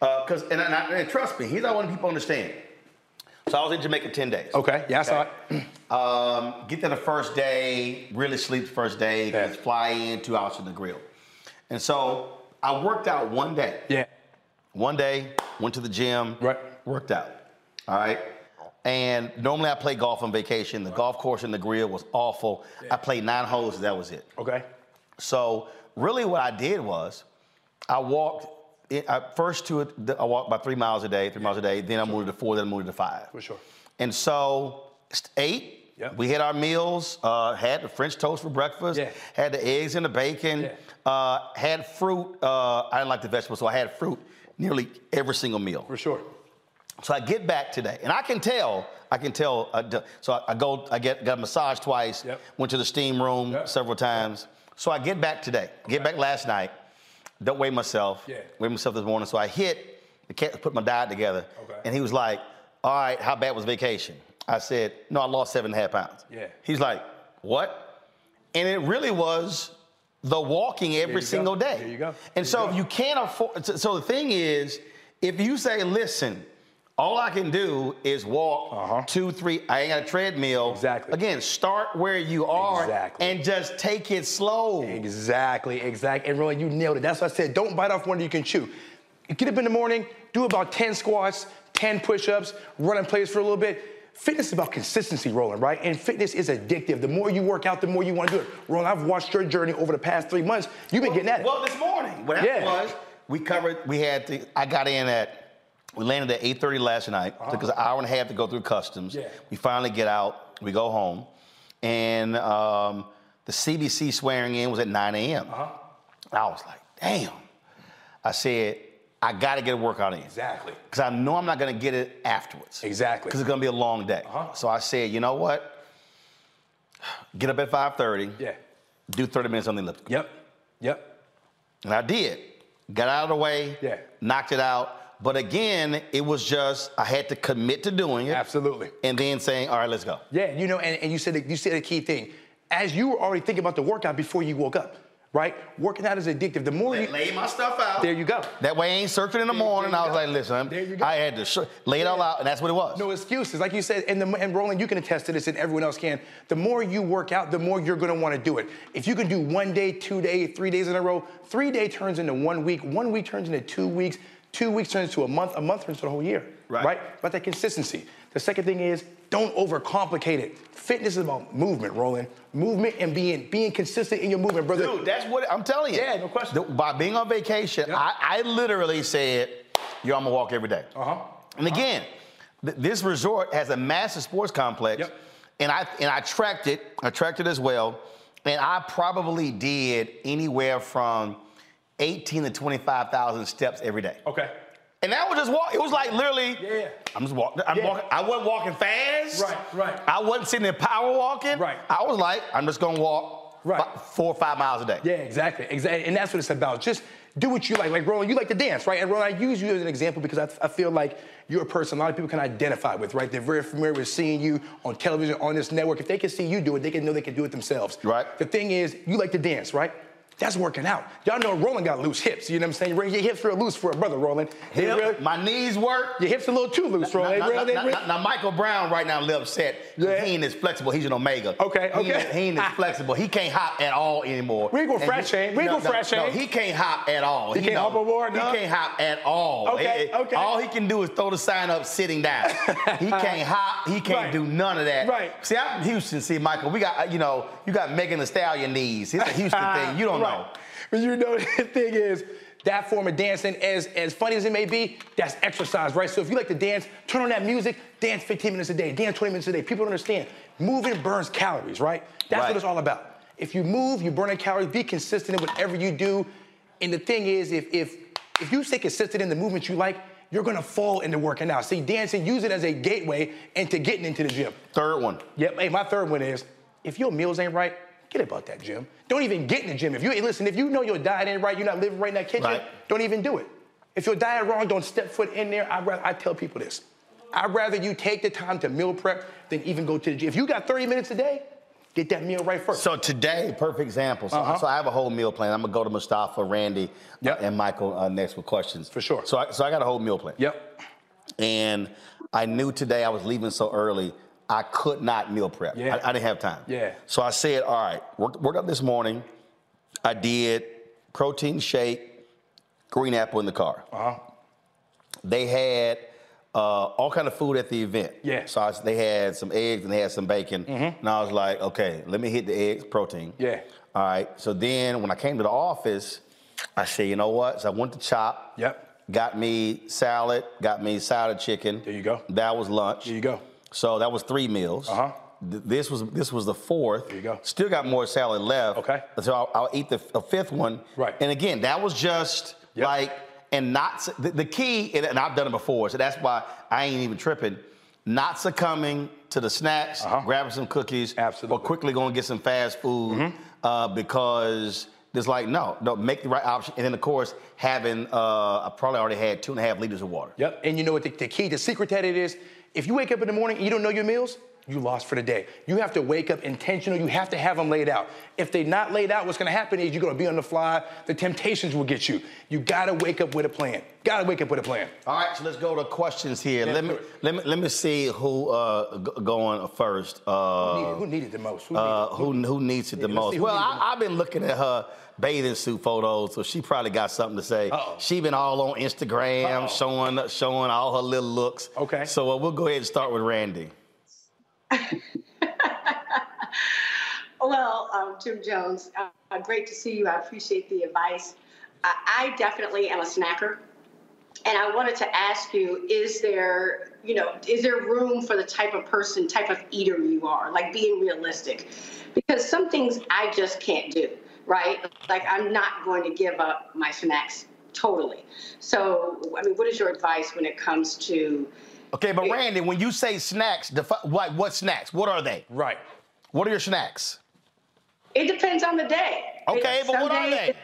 Because, uh, and, and, and, trust me, here's how I want people to understand. So I was in Jamaica 10 days. Okay, yeah, I saw it. Um, get there the first day, really sleep the first day, yeah. fly in, two hours in Negril. And so I worked out one day. Yeah. One day, went to the gym, right. worked out. All right. And normally I play golf on vacation. The golf course in Negril was awful. Yeah. I played nine holes, that was it. Okay. So really what I did was I walked it, I, first to it, I walked about three miles a day, three miles a day. Then I moved to four, then I moved to five. For sure. And so eight. Yep. We had our meals, uh, had the French toast for breakfast, yeah. had the eggs and the bacon, yeah. uh, had fruit. Uh, I didn't like the vegetables, so I had fruit nearly every single meal. For sure. So I get back today, and I can tell, I can tell. Uh, so I, I, go, I get got a massage twice, yep. went to the steam room yep. several times. So I get back today, get back last night, don't weigh myself. Yeah. Weigh myself this morning. So I hit, the cat put my diet together. Okay. And he was like, all right, how bad was vacation? I said, no, I lost seven and a half pounds. Yeah. He's like, what? And it really was the walking every single go. day. There you go. And there so you if you can't afford, so the thing is, if you say, listen, All I can do is walk uh-huh. two, three. I ain't got a treadmill. Exactly. Again, start where you are Exactly. and just take it slow. Exactly, exactly. And Roland, you nailed it. That's what I said. Don't bite off one that you can chew. Get up in the morning, do about 10 squats, 10 push-ups, run in place for a little bit. Fitness is about consistency, Roland, right? And fitness is addictive. The more you work out, the more you want to do it. Roland, I've watched your journey over the past three months. You've been getting at it. Well, this morning, what happened Yeah. was we covered. We had to. I got in at. We landed at 8:30 last night. Took us an hour and a half to go through customs. Yeah. We finally get out. We go home, and um, the CBC swearing in was at 9 a.m. Uh-huh. I was like, damn. I said, I got to get a workout in. Exactly. Because I know I'm not going to get it afterwards. Exactly. Because it's going to be a long day. Uh-huh. So I said, you know what? Get up at 5:30. Yeah. Do 30 minutes on the elliptical. Yep. Yep. And I did. Got out of the way. Yeah. Knocked it out. But again, it was just I had to commit to doing it. Absolutely. And then saying, all right, let's go. Yeah, you know, and, and you said you said a key thing. As you were already thinking about the workout before you woke up, right? Working out is addictive. The more you Lay my stuff out. There you go. That way I ain't searching in the morning. there I was go. like, listen, There you go. I had to lay it all out, and that's what it was. No excuses, like you said, and, the, and Roland, you can attest to this, and everyone else can. The more you work out, the more you're gonna want to do it. If you can do one day, two day, three days in a row, three day turns into one week, one week turns into two weeks, two weeks turns into a month, a month turns into a whole year. Right. Right. About that consistency. The second thing is don't overcomplicate it. Fitness is about movement, Roland. Movement and being being consistent in your movement, brother. Dude, that's what I'm telling you. Yeah, no question. The- by being on vacation, I, I literally said, yo, I'm gonna walk every day. Uh huh. And again, th- this resort has a massive sports complex, Yep. and I and I tracked it. I tracked it as well, and I probably did anywhere from 18 to 25 thousand steps every day. Okay. And that was just walk. It was like literally. Yeah. I'm just walking. I'm Yeah. walking. I wasn't walking fast. Right, right. I wasn't sitting there power walking. Right. I was like, I'm just gonna walk. Right. four or five miles a day. Yeah, exactly, exactly, and that's what it's about. Just do what you like. Like Roland, you like to dance, right? And Roland, I use you as an example because I, I feel like you're a person a lot of people can identify with, right? They're very familiar with seeing you on television, on this network. If they can see you do it, they can know they can do it themselves. Right. The thing is, you like to dance, right? That's working out. Y'all know Roland got loose hips. You know what I'm saying? Your hips real loose for a brother, Roland. They Hip, really- my knees work. your hips a little too loose, Roland. Now, now- now- now- now Michael Brown right now a little upset. Yeah. He ain't as flexible. He's an omega. Okay, He ain't- okay. He ain't as flexible. He can't hop at all anymore. We ain't gonna he- shame. We ain't no, gonna no, he can't hop at all. He can't know, hop no more, no? He can't hop at all. Okay, It- it- okay. All he can do is throw the sign up sitting down. he can't hop. He can't Right. do none of that. Right. See, I'm from Houston. See, Michael, we got, you know, you got Megan Thee Stallion knees. It's a Houston thing. You don't Right. But you know, the thing is, that form of dancing, as, as funny as it may be, that's exercise, right? So if you like to dance, turn on that music, dance 15 minutes a day, dance 20 minutes a day. People don't understand. Moving burns calories, right? That's Right. what it's all about. If you move, you burn calories, be consistent in whatever you do. And the thing is, if if if you stay consistent in the movement you like, you're gonna fall into working out. See, dancing, use it as a gateway into getting into the gym. Third one. Yep. Hey, my third one is if your meals ain't right, get about that gym. Don't even get in the gym. If you listen, if you know your diet ain't right, you're not living right in that kitchen, Right. don't even do it. If your diet wrong, don't step foot in there. I rather I tell people this. I'd rather you take the time to meal prep than even go to the gym. If you got 30 minutes a day, get that meal right first. So today, perfect example. So, Uh-huh. so I have a whole meal plan. I'm gonna go to Mustafa, Randy, uh, and Michael uh, next with questions. For sure. So I, so I got a whole meal plan. Yep. And I knew today I was leaving so early, I could not meal prep. Yeah. I, I didn't have time. Yeah. So I said, all right, work, work out this morning. I did protein shake, green apple in the car. Uh-huh. They had uh, all kind of food at the event. Yeah. Mm-hmm. So I, they had some eggs and they had some bacon. Mhm. And I was like, okay, let me hit the eggs, protein. Yeah. All right. So then when I came to the office, I said, you know what? So I went to Chopt. Yep. Got me salad, got me salad chicken. There you go. That was lunch. There you go. So that was three meals. Uh-huh. This was this was the fourth. There you go. Still got more salad left. Okay. So I'll, I'll eat the fifth one. Right. And again, that was just Yep. like and not the, the key. And, and I've done it before, so that's why I ain't even tripping. Not succumbing to the snacks, Uh-huh. grabbing some cookies, Absolutely. or quickly going to get some fast food Mhm. uh, because it's like no, no, make the right option. And then of course having uh, I probably already had two and a half liters of water. Yep. And you know what the, the key, the secret to that it is, if you wake up in the morning and you don't know your meals, you lost for the day. You have to wake up intentional. You have to have them laid out. If they're not laid out, what's going to happen is you're going to be on the fly. The temptations will get you. You got to wake up with a plan. Got to wake up with a plan. All right, so let's go to questions here. let me let me let me see who uh, g- going first. Uh, Who needed, who needed the most? Who uh, who who needs it the most? Well, I, I've been looking at her bathing suit photos, so she probably got something to say. She been all on Instagram showing showing all her little looks. Okay. So uh, we'll go ahead and start with Randy. Well, um, Jim Jones, uh, uh, great to see you. I appreciate the advice. I, I definitely am a snacker. And I wanted to ask you, is there, you know, is there room for the type of person, type of eater you are, like being realistic? Because some things I just can't do, right? Like I'm not going to give up my snacks totally. So, I mean, what is your advice when it comes to Okay, but Randy, when you say snacks, defi- what what snacks? What are they? Right. What are your snacks? It depends on the day. Okay, It- but what are they?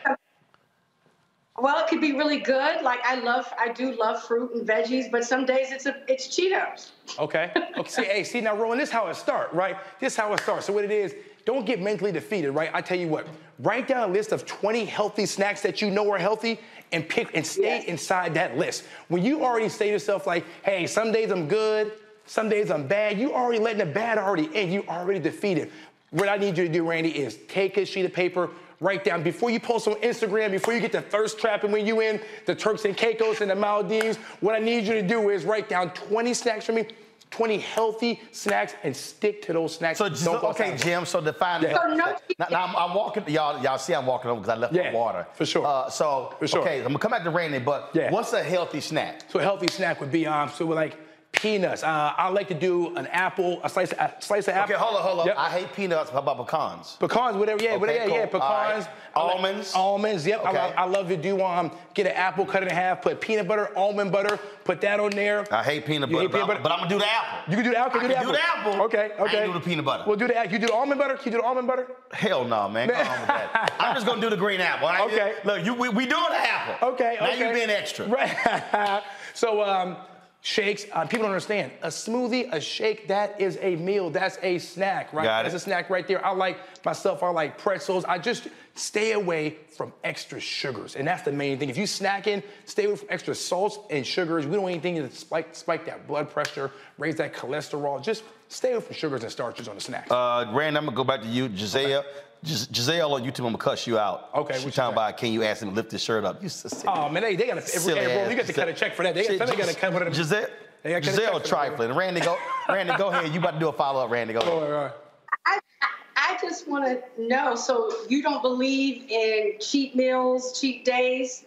Well, it could be really good. Like I love, I do love fruit and veggies, but some days it's a, it's Cheetos. Okay. Okay. See, hey, see now, Roland, this is how it starts, right? This is how it starts. So what it is, don't get mentally defeated, right? I tell you what, write down a list of 20 healthy snacks that you know are healthy and pick and stay inside that list. When you already say to yourself, like, hey, some days I'm good, some days I'm bad, you already letting the bad already in, you already defeated. What I need you to do, Randy, is take a sheet of paper, write down before you post on Instagram, before you get the thirst trap, and when you in the Turks and Caicos and the Maldives, what I need you to do is write down 20 snacks for me, 20 healthy snacks, and stick to those snacks. So, Don't so go okay, outside. Jim. So define. Yeah. So no- now, now I'm, I'm walking. Y'all, y'all see I'm walking over because I left my water. for sure. Uh, so sure. okay, I'm gonna come back to Randy. But what's a healthy snack? So a healthy snack would be um, so we're like peanuts. Uh, I like to do an apple, a slice, a slice of apple. Okay, hold on, hold on. Yep. I hate peanuts. How about pecans? Pecans, whatever, yeah, Okay, whatever, yeah, yeah, cool. Right. pecans. I like- Almonds? almonds, yep. Okay. love, I love to do um, get an apple, cut it in half, put peanut butter, almond butter, put that on there. I hate peanut butter, hate but, peanut I'm, but I'm gonna do the apple. You can do the apple. I do can the do apple. the apple. Okay, I okay. ain't do the peanut butter. We'll do the. Apple. You do the almond butter. Can you do the almond butter? Hell no, man. Come on with that. I'm just gonna do the green apple. right? Okay. Look, you, we, we doing the apple. Okay, Now okay. you being extra. Right. so um, shakes. Uh, people don't understand. A smoothie, a shake, that is a meal. That's a snack, right? Got That's a snack right there. I like myself. I like pretzels. I just stay away from extra sugars, and that's the main thing. If you snacking, stay away from extra salts and sugars. We don't want anything to spike spike that blood pressure, raise that cholesterol. Just stay away from sugars and starches on the snack. Uh, Rand, I'm gonna go back to you, Giselle. Gis- Giselle on YouTube, I'm gonna cuss you out. Okay, She what you talking about can you ask him to lift his shirt up? You silly. Oh man, they, they gotta. Silly Hey, bro, ass you got to cut a check for that. They, Shit, somebody got to cut one of them. Giselle, They gotta cut a Giselle check for that. trifling. Randy, go. Randy, go ahead. You about to do a follow up. Randy, go ahead. I, I just want to know. So you don't believe in cheat meals, cheat days?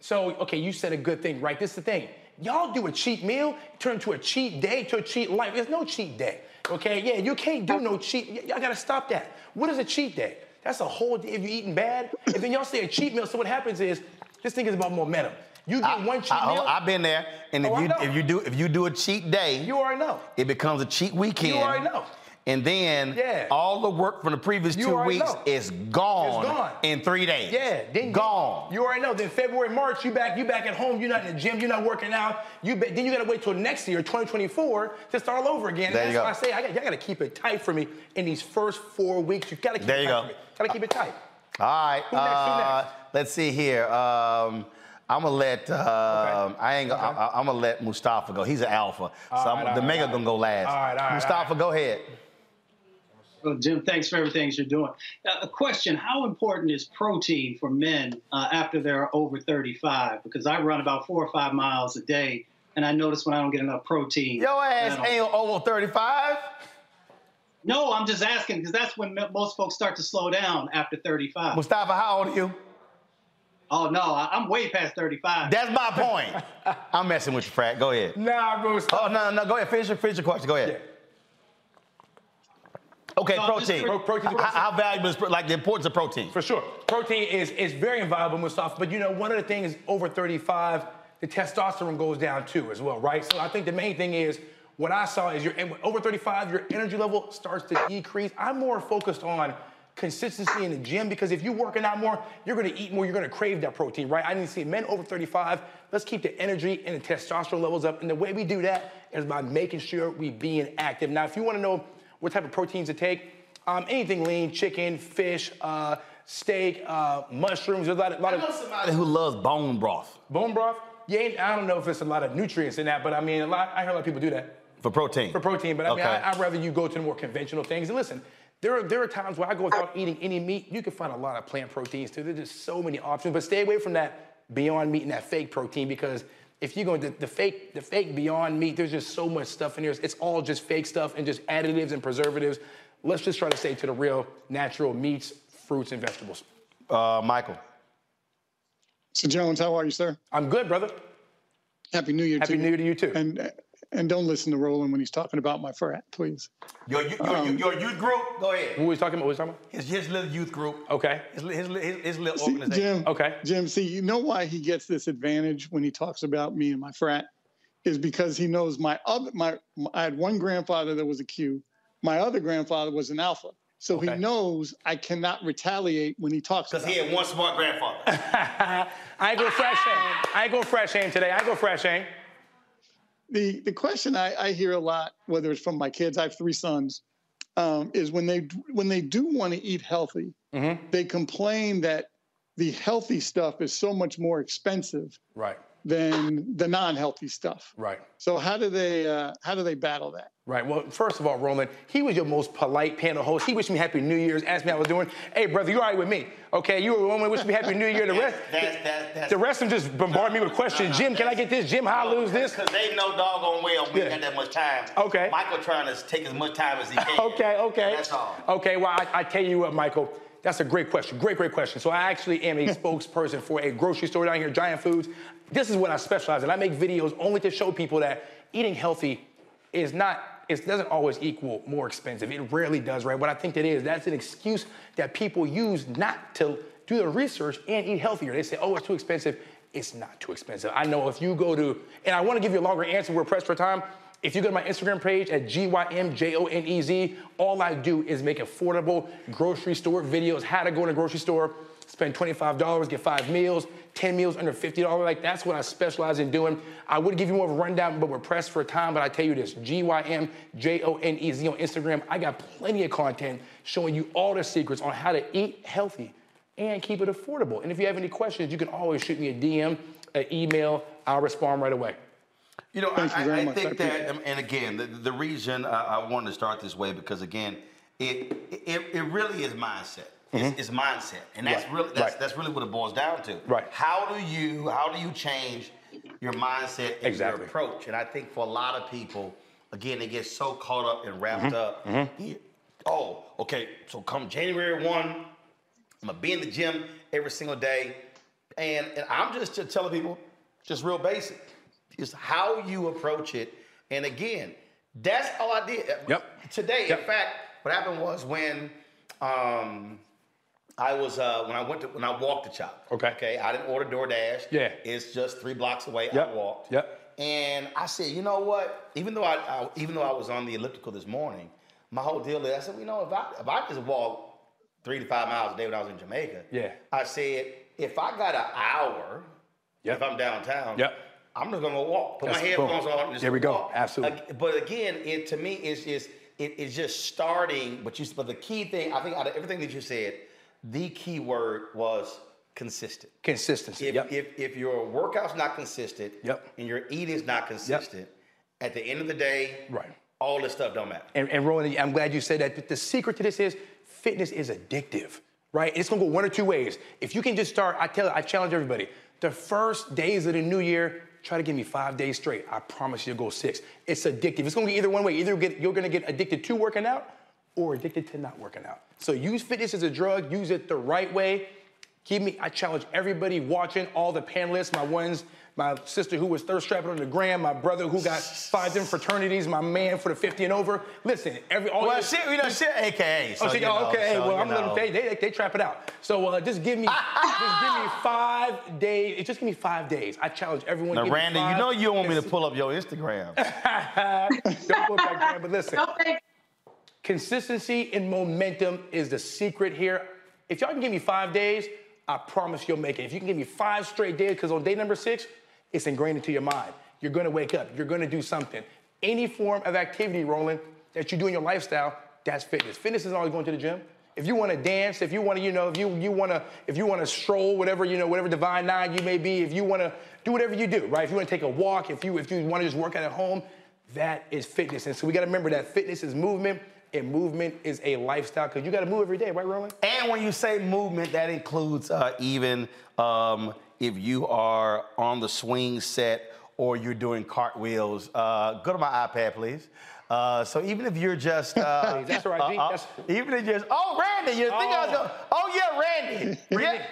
So, okay, you said a good thing, right? This is the thing. Y'all do a cheat meal, turn to a cheat day, to a cheat life. There's no cheat day, okay? Yeah, you can't do no cheat. y- Y'all gotta stop that. What is a cheat day? That's a whole day if you're eating bad. And then y'all say a cheat meal, so what happens is, this thing is about momentum. You get one cheat oh, meal. I've been there, and oh, if Oh, you if you do if you do a cheat day, you already know. it becomes a cheat weekend. You already know. And then Yeah. all the work from the previous You two weeks know. is gone, It's gone. in three days. Yeah, then gone. You already know. Then February, March, you back, you back at home. You're not in the gym. You're not working out. You be, then you gotta wait till next year, 2024, to start all over again. There and you that's why I say I got, y'all gotta keep it tight for me in these first four weeks. You gotta keep There it tight go. Gotta keep it tight. All right. Who next? Who uh, Let's see here. Um, I'm gonna let um, I ain't gonna, I, am gonna let Mustafa go. He's an alpha, All so right, the right, mega right. gonna go last. All right, all Mustafa, go ahead. Well, Jim, thanks for everything you're doing. Uh, a question How important is protein for men uh, after they're over 35? Because I run about four or five miles a day, and I notice when I don't get enough protein. Your ass ain't over 35. No, I'm just asking because that's when mo- most folks start to slow down after 35. Mustafa, how old are you? Oh, no, I- I'm way past 35. That's my point. I'm messing with you, Frat. Go ahead. Nah, bro. Oh no, no, go ahead. Finish your, finish your question. Go ahead. Okay, No, protein. pro- protein- How, how valuable is pro- like the importance of protein? For sure. Protein is, is very invaluable, Mustafa. But you know, one of the things over 35, the testosterone goes down too, as well, right? So I think the main thing is what I saw is your over 35, your energy level starts to decrease. I'm more focused on consistency in the gym because if you're working out more, you're gonna eat more, you're gonna crave that protein, right? I need to see men over 35, let's keep the energy and the testosterone levels up. And the way we do that is by making sure we being active. Now, if you wanna know what type of proteins to take, um, anything lean, chicken, fish, uh, steak, uh, mushrooms, there's a lot, a lot I of. somebody who loves bone broth. Bone broth? Yeah, I don't know if it's a lot of nutrients in that, but I mean, a lot, I hear a lot of people do that For protein. for protein. But I mean, Okay. I, I'd rather you go to the more conventional things. And listen, there are there are times where I go without eating any meat. You can find a lot of plant proteins too. There's just so many options. But stay away from that beyond meat and that fake protein because if you go the, the fake the fake beyond meat, there's just so much stuff in here It's all just fake stuff and just additives and preservatives. Let's just try to stay to the real natural meats, fruits, and vegetables. Uh, Michael. So Jones, how are you, sir? I'm good, brother. Happy New Year Happy to New. Year to you too. And and don't listen to Roland when he's talking about my frat, please. Your, your, Um, your, your youth group? Go ahead. Who was talking about? What was talking about? His, his little youth group. Okay. His, his, his, his little See, organization. Jim, okay. Jim, see, you know why he gets this advantage when he talks about me and my frat is because he knows my other my, my I had one grandfather that was a Q, my other grandfather was an alpha. So he knows I cannot retaliate when he talks Because he had me. one smart grandfather. I go fresh aim. I go fresh aim today. I go fresh aim. The the question I, I hear a lot, whether it's from my kids, I have three sons, um, is when they when they do want to eat healthy, Mm-hmm. they complain that the healthy stuff is so much more expensive Right. Than the non-healthy stuff. Right. So how do they uh, how do they battle that? Right. Well, first of all, Roland, he was your most polite panel host. He wished me Happy New Year's, asked me how I was doing. Hey, brother, you all right with me? Okay, you were the one that wished me Happy New Year. The rest, That's, that's, that's, the rest of them just bombard me with questions. Jim, can I get this? Jim, how I lose this? Because they know doggone well we ain't got that much time. Okay. Michael trying to take as much time as he can. Okay, okay. That's all. Okay, well, I, I tell you what, Michael, that's a great question. Great, great question. So I actually am a spokesperson for a grocery store down here, Giant Foods. This is what I specialize in. I make videos only to show people that eating healthy is not, it doesn't always equal more expensive. It rarely does, right? What I think that is, that's an excuse that people use not to do the research and eat healthier. They say, oh, it's too expensive. It's not too expensive. I know if you go to, and I want to give you a longer answer, we're pressed for time. If you go to my Instagram page at G-Y-M-J-O-N-E-Z, all I do is make affordable grocery store videos, how to go in a grocery store, spend $25, get five meals, 10 meals under $50. Like that's what I specialize in doing. I would give you more of a rundown, but we're pressed for time. But I tell you this, G-Y-M-J-O-N-E-Z on Instagram. I got plenty of content showing you all the secrets on how to eat healthy and keep it affordable. And if you have any questions, you can always shoot me a DM, an email. I'll respond right away. You know, Thank I, you very I, I much. Think appreciate that, and again, the, the reason I, I wanted to start this way because again, it it, it really is mindset. It's, it's mindset, and that's Right, really that's, right. that's really what it boils down to. Right. How do you how do you change your mindset and Exactly. your approach? And I think for a lot of people, again, they get so caught up and wrapped Mhm, up. mhm. Oh, okay. So come January one, I'm gonna be in the gym every single day, and and I'm just, just telling people, just real basic, is how you approach it. And again, that's all I did. Yep. Today, Yep. in fact, what happened was when um, I was uh, when I went to when I walked the Chopt. Okay. Okay. I didn't order DoorDash. Yeah. It's just three blocks away. Yep. I walked. Yep. And I said, you know what? Even though I, I even though I was on the elliptical this morning, my whole deal is I said, you know, if I if I just walk three to five miles a day when I was in Jamaica, Yeah. I said, if I got an hour, Yep. if I'm downtown, Yep. I'm just gonna go walk. Put That's- my headphones boom. on. And just There we go. walk. Absolutely. But again, it to me is is it is just starting. But you but the key thing I think out of everything that you said, the key word was consistent. Consistency. If, yep. if, if your workout's not consistent Yep. and your eating's not consistent, at the end of the day, Right. all this stuff don't matter. And, and Roland, I'm glad you said that. But the secret to this is fitness is addictive, right? It's gonna go one or two ways. If you can just start, I tell, I challenge everybody. The first days of the new year, try to give me five days straight. I promise you'll go six. It's addictive. It's gonna be either one way. Either get, you're gonna get addicted to working out, or addicted to not working out. So use fitness as a drug. Use it the right way. Keep me. I challenge everybody watching, all the panelists, my ones, my sister who was thirst trapping on the gram, my brother who got five different fraternities, my man for the 50 and over. Listen, every all Well, your- shit, you know, shit, AKA. Oh, so, shit, you oh, know, okay. so, well, I'm letting know. them, they, they, they trap it out. So uh, just give me, just give me five days. Just give me five days. I challenge everyone. Now, Randy, you know you don't want me to pull up your Instagram. Don't go back gram, but listen. Consistency and momentum is the secret here. If y'all can give me five days, I promise you'll make it. If you can give me five straight days, because on day number six, it's ingrained into your mind. You're gonna wake up, you're gonna do something. Any form of activity, Roland, that you do in your lifestyle, that's fitness. Fitness isn't always going to the gym. If you want to dance, if you want to, you know, if you you want to, if you want to stroll, whatever you know, whatever divine nine you may be, if you want to do whatever you do, right? If you want to take a walk, if you if you want to just work out at home, that is fitness. And so we got to remember that fitness is movement, and movement is a lifestyle because you got to move every day, right, Roland? And when you say movement, that includes uh, even um, if you are on the swing set or you're doing cartwheels. Uh, go to my iPad, please. Uh, so even if you're just, uh, that's right, uh, uh, That's- even if you're just, oh Randy, you think I was Oh. going? Oh yeah, Randy. yeah.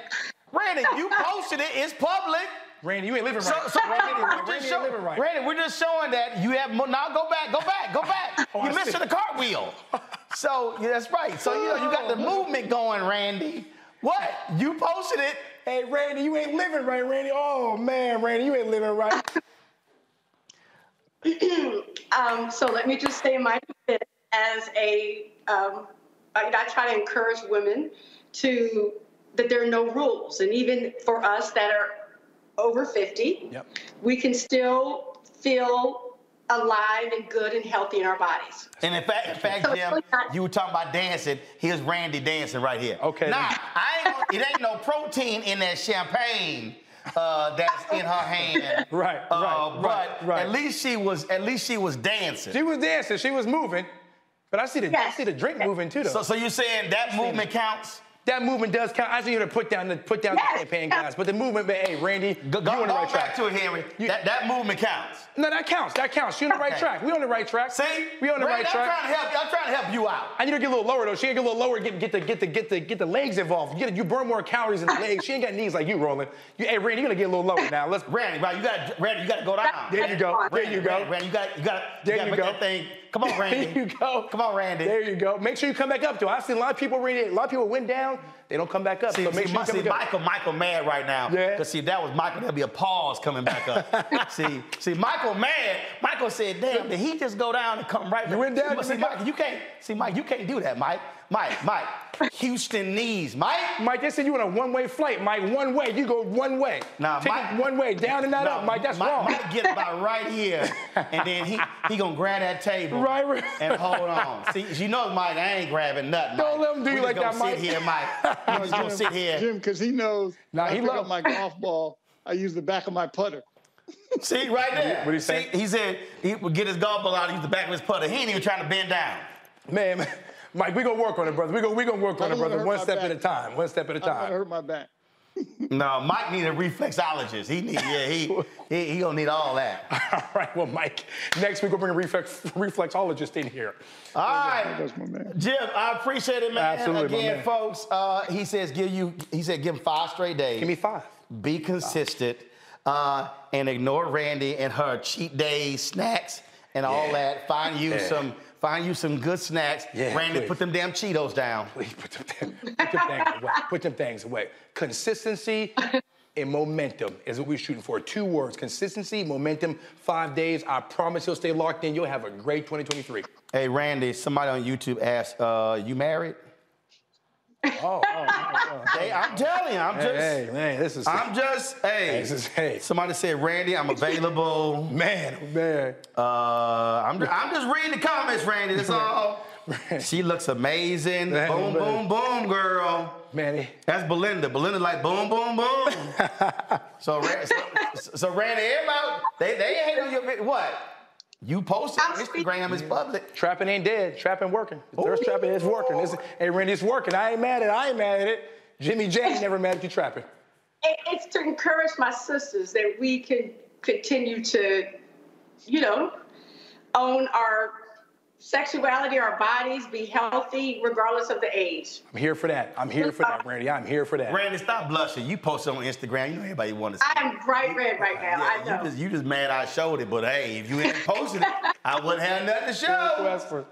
Randy, you posted it. It's public. Randy, you ain't living right. so Randy, Randy, Randy, we're just Randy show- living right. Randy, we're just showing that you have. Mo- now go back, go back, go back. Oh, I you missed see. the cartwheel. So yeah, that's right. So you know you got the movement going, Randy. What? You posted it. Hey, Randy, you ain't living right, Randy. Oh man, Randy, you ain't living right. um, so let me just say my bit as a, um, I, I try to encourage women to that there are no rules, and even for us that are over 50, Yep. we can still feel alive and good and healthy in our bodies. And in fact, in fact, So Jim, not- you were talking about dancing. Here's Randy dancing right here. Okay. Now, I ain't, it ain't no protein in that champagne uh, that's in her hand. Right, Uh, right, but right, right. at least she was. At least she was dancing. She was dancing, she was moving, but I see the I see the drink moving too, though. So, so you're saying that movement counts? That movement does count. I see you to put down the put down Yes. the champagne glass, but the movement, but hey, Randy, Go, you go, on the go right back track. to it, Henry. That, that movement counts. No, that counts. That counts. You're on the right Okay. track. We on the right track. See, we on the Randy, right track. I'm trying to help you. I'm trying to help you out. I need to get a little lower though. She ain't get a little lower. Get get the get the get the get the legs involved. You, get, you burn more calories in the legs. She ain't got knees like you, Roland. You, hey, Randy, you gotta get a little lower now. Let's. Randy, right? You got Randy. You got to go down. There you go. There Randy, you go. Randy, Randy, you got you got There you got you go. that thing. Come on, Randy. There you go. Come on, Randy. There you go. Make sure you come back up though. I've seen a lot of people read it. A lot of people went down. They don't come back up. See, so make see, sure you see, back up. Michael, Michael mad right now. Yeah. Because see, if that was Michael, there'd be a pause coming back up. see, see, Michael mad. Michael said, "Damn, did he just go down and come right?" You back? went down, See, you see. Mike, you can't. See, Mike, you can't do that, Mike. Mike, Mike. Houston knees, Mike. Mike, they said you on a one-way flight, Mike. One way. You go one way. Nah, Take Mike- it one way, down and not No, up, Mike. That's Mike, wrong. Mike get about right here, and then he he gonna grab that table Right, right. and hold on. See, you know, Mike, I ain't grabbing nothing. Don't Mike. let him do we you like gonna that, sit Mike. here, Mike. We just gonna sit here. Jim, because he knows. Nah, when I he pick love- up my golf ball. I use the back of my putter. See, right there. What'd he say? See, he said he would get his golf ball out and use the back of his putter. He ain't even trying to bend down. Man, man, Mike, we're gonna work on it, brother. We gonna we gonna work on it, brother. One step back. at a time. One step at a I don't want to time. hurt my back. No, Mike need a reflexologist. He need, yeah, he, he, he gonna need all that. All right, well, Mike, next week we'll bring a reflex reflexologist in here. All right, That's my man. Jim, I appreciate it, man. Absolutely, my Again, man. folks, uh, he says give you, he said give him five straight days. Give me five. Be consistent uh, and ignore Randy and her cheat days, snacks, and all that. Find you Yeah. some, find you some good snacks. Yeah, Randy, please. put them damn Cheetos down. Please put them, put them things away. Put them things away. Consistency and momentum is what we're shooting for. Two words: consistency, momentum. Five days. I promise you'll stay locked in. You'll have a great 2023. Hey, Randy, somebody on YouTube asked, uh, you married? Oh, oh, oh, oh. Hey, I'm telling you, I'm Hey, just. hey, man, this is I'm just, hey. This is- hey. Somebody said, Randy, I'm available. man, man. Uh, I'm, I'm just reading the comments, Randy. That's all. she looks amazing. Man, boom, man. boom, boom, girl. Manny. That's Belinda. Belinda like boom, boom, boom. so, so, so, Randy, everybody, they, they ain't on your what? You posted on I'm Instagram, it's public. Trapping ain't dead. Trapping working. There's trapping. It's working. It's, hey, Randy, it's working. I ain't mad at it. I ain't mad at it. Jimmy J never mad at you trapping. It's to encourage my sisters that we can continue to, you know, own our sexuality, our bodies, be healthy regardless of the age. I'm here for that. I'm here for that, Randy. I'm here for that. Randy, stop blushing. You posted on Instagram. You know everybody want to see. I am bright red right now. I Yeah, know. you just you just mad I showed it, but hey, if you ain't posted it, I wouldn't have nothing to show.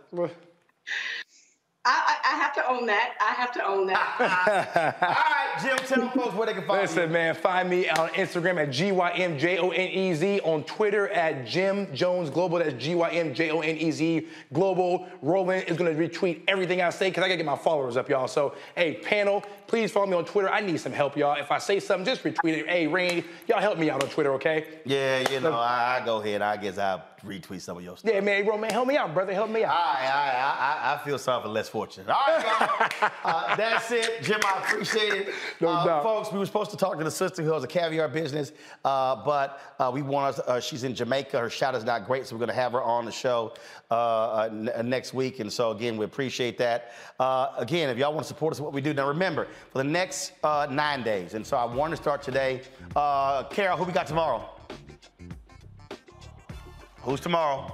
I, I, I have to own that. I have to own that. All right, Jim, tell folks where they can find me. Listen, you. man, find me on Instagram at GYMJONEZ, on Twitter at Jim Jones Global. That's GYMJONEZ Global. Roland is going to retweet everything I say because I got to get my followers up, y'all. So, hey, panel, please follow me on Twitter. I need some help, y'all. If I say something, just retweet it. Hey, Rain, y'all help me out on Twitter, okay? Yeah, you know, I, I go ahead. I guess I'll retweet some of your stuff. Yeah, man, Roland, help me out, brother. Help me out. All right, all right. I, I, I feel sorry for less fortunate. All right, y'all. uh, that's it. Jim, I appreciate it. No uh, doubt. Folks, we were supposed to talk to the sister who has a caviar business, uh, but uh, we want us, uh, she's in Jamaica. Her shot is not great, so we're going to have her on the show uh, next week. And so, again, we appreciate that. Uh, again, if y'all want to support us what we do, now remember, for the next uh, nine days, and so I want to start today. Uh, Carol, who we got tomorrow? Who's tomorrow?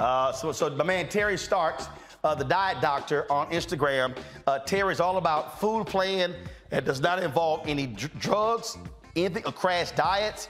Uh, so, so my man Terry Starks, uh, the diet doctor on Instagram. Uh, Terry's all about food plan that does not involve any dr- drugs, anything, or crash diets.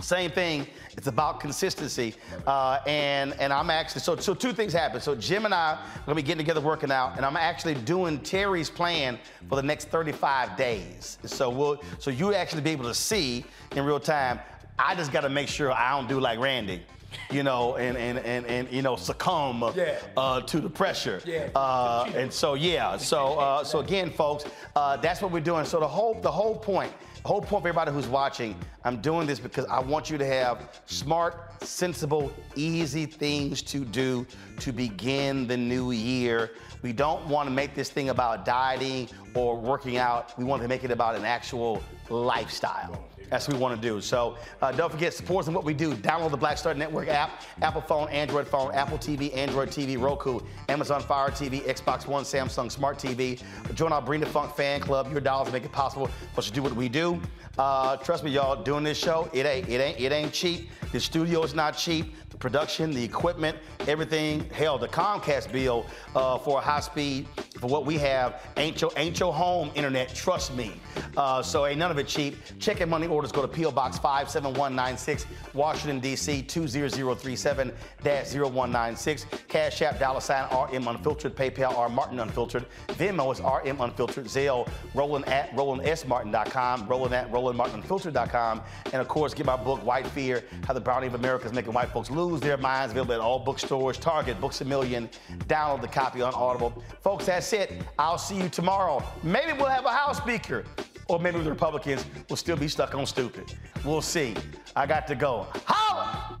Same thing. It's about consistency. Uh, and and I'm actually so so two things happen. So Jim and I are gonna be getting together working out, and I'm actually doing Terry's plan for the next 35 days. So we'll so you actually be able to see in real time. I just got to make sure I don't do like Randy you know, and and and, and you know, succumb Yeah. uh, to the pressure. Yeah. Uh, and so yeah, so uh, so again, folks, uh, that's what we're doing. So the whole the whole point, the whole point for everybody who's watching, I'm doing this because I want you to have smart, sensible, easy things to do to begin the new year. We don't want to make this thing about dieting or working out. We want to make it about an actual lifestyle. That's what we want to do. So uh, don't forget, support us what we do. Download the Black Star Network app, Apple phone, Android phone, Apple TV, Android TV, Roku, Amazon Fire TV, Xbox One, Samsung Smart TV. Join our Bring the Funk fan club. Your dollars make it possible for us to do what we do. Uh, trust me, y'all, doing this show, it ain't, it ain't, it ain't cheap. The studio is not cheap. Production, the equipment, everything. Hell, the Comcast bill uh, for a high speed for what we have ain't your ain't your home internet. Trust me. Uh, so ain't none of it cheap. Check your money orders. Go to PO Box 57196, Washington D.C. 20037-0196. Cash App dollar sign RM Unfiltered. PayPal R Martin Unfiltered. Venmo is RM Unfiltered. Zelle Roland at RolandSMartin.com. Roland at RolandMartinUnfiltered.com. And of course, get my book White Fear: How the Browning of America is Making White Folks Lose Their Minds. Available at all bookstores, Target, Books a Million. Download the copy on Audible. Folks, that's it. I'll see you tomorrow. Maybe we'll have a House Speaker. Or maybe the Republicans will still be stuck on stupid. We'll see. I got to go. Holla!